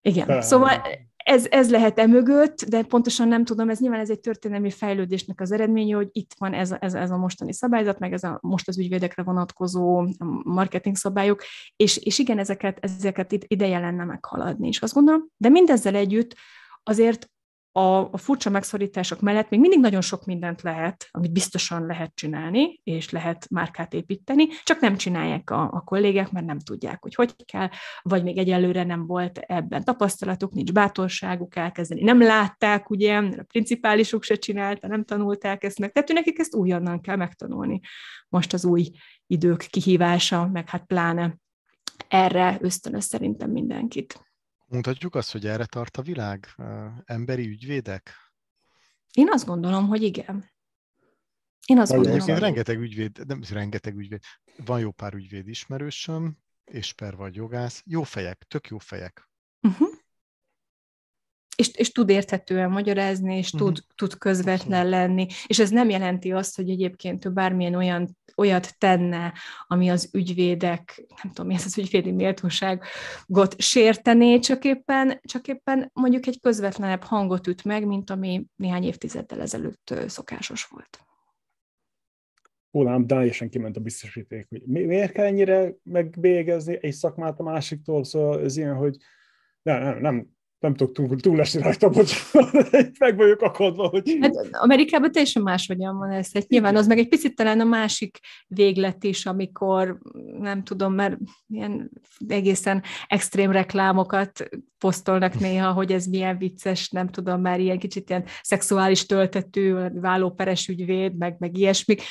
Igen, szóval ez, ez lehet e mögött, de pontosan nem tudom, ez nyilván ez egy történelmi fejlődésnek az eredménye, hogy itt van ez, ez, ez a mostani szabályzat, meg ez a most az ügyvédekre vonatkozó marketing szabályok, és, és igen, ezeket, ezeket ideje lenne meghaladni, és azt gondolom, de mindezzel együtt azért a, a furcsa megszorítások mellett még mindig nagyon sok mindent lehet, amit biztosan lehet csinálni, és lehet márkát építeni, csak nem csinálják a, a kollégák, mert nem tudják, hogy hogy kell, vagy még egyelőre nem volt ebben tapasztalatuk, nincs bátorságuk elkezdeni. Nem látták, ugye, a principálisuk se csinálta, nem tanulták ezt meg, tehát nekik ezt újonnan kell megtanulni. Most az új idők kihívása, meg hát pláne erre ösztönöz szerintem mindenkit. Mondhatjuk azt, hogy erre tart a világ? Emberi ügyvédek? Én azt gondolom, hogy igen. Én azt gondolom. Egyébként rengeteg ügyvéd, nem rengeteg ügyvéd, van jó pár ügyvéd ismerősöm, és per vagy jogász, jó fejek, tök jó fejek. És, és tud érthetően magyarázni, és tud, uh-huh. tud közvetlen lenni, és ez nem jelenti azt, hogy egyébként ő bármilyen olyan, olyat tenne, ami az ügyvédek, nem tudom, mi ez az ügyvédi méltóságot sértené, csak éppen, csak éppen mondjuk egy közvetlenebb hangot üt meg, mint ami néhány évtizeddel ezelőtt szokásos volt. Ólám teljesen kiment a biztosíték, hogy miért kell ennyire megbélyegezni egy szakmát a másiktól, szóval ez ilyen, hogy nem, nem, nem nem túl, túlesni rajta, bocsánat, meg vagyok akadva, hogy... Hát Amerikában teljesen máshogyan van ez. Hát nyilván az meg egy picit talán a másik véglet is, amikor nem tudom, mert ilyen egészen extrém reklámokat posztolnak néha, hogy ez milyen vicces, nem tudom, már ilyen kicsit ilyen szexuális töltető, vállóperes ügyvéd, meg, meg ilyesmik.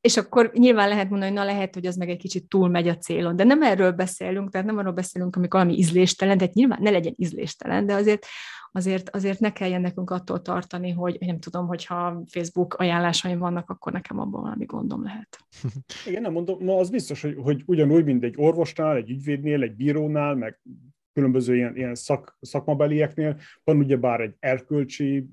És akkor nyilván lehet mondani, hogy na lehet, hogy az meg egy kicsit túl megy a célon. De nem erről beszélünk, tehát nem arról beszélünk, amikor valami ízléstelen, tehát nyilván ne legyen ízléstelen, de de azért, azért, azért ne kelljen nekünk attól tartani, hogy nem tudom, hogyha Facebook ajánlásaim vannak, akkor nekem abban valami gondom lehet. Igen, nem mondom, na az biztos, hogy, hogy ugyanúgy, mint egy orvosnál, egy ügyvédnél, egy bírónál, meg különböző ilyen, ilyen szak, szakmabelieknél van ugyebár egy erkölcsi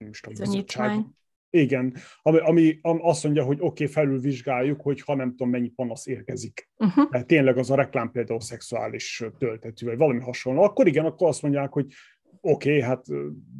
nem is tudom, igen, ami, ami azt mondja, hogy oké, okay, felülvizsgáljuk, hogy ha nem tudom, mennyi panasz érkezik. Uh-huh. Tehát tényleg az a reklám például szexuális töltetű, vagy valami hasonló. Akkor igen, akkor azt mondják, hogy oké, okay, hát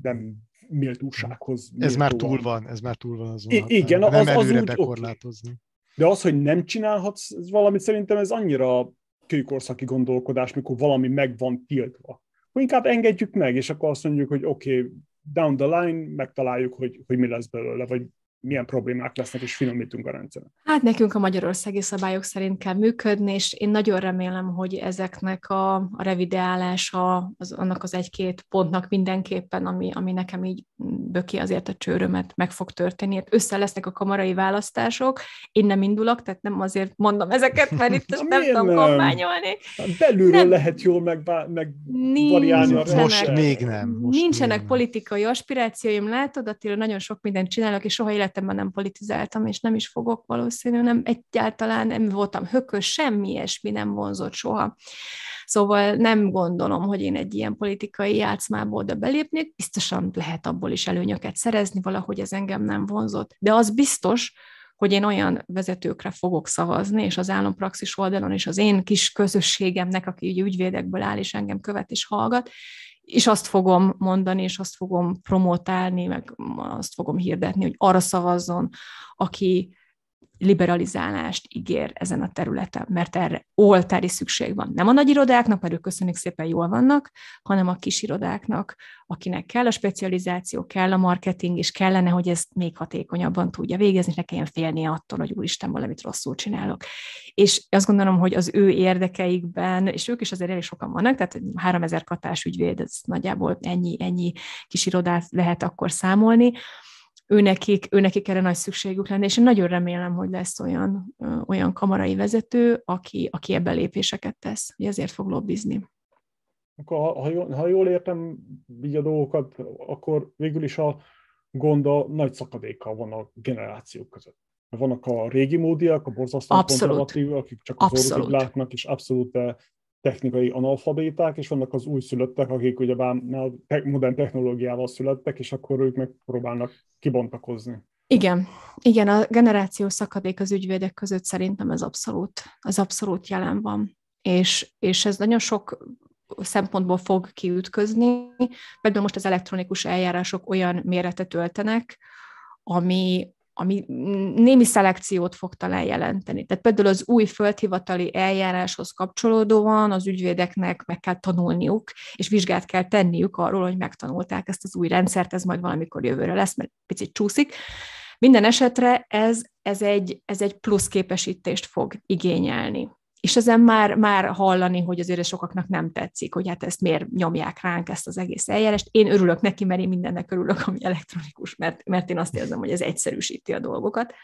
nem méltósághoz. Ez már túl van, ez már túl van azon. I- igen, nem az, az úgy, bekorlátozni. Okay. De az, hogy nem csinálhatsz valamit, szerintem ez annyira kőkorszaki gondolkodás, mikor valami meg van tiltva. Hogy inkább engedjük meg, és akkor azt mondjuk, hogy oké, okay, down the line megtaláljuk, hogy, hogy mi lesz belőle, vagy milyen problémák lesznek, és finomítunk a rendszeren. Hát nekünk a magyarországi szabályok szerint kell működni, és én nagyon remélem, hogy ezeknek a, a revideálása, az, annak az egy-két pontnak mindenképpen, ami, ami nekem így böki azért a csőrömet meg fog történni. Hát össze lesznek a kamarai választások, én nem indulok, tehát nem azért mondom ezeket, mert itt most nem tudom kampányolni. Hát belülről nem. lehet jól meg, meg variálni a Most még nem. Most nincsenek még politikai aspirációim, látod, Attila, nagyon sok mindent csinálok, és soha életemben nem politizáltam, és nem is fogok valószínű, nem egyáltalán nem voltam hökös, semmi ilyesmi nem vonzott soha. Szóval nem gondolom, hogy én egy ilyen politikai játszmából oda belépnék, biztosan lehet abból is előnyöket szerezni, valahogy ez engem nem vonzott. De az biztos, hogy én olyan vezetőkre fogok szavazni, és az állampraxis oldalon, és az én kis közösségemnek, aki ügyvédekből áll, és engem követ és hallgat, és azt fogom mondani, és azt fogom promotálni, meg azt fogom hirdetni, hogy arra szavazzon, aki liberalizálást ígér ezen a területen, mert erre oltári szükség van. Nem a nagy irodáknak, mert ők köszönjük szépen jól vannak, hanem a kis irodáknak, akinek kell a specializáció, kell a marketing, és kellene, hogy ezt még hatékonyabban tudja végezni, ne kelljen félni attól, hogy úristen, valamit rosszul csinálok. És azt gondolom, hogy az ő érdekeikben, és ők is azért elég sokan vannak, tehát 3000 katás ügyvéd, ez nagyjából ennyi, ennyi kis irodát lehet akkor számolni, őnekik, őnekik erre nagy szükségük lenne, és én nagyon remélem, hogy lesz olyan, olyan kamarai vezető, aki, aki ebben lépéseket tesz, hogy ezért fog lobbizni. Akkor, ha, ha, jól, ha jól értem így a dolgokat, akkor végül is a gond a nagy szakadékkal van a generációk között. Vannak a régi módiak, a borzasztóan konzervatívak, akik csak az orrukig látnak, és abszolút technikai analfabéták, és vannak az újszülöttek, akik ugye modern technológiával születtek, és akkor ők megpróbálnak kibontakozni. Igen, igen, a generáció szakadék az ügyvédek között szerintem ez abszolút, az abszolút jelen van. És, és ez nagyon sok szempontból fog kiütközni. Például most az elektronikus eljárások olyan méretet öltenek, ami, ami némi szelekciót fog talán jelenteni. Tehát például az új földhivatali eljáráshoz kapcsolódóan az ügyvédeknek meg kell tanulniuk, és vizsgát kell tenniük arról, hogy megtanulták ezt az új rendszert, ez majd valamikor jövőre lesz, mert picit csúszik. Minden esetre ez, ez, egy, ez egy plusz képesítést fog igényelni és ezen már, már hallani, hogy azért sokaknak nem tetszik, hogy hát ezt miért nyomják ránk ezt az egész eljárást. Én örülök neki, mert én mindennek örülök, ami elektronikus, mert, mert én azt érzem, hogy ez egyszerűsíti a dolgokat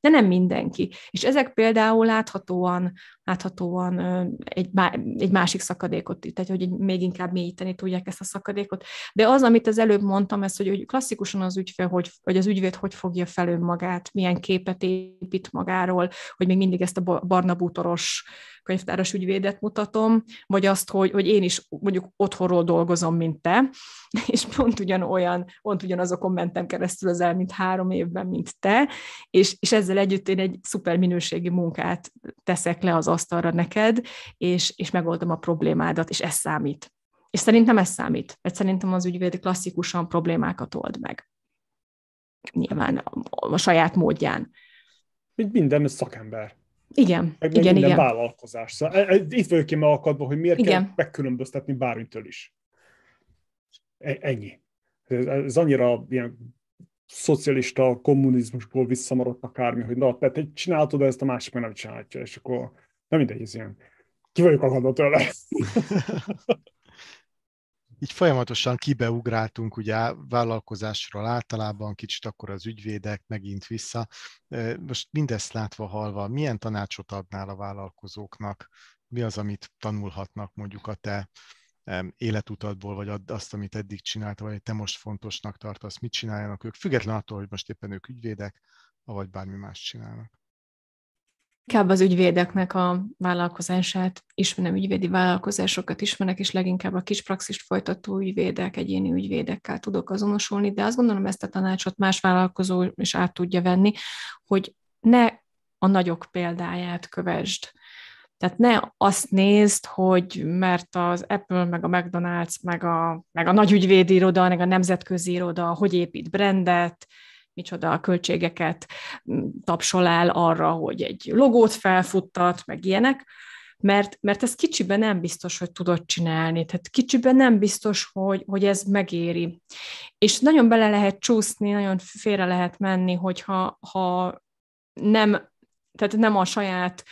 de nem mindenki. És ezek például láthatóan, láthatóan egy, egy másik szakadékot, tehát hogy még inkább mélyíteni tudják ezt a szakadékot. De az, amit az előbb mondtam, ez, hogy, hogy klasszikusan az ügyfél, hogy, hogy az ügyvéd hogy fogja fel önmagát, milyen képet épít magáról, hogy még mindig ezt a barna bútoros könyvtáros ügyvédet mutatom, vagy azt, hogy, hogy én is mondjuk otthonról dolgozom, mint te, és pont ugyanolyan, pont ugyanazokon mentem keresztül az elmúlt három évben, mint te, és, és ezzel együtt én egy szuper minőségi munkát teszek le az asztalra neked, és, és megoldom a problémádat, és ez számít. És szerintem ez számít, mert szerintem az ügyvéd klasszikusan problémákat old meg. Nyilván a, a saját módján. Mint minden szakember. Igen, meg igen, minden igen. vállalkozás. Szóval e, e, itt vagyok én akadva, hogy miért igen. kell megkülönböztetni bármitől is. E, ennyi. Ez, ez annyira ilyen szocialista kommunizmusból visszamaradt akármi, hogy na, te csináltad ezt, a másik meg nem csinálhatja, és akkor nem mindegy, ez ilyen. Ki vagyok akadva tőle. így folyamatosan kibeugráltunk ugye vállalkozásról általában, kicsit akkor az ügyvédek, megint vissza. Most mindezt látva, halva, milyen tanácsot adnál a vállalkozóknak? Mi az, amit tanulhatnak mondjuk a te életutatból, vagy azt, amit eddig csinálta, vagy te most fontosnak tartasz, mit csináljanak ők, független attól, hogy most éppen ők ügyvédek, vagy bármi más csinálnak. Inkább az ügyvédeknek a vállalkozását ismerem, ügyvédi vállalkozásokat ismerek, és leginkább a kis praxist folytató ügyvédek, egyéni ügyvédekkel tudok azonosulni, de azt gondolom ezt a tanácsot más vállalkozó is át tudja venni, hogy ne a nagyok példáját kövesd. Tehát ne azt nézd, hogy mert az Apple, meg a McDonald's, meg a, meg a nagy ügyvédi iroda, meg a nemzetközi iroda, hogy épít brandet, micsoda a költségeket tapsol el arra, hogy egy logót felfuttat, meg ilyenek, mert, mert ez kicsiben nem biztos, hogy tudod csinálni, tehát kicsiben nem biztos, hogy, hogy ez megéri. És nagyon bele lehet csúszni, nagyon félre lehet menni, hogyha ha nem, tehát nem a saját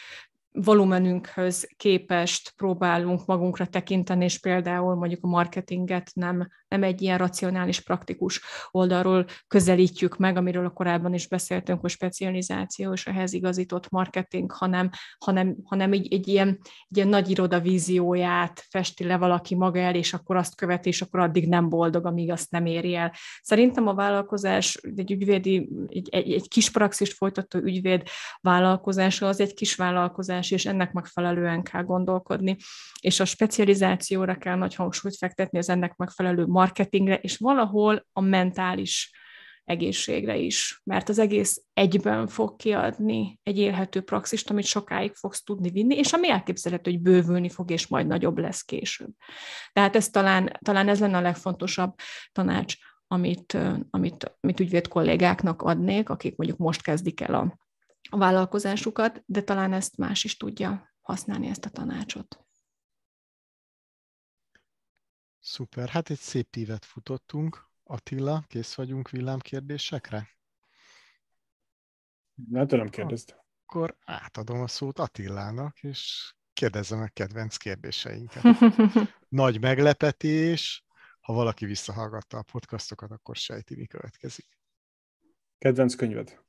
volumenünkhöz képest próbálunk magunkra tekinteni, és például mondjuk a marketinget nem, nem egy ilyen racionális, praktikus oldalról közelítjük meg, amiről a korábban is beszéltünk, hogy specializáció és ehhez igazított marketing, hanem, hanem, hanem egy, egy, ilyen, egy ilyen nagy iroda vízióját festi le valaki maga el, és akkor azt követi, és akkor addig nem boldog, amíg azt nem éri el. Szerintem a vállalkozás, egy ügyvédi, egy, egy, egy kis praxist folytató ügyvéd vállalkozása az egy kis vállalkozás, és ennek megfelelően kell gondolkodni. És a specializációra kell nagy hangsúlyt fektetni, az ennek megfelelő marketingre, és valahol a mentális egészségre is, mert az egész egyben fog kiadni egy élhető praxist, amit sokáig fogsz tudni vinni, és ami elképzelhető, hogy bővülni fog, és majd nagyobb lesz később. Tehát ez talán, talán ez lenne a legfontosabb tanács, amit, amit, amit ügyvéd kollégáknak adnék, akik mondjuk most kezdik el a, a vállalkozásukat, de talán ezt más is tudja használni, ezt a tanácsot. Szuper, hát egy szép tívet futottunk. Attila, kész vagyunk villámkérdésekre? Nem tudom, kérdezni. Akkor átadom a szót Attilának, és kérdezze meg kedvenc kérdéseinket. Nagy meglepetés, ha valaki visszahallgatta a podcastokat, akkor sejti, mi következik. Kedvenc könyved?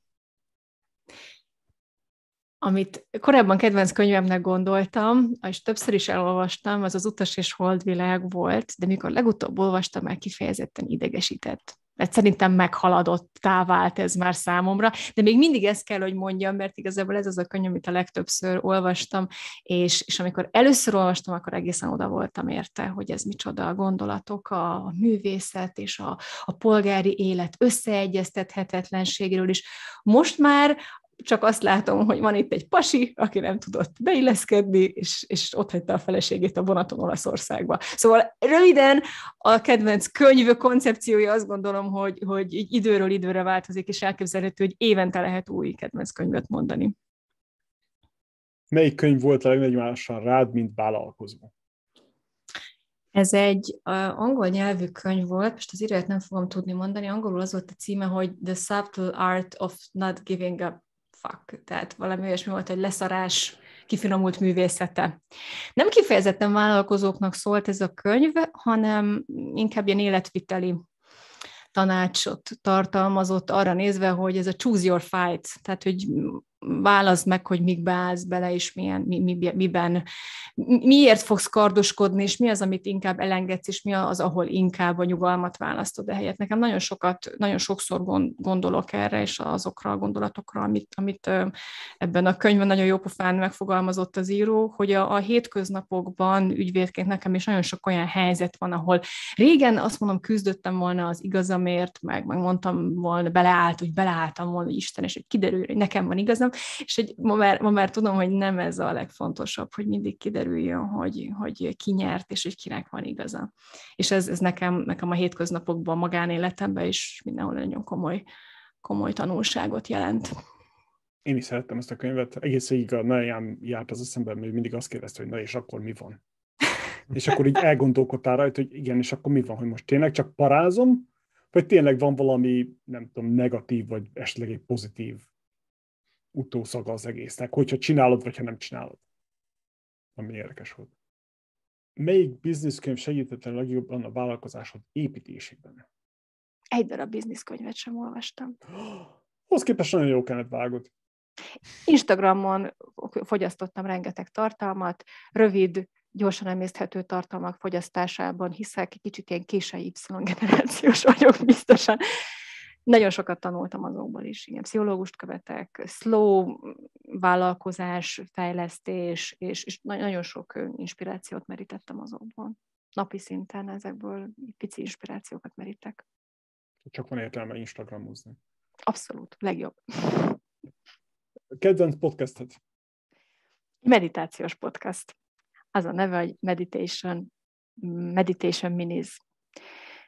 Amit korábban kedvenc könyvemnek gondoltam, és többször is elolvastam, az az Utas és Holdvilág volt, de mikor legutóbb olvastam, már kifejezetten idegesített. Mert szerintem meghaladott, vált ez már számomra, de még mindig ezt kell, hogy mondjam, mert igazából ez az a könyv, amit a legtöbbször olvastam, és, és amikor először olvastam, akkor egészen oda voltam érte, hogy ez micsoda a gondolatok, a művészet és a, a polgári élet összeegyeztethetetlenségéről is. Most már csak azt látom, hogy van itt egy pasi, aki nem tudott beilleszkedni, és, és ott hagyta a feleségét a vonaton Olaszországba. Szóval röviden a kedvenc könyv koncepciója azt gondolom, hogy, hogy így időről időre változik, és elképzelhető, hogy évente lehet új kedvenc könyvet mondani. Melyik könyv volt a legnagyobb rád, mint vállalkozó? Ez egy uh, angol nyelvű könyv volt, most az íróját nem fogom tudni mondani, angolul az volt a címe, hogy The Subtle Art of Not Giving Up fuck, tehát valami olyasmi volt, hogy leszarás kifinomult művészete. Nem kifejezetten vállalkozóknak szólt ez a könyv, hanem inkább ilyen életviteli tanácsot tartalmazott arra nézve, hogy ez a choose your fight, tehát hogy válaszd meg, hogy mikbe állsz bele, és milyen, mi, mi, miben, miért fogsz kardoskodni, és mi az, amit inkább elengedsz, és mi az, ahol inkább a nyugalmat választod ehelyett. Nekem nagyon sokat, nagyon sokszor gondolok erre, és azokra a gondolatokra, amit, amit ebben a könyvben nagyon jó pofán megfogalmazott az író, hogy a, a hétköznapokban ügyvédként nekem is nagyon sok olyan helyzet van, ahol régen azt mondom, küzdöttem volna az igazamért, meg, meg mondtam volna, beleállt, hogy beleálltam volna, hogy Isten, és hogy kiderül, hogy nekem van igazam, dolgozom, és hogy ma már, ma már tudom, hogy nem ez a legfontosabb, hogy mindig kiderüljön, hogy, hogy ki nyert, és hogy kinek van igaza. És ez, ez nekem, nekem a hétköznapokban, magánéletemben is mindenhol nagyon komoly, komoly tanulságot jelent. Én is szerettem ezt a könyvet. Egész végig a nagyon járt az eszemben, hogy mindig azt kérdezte, hogy na és akkor mi van? és akkor így elgondolkodtál rajta, hogy igen, és akkor mi van, hogy most tényleg csak parázom, vagy tényleg van valami, nem tudom, negatív, vagy esetleg egy pozitív utószaga az egésznek, hogyha csinálod, vagy ha nem csinálod. Ami érdekes volt. Melyik bizniszkönyv segített a legjobban a vállalkozásod építésében? Egy darab bizniszkönyvet sem olvastam. Hoz képest nagyon jó kellett vágod. Instagramon fogyasztottam rengeteg tartalmat, rövid, gyorsan emészthető tartalmak fogyasztásában hiszek, egy kicsit ilyen késői Y-generációs vagyok biztosan. Nagyon sokat tanultam azokból is, igen, pszichológust követek, slow vállalkozás, fejlesztés, és, és nagyon sok inspirációt merítettem azokból. Napi szinten ezekből pici inspirációkat merítek. Csak van értelme Instagramozni. Abszolút, legjobb. Kedvenc podcastet? Meditációs podcast. Az a neve, hogy Meditation, Meditation Minis.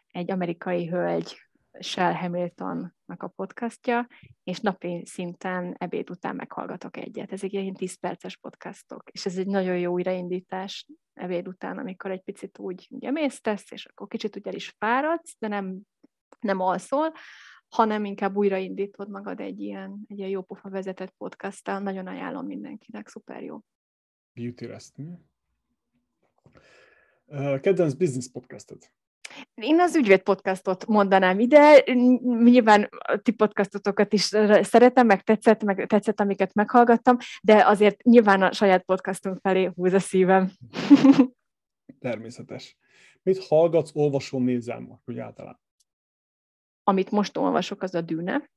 Egy amerikai hölgy, Shell Hamiltonnak a podcastja, és napi szinten ebéd után meghallgatok egyet. Ezek ilyen 10 perces podcastok, és ez egy nagyon jó újraindítás ebéd után, amikor egy picit úgy ugye mésztesz, és akkor kicsit ugye is fáradsz, de nem, nem alszol, hanem inkább újraindítod magad egy ilyen, egy ilyen jópofa vezetett podcasttal. Nagyon ajánlom mindenkinek, szuper jó. Beauty Rest, mi? Kedvenc business podcastot? Én az ügyvéd podcastot mondanám ide, nyilván a ti podcastotokat is szeretem, meg tetszett, meg tetszett, amiket meghallgattam, de azért nyilván a saját podcastunk felé húz a szívem. Természetes. Mit hallgatsz, olvasol, nézel most, úgy általában? Amit most olvasok, az a Dűne,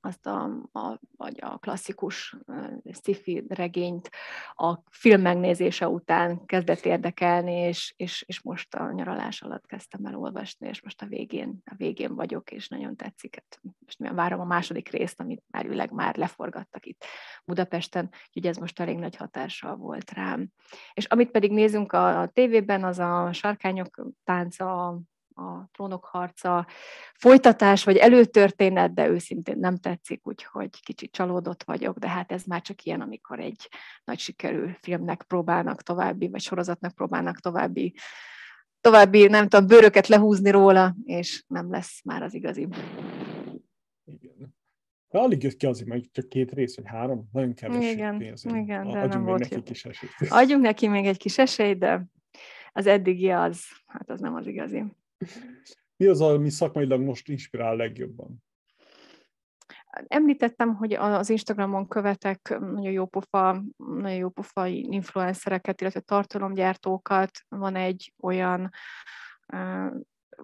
azt a, a, vagy a klasszikus sci-fi regényt a film megnézése után kezdett érdekelni, és, és, és most a nyaralás alatt kezdtem el olvasni, és most a végén, a végén vagyok, és nagyon tetszik. Hát most már várom a második részt, amit már már leforgattak itt Budapesten, úgyhogy ez most elég nagy hatással volt rám. És amit pedig nézünk a, a tévében, az a sarkányok tánca, a trónok harca folytatás vagy előtörténet, de őszintén nem tetszik, úgyhogy kicsit csalódott vagyok, de hát ez már csak ilyen, amikor egy nagy sikerű filmnek próbálnak további, vagy sorozatnak próbálnak további további, nem tudom, bőröket lehúzni róla, és nem lesz már az igazi. Igen. De alig jött ki azért, mert csak két rész, vagy három, nagyon kevés igen, pénz. Igen, de Adjunk nem még volt neki jó. kis esélyt. Adjunk neki még egy kis esélyt, de az eddigi az, hát az nem az igazi. Mi az, ami szakmailag most inspirál legjobban? Említettem, hogy az Instagramon követek nagyon jó pofa, nagyon jó pofa influencereket, illetve tartalomgyártókat. Van egy olyan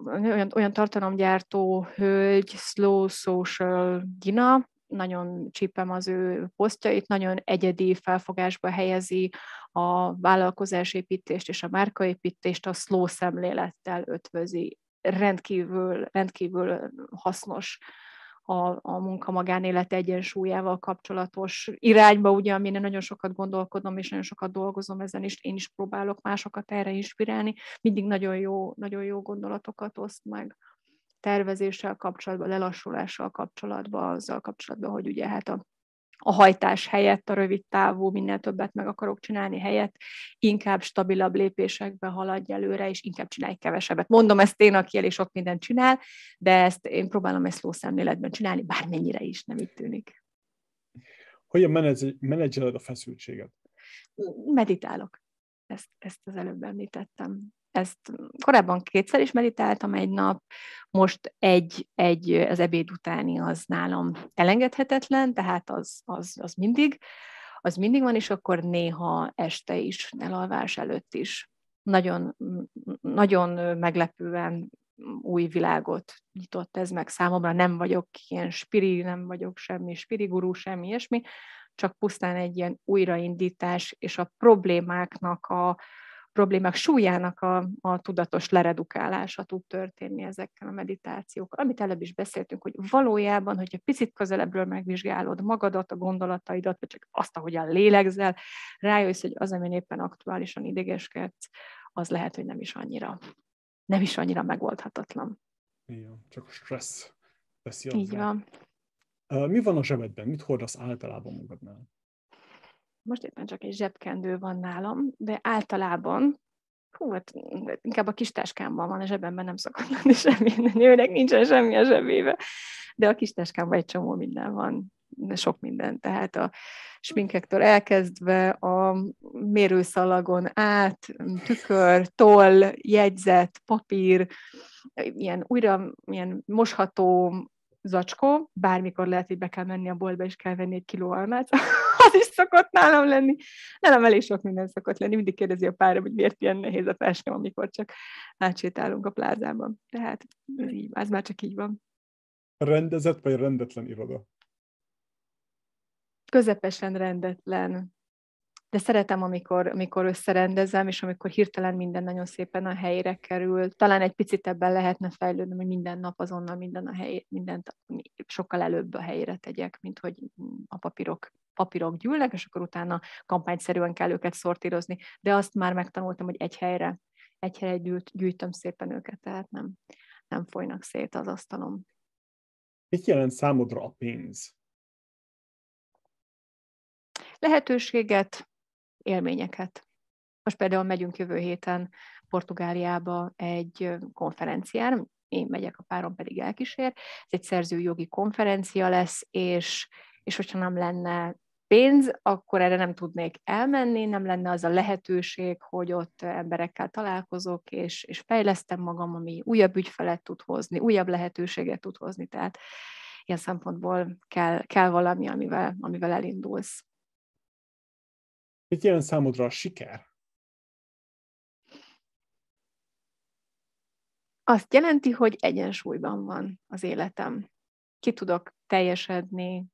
olyan, olyan tartalomgyártó hölgy, Slow Social Gina, nagyon csípem az ő posztjait, nagyon egyedi felfogásba helyezi a vállalkozásépítést és a márkaépítést a slow szemlélettel ötvözi. Rendkívül, rendkívül hasznos a, a munka-magánélet egyensúlyával kapcsolatos irányba, ugye, amin nagyon sokat gondolkodom, és nagyon sokat dolgozom ezen is, én is próbálok másokat erre inspirálni, mindig nagyon jó, nagyon jó gondolatokat oszt meg tervezéssel kapcsolatban, lelassulással kapcsolatban, azzal kapcsolatban, hogy ugye hát a, a hajtás helyett, a rövid távú, minél többet meg akarok csinálni helyett, inkább stabilabb lépésekbe haladj előre, és inkább csinálj kevesebbet. Mondom ezt én, aki elég sok mindent csinál, de ezt én próbálom ezt szemléletben csinálni, bármennyire is nem így tűnik. Hogyan menedzseled a feszültséget? Meditálok. Ezt, ezt az előbb említettem ezt korábban kétszer is meditáltam egy nap, most egy, egy az ebéd utáni az nálam elengedhetetlen, tehát az, az, az mindig, az mindig van, és akkor néha este is, elalvás előtt is. Nagyon, nagyon meglepően új világot nyitott ez meg számomra. Nem vagyok ilyen spiri, nem vagyok semmi spirigurú, semmi ilyesmi, csak pusztán egy ilyen újraindítás, és a problémáknak a, problémák súlyának a, a tudatos leredukálása tud történni ezekkel a meditációkkal. Amit előbb is beszéltünk, hogy valójában, hogyha picit közelebbről megvizsgálod magadat, a gondolataidat, vagy csak azt, ahogyan lélegzel, rájössz, hogy az, amin éppen aktuálisan idegeskedsz, az lehet, hogy nem is annyira, nem is annyira megoldhatatlan. Igen, csak a stressz veszi Így van. Mi van a zsebedben? Mit hordasz általában magadnál? Most éppen csak egy zsebkendő van nálam, de általában, hú, hát inkább a kis táskámban van, a zsebemben nem szokott lenni semmi, nőnek nincsen semmi a zsebébe, de a kis táskámban egy csomó minden van, sok minden, tehát a sminkektől elkezdve a mérőszalagon át, tükör, toll, jegyzet, papír, ilyen újra ilyen mosható zacskó, bármikor lehet, hogy be kell menni a boltba, és kell venni egy kiló almát, az is szokott nálam lenni. Nálam elég sok minden szokott lenni, mindig kérdezi a párom, hogy miért ilyen nehéz a felső, amikor csak átsétálunk a plázában. Tehát ez, így, ez már csak így van. Rendezett vagy rendetlen iroda? Közepesen rendetlen de szeretem, amikor, amikor összerendezem, és amikor hirtelen minden nagyon szépen a helyére kerül. Talán egy picit ebben lehetne fejlődni, hogy minden nap azonnal minden a hely, mindent sokkal előbb a helyére tegyek, mint hogy a papírok papírok gyűlnek, és akkor utána kampányszerűen kell őket szortírozni. De azt már megtanultam, hogy egy helyre, egy helyre gyűjt, gyűjtöm szépen őket, tehát nem, nem folynak szét az asztalom. Mit jelent számodra a pénz? Lehetőséget, élményeket. Most például megyünk jövő héten Portugáliába egy konferenciára, én megyek, a párom pedig elkísér. Ez egy szerzőjogi konferencia lesz, és, és hogyha nem lenne pénz, akkor erre nem tudnék elmenni, nem lenne az a lehetőség, hogy ott emberekkel találkozok, és, és fejlesztem magam, ami újabb ügyfelet tud hozni, újabb lehetőséget tud hozni, tehát ilyen szempontból kell, kell valami, amivel, amivel elindulsz. Mit jelent számodra a siker? Azt jelenti, hogy egyensúlyban van az életem. Ki tudok teljesedni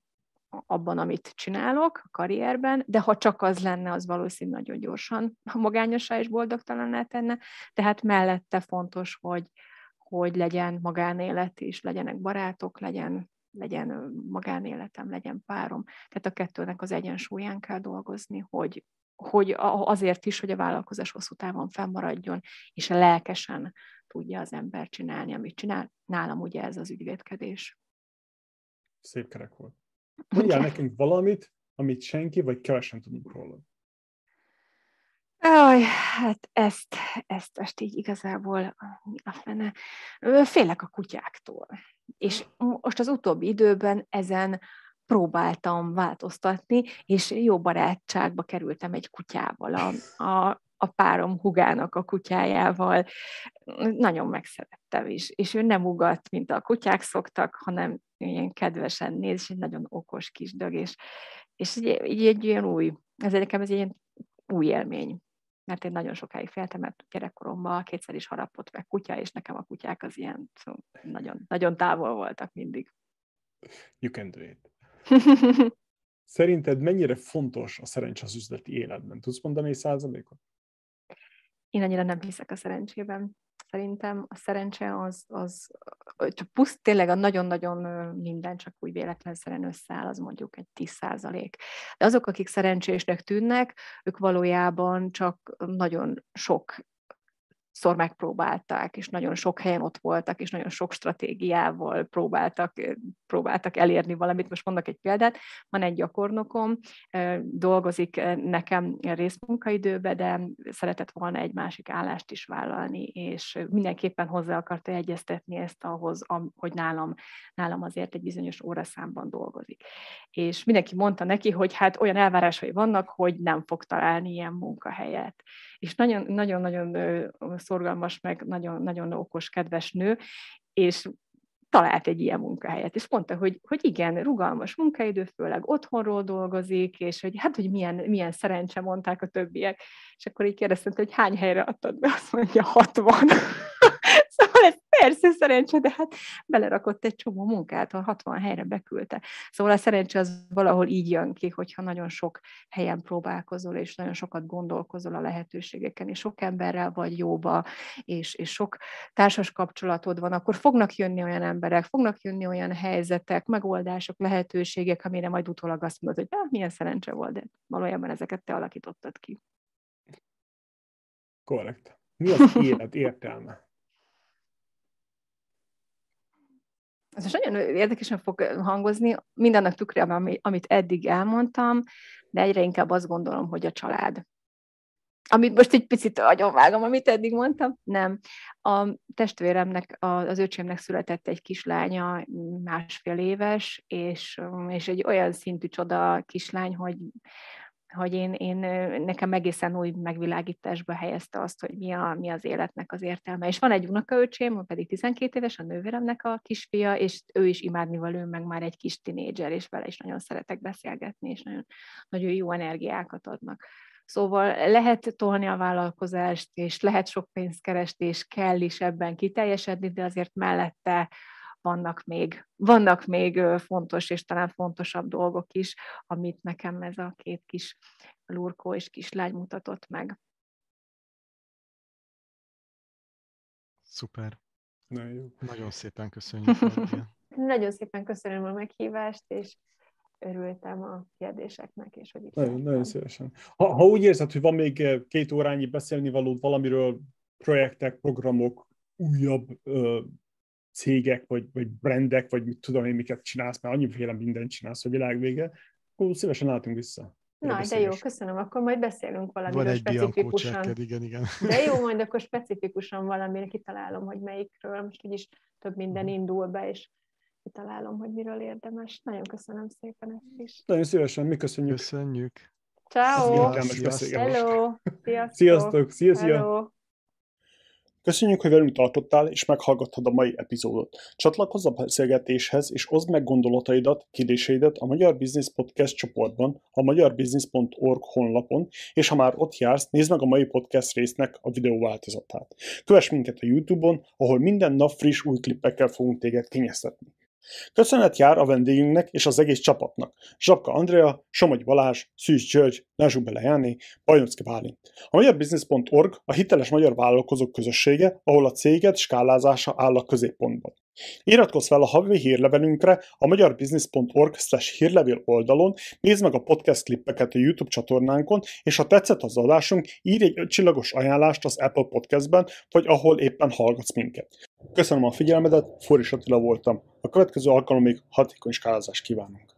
abban, amit csinálok a karrierben, de ha csak az lenne, az valószínű nagyon gyorsan magányosá és boldogtalanná tenne. Tehát mellette fontos, hogy, hogy legyen magánélet is, legyenek barátok, legyen, legyen magánéletem, legyen párom. Tehát a kettőnek az egyensúlyán kell dolgozni, hogy, hogy azért is, hogy a vállalkozás hosszú távon fennmaradjon, és lelkesen tudja az ember csinálni, amit csinál. Nálam ugye ez az ügyvédkedés. Szép kerek volt. Mondjál nekünk valamit, amit senki vagy kevesen tudunk róla. Aj, hát ezt, ezt most így igazából a fene. Félek a kutyáktól. És most az utóbbi időben ezen próbáltam változtatni, és jó barátságba kerültem egy kutyával, a, a, a párom hugának a kutyájával. Nagyon megszerettem is, és ő nem ugat, mint a kutyák szoktak, hanem ilyen kedvesen néz, és egy nagyon okos kis dög, és, és így, így egy olyan új, ez nekem ez egy ilyen új élmény mert én nagyon sokáig féltem, mert gyerekkoromban kétszer is harapott meg kutya, és nekem a kutyák az ilyen szóval nagyon, nagyon távol voltak mindig. You can do it. Szerinted mennyire fontos a szerencse az üzleti életben? Tudsz mondani egy százalékot? Én annyira nem hiszek a szerencsében. Szerintem a szerencse az, az csak puszt, tényleg a nagyon-nagyon minden csak úgy véletlenszerűen összeáll, az mondjuk egy 10 százalék. De azok, akik szerencsésnek tűnnek, ők valójában csak nagyon sok szor megpróbálták, és nagyon sok helyen ott voltak, és nagyon sok stratégiával próbáltak, próbáltak elérni valamit. Most mondok egy példát, van egy gyakornokom, dolgozik nekem részmunkaidőbe, de szeretett volna egy másik állást is vállalni, és mindenképpen hozzá akarta egyeztetni ezt ahhoz, hogy nálam, nálam azért egy bizonyos óraszámban dolgozik. És mindenki mondta neki, hogy hát olyan elvárásai vannak, hogy nem fog találni ilyen munkahelyet és nagyon-nagyon szorgalmas, meg nagyon, nagyon okos, kedves nő, és talált egy ilyen munkahelyet, és mondta, hogy, hogy igen, rugalmas munkaidő, főleg otthonról dolgozik, és hogy hát, hogy milyen, milyen szerencse mondták a többiek. És akkor így kérdeztem, hogy hány helyre adtad be, azt mondja, 60. szóval ez persze szerencse, de hát belerakott egy csomó munkát, a 60 helyre beküldte. Szóval a szerencse az valahol így jön ki, hogyha nagyon sok helyen próbálkozol, és nagyon sokat gondolkozol a lehetőségeken, és sok emberrel vagy jóba, és, és sok társas kapcsolatod van, akkor fognak jönni olyan emberek, fognak jönni olyan helyzetek, megoldások, lehetőségek, amire majd utólag azt mondod, hogy ah, milyen szerencse volt, de valójában ezeket te alakítottad ki. Korrekt. Mi az élet értelme? Ez most nagyon érdekesen fog hangozni, mindannak tükrében, amit eddig elmondtam, de egyre inkább azt gondolom, hogy a család. Amit most egy picit agyonvágom, amit eddig mondtam, nem. A testvéremnek, az öcsémnek született egy kislánya, másfél éves, és, és egy olyan szintű csoda kislány, hogy hogy én, én nekem egészen új megvilágításba helyezte azt, hogy mi, a, mi az életnek az értelme. És van egy unokaöcsém, pedig 12 éves, a nővéremnek a kisfia, és ő is imádnival ő meg már egy kis tinédzser, és vele is nagyon szeretek beszélgetni, és nagyon, nagyon jó energiákat adnak. Szóval lehet tolni a vállalkozást, és lehet sok pénzt keresni, és kell is ebben kiteljesedni, de azért mellette vannak még, vannak még fontos és talán fontosabb dolgok is, amit nekem ez a két kis lurkó és kislány mutatott meg. Szuper. Nagyon jó. Nagyon szépen köszönjük. Nagyon szépen köszönöm a meghívást, és örültem a kérdéseknek, és hogy itt Nagyon, nagyon szívesen. Ha, ha úgy érzed, hogy van még két órányi beszélni valód valamiről, projektek, programok, újabb ö, cégek, vagy, vagy brandek, vagy mit tudom én, miket csinálsz, mert annyiféle mindent csinálsz a világ vége, akkor szívesen látunk vissza. Na, de jó, köszönöm, akkor majd beszélünk valamiről Van egy specifikusan. igen, igen. De jó, majd akkor specifikusan valamire kitalálom, hogy melyikről, most úgyis több minden mhm. indul be, és kitalálom, hogy miről érdemes. Nagyon köszönöm szépen ezt is. Nagyon szívesen, mi köszönjük. Köszönjük. Ciao. Hello. Sziasztok. Sziasztok. Szia, szia. Hello. Köszönjük, hogy velünk tartottál, és meghallgattad a mai epizódot. Csatlakozz a beszélgetéshez, és oszd meg gondolataidat, kérdéseidet a Magyar Business Podcast csoportban, a magyarbusiness.org honlapon, és ha már ott jársz, nézd meg a mai podcast résznek a videó változatát. Kövess minket a YouTube-on, ahol minden nap friss új klippekkel fogunk téged kényeztetni. Köszönet jár a vendégünknek és az egész csapatnak. Zsapka Andrea, Somogy Balázs, Szűz György, Lázsubele Jáné, Bajnocki Bálint. A magyarbusiness.org a hiteles magyar vállalkozók közössége, ahol a céged skálázása áll a középpontban. Iratkozz fel a havi hírlevelünkre a magyarbusiness.org hírlevél oldalon, nézd meg a podcast klippeket a YouTube csatornánkon, és ha tetszett az adásunk, írj egy csillagos ajánlást az Apple Podcastben, vagy ahol éppen hallgatsz minket. Köszönöm a figyelmedet, Foris Attila voltam. A következő alkalomig hatékony skálázást kívánunk!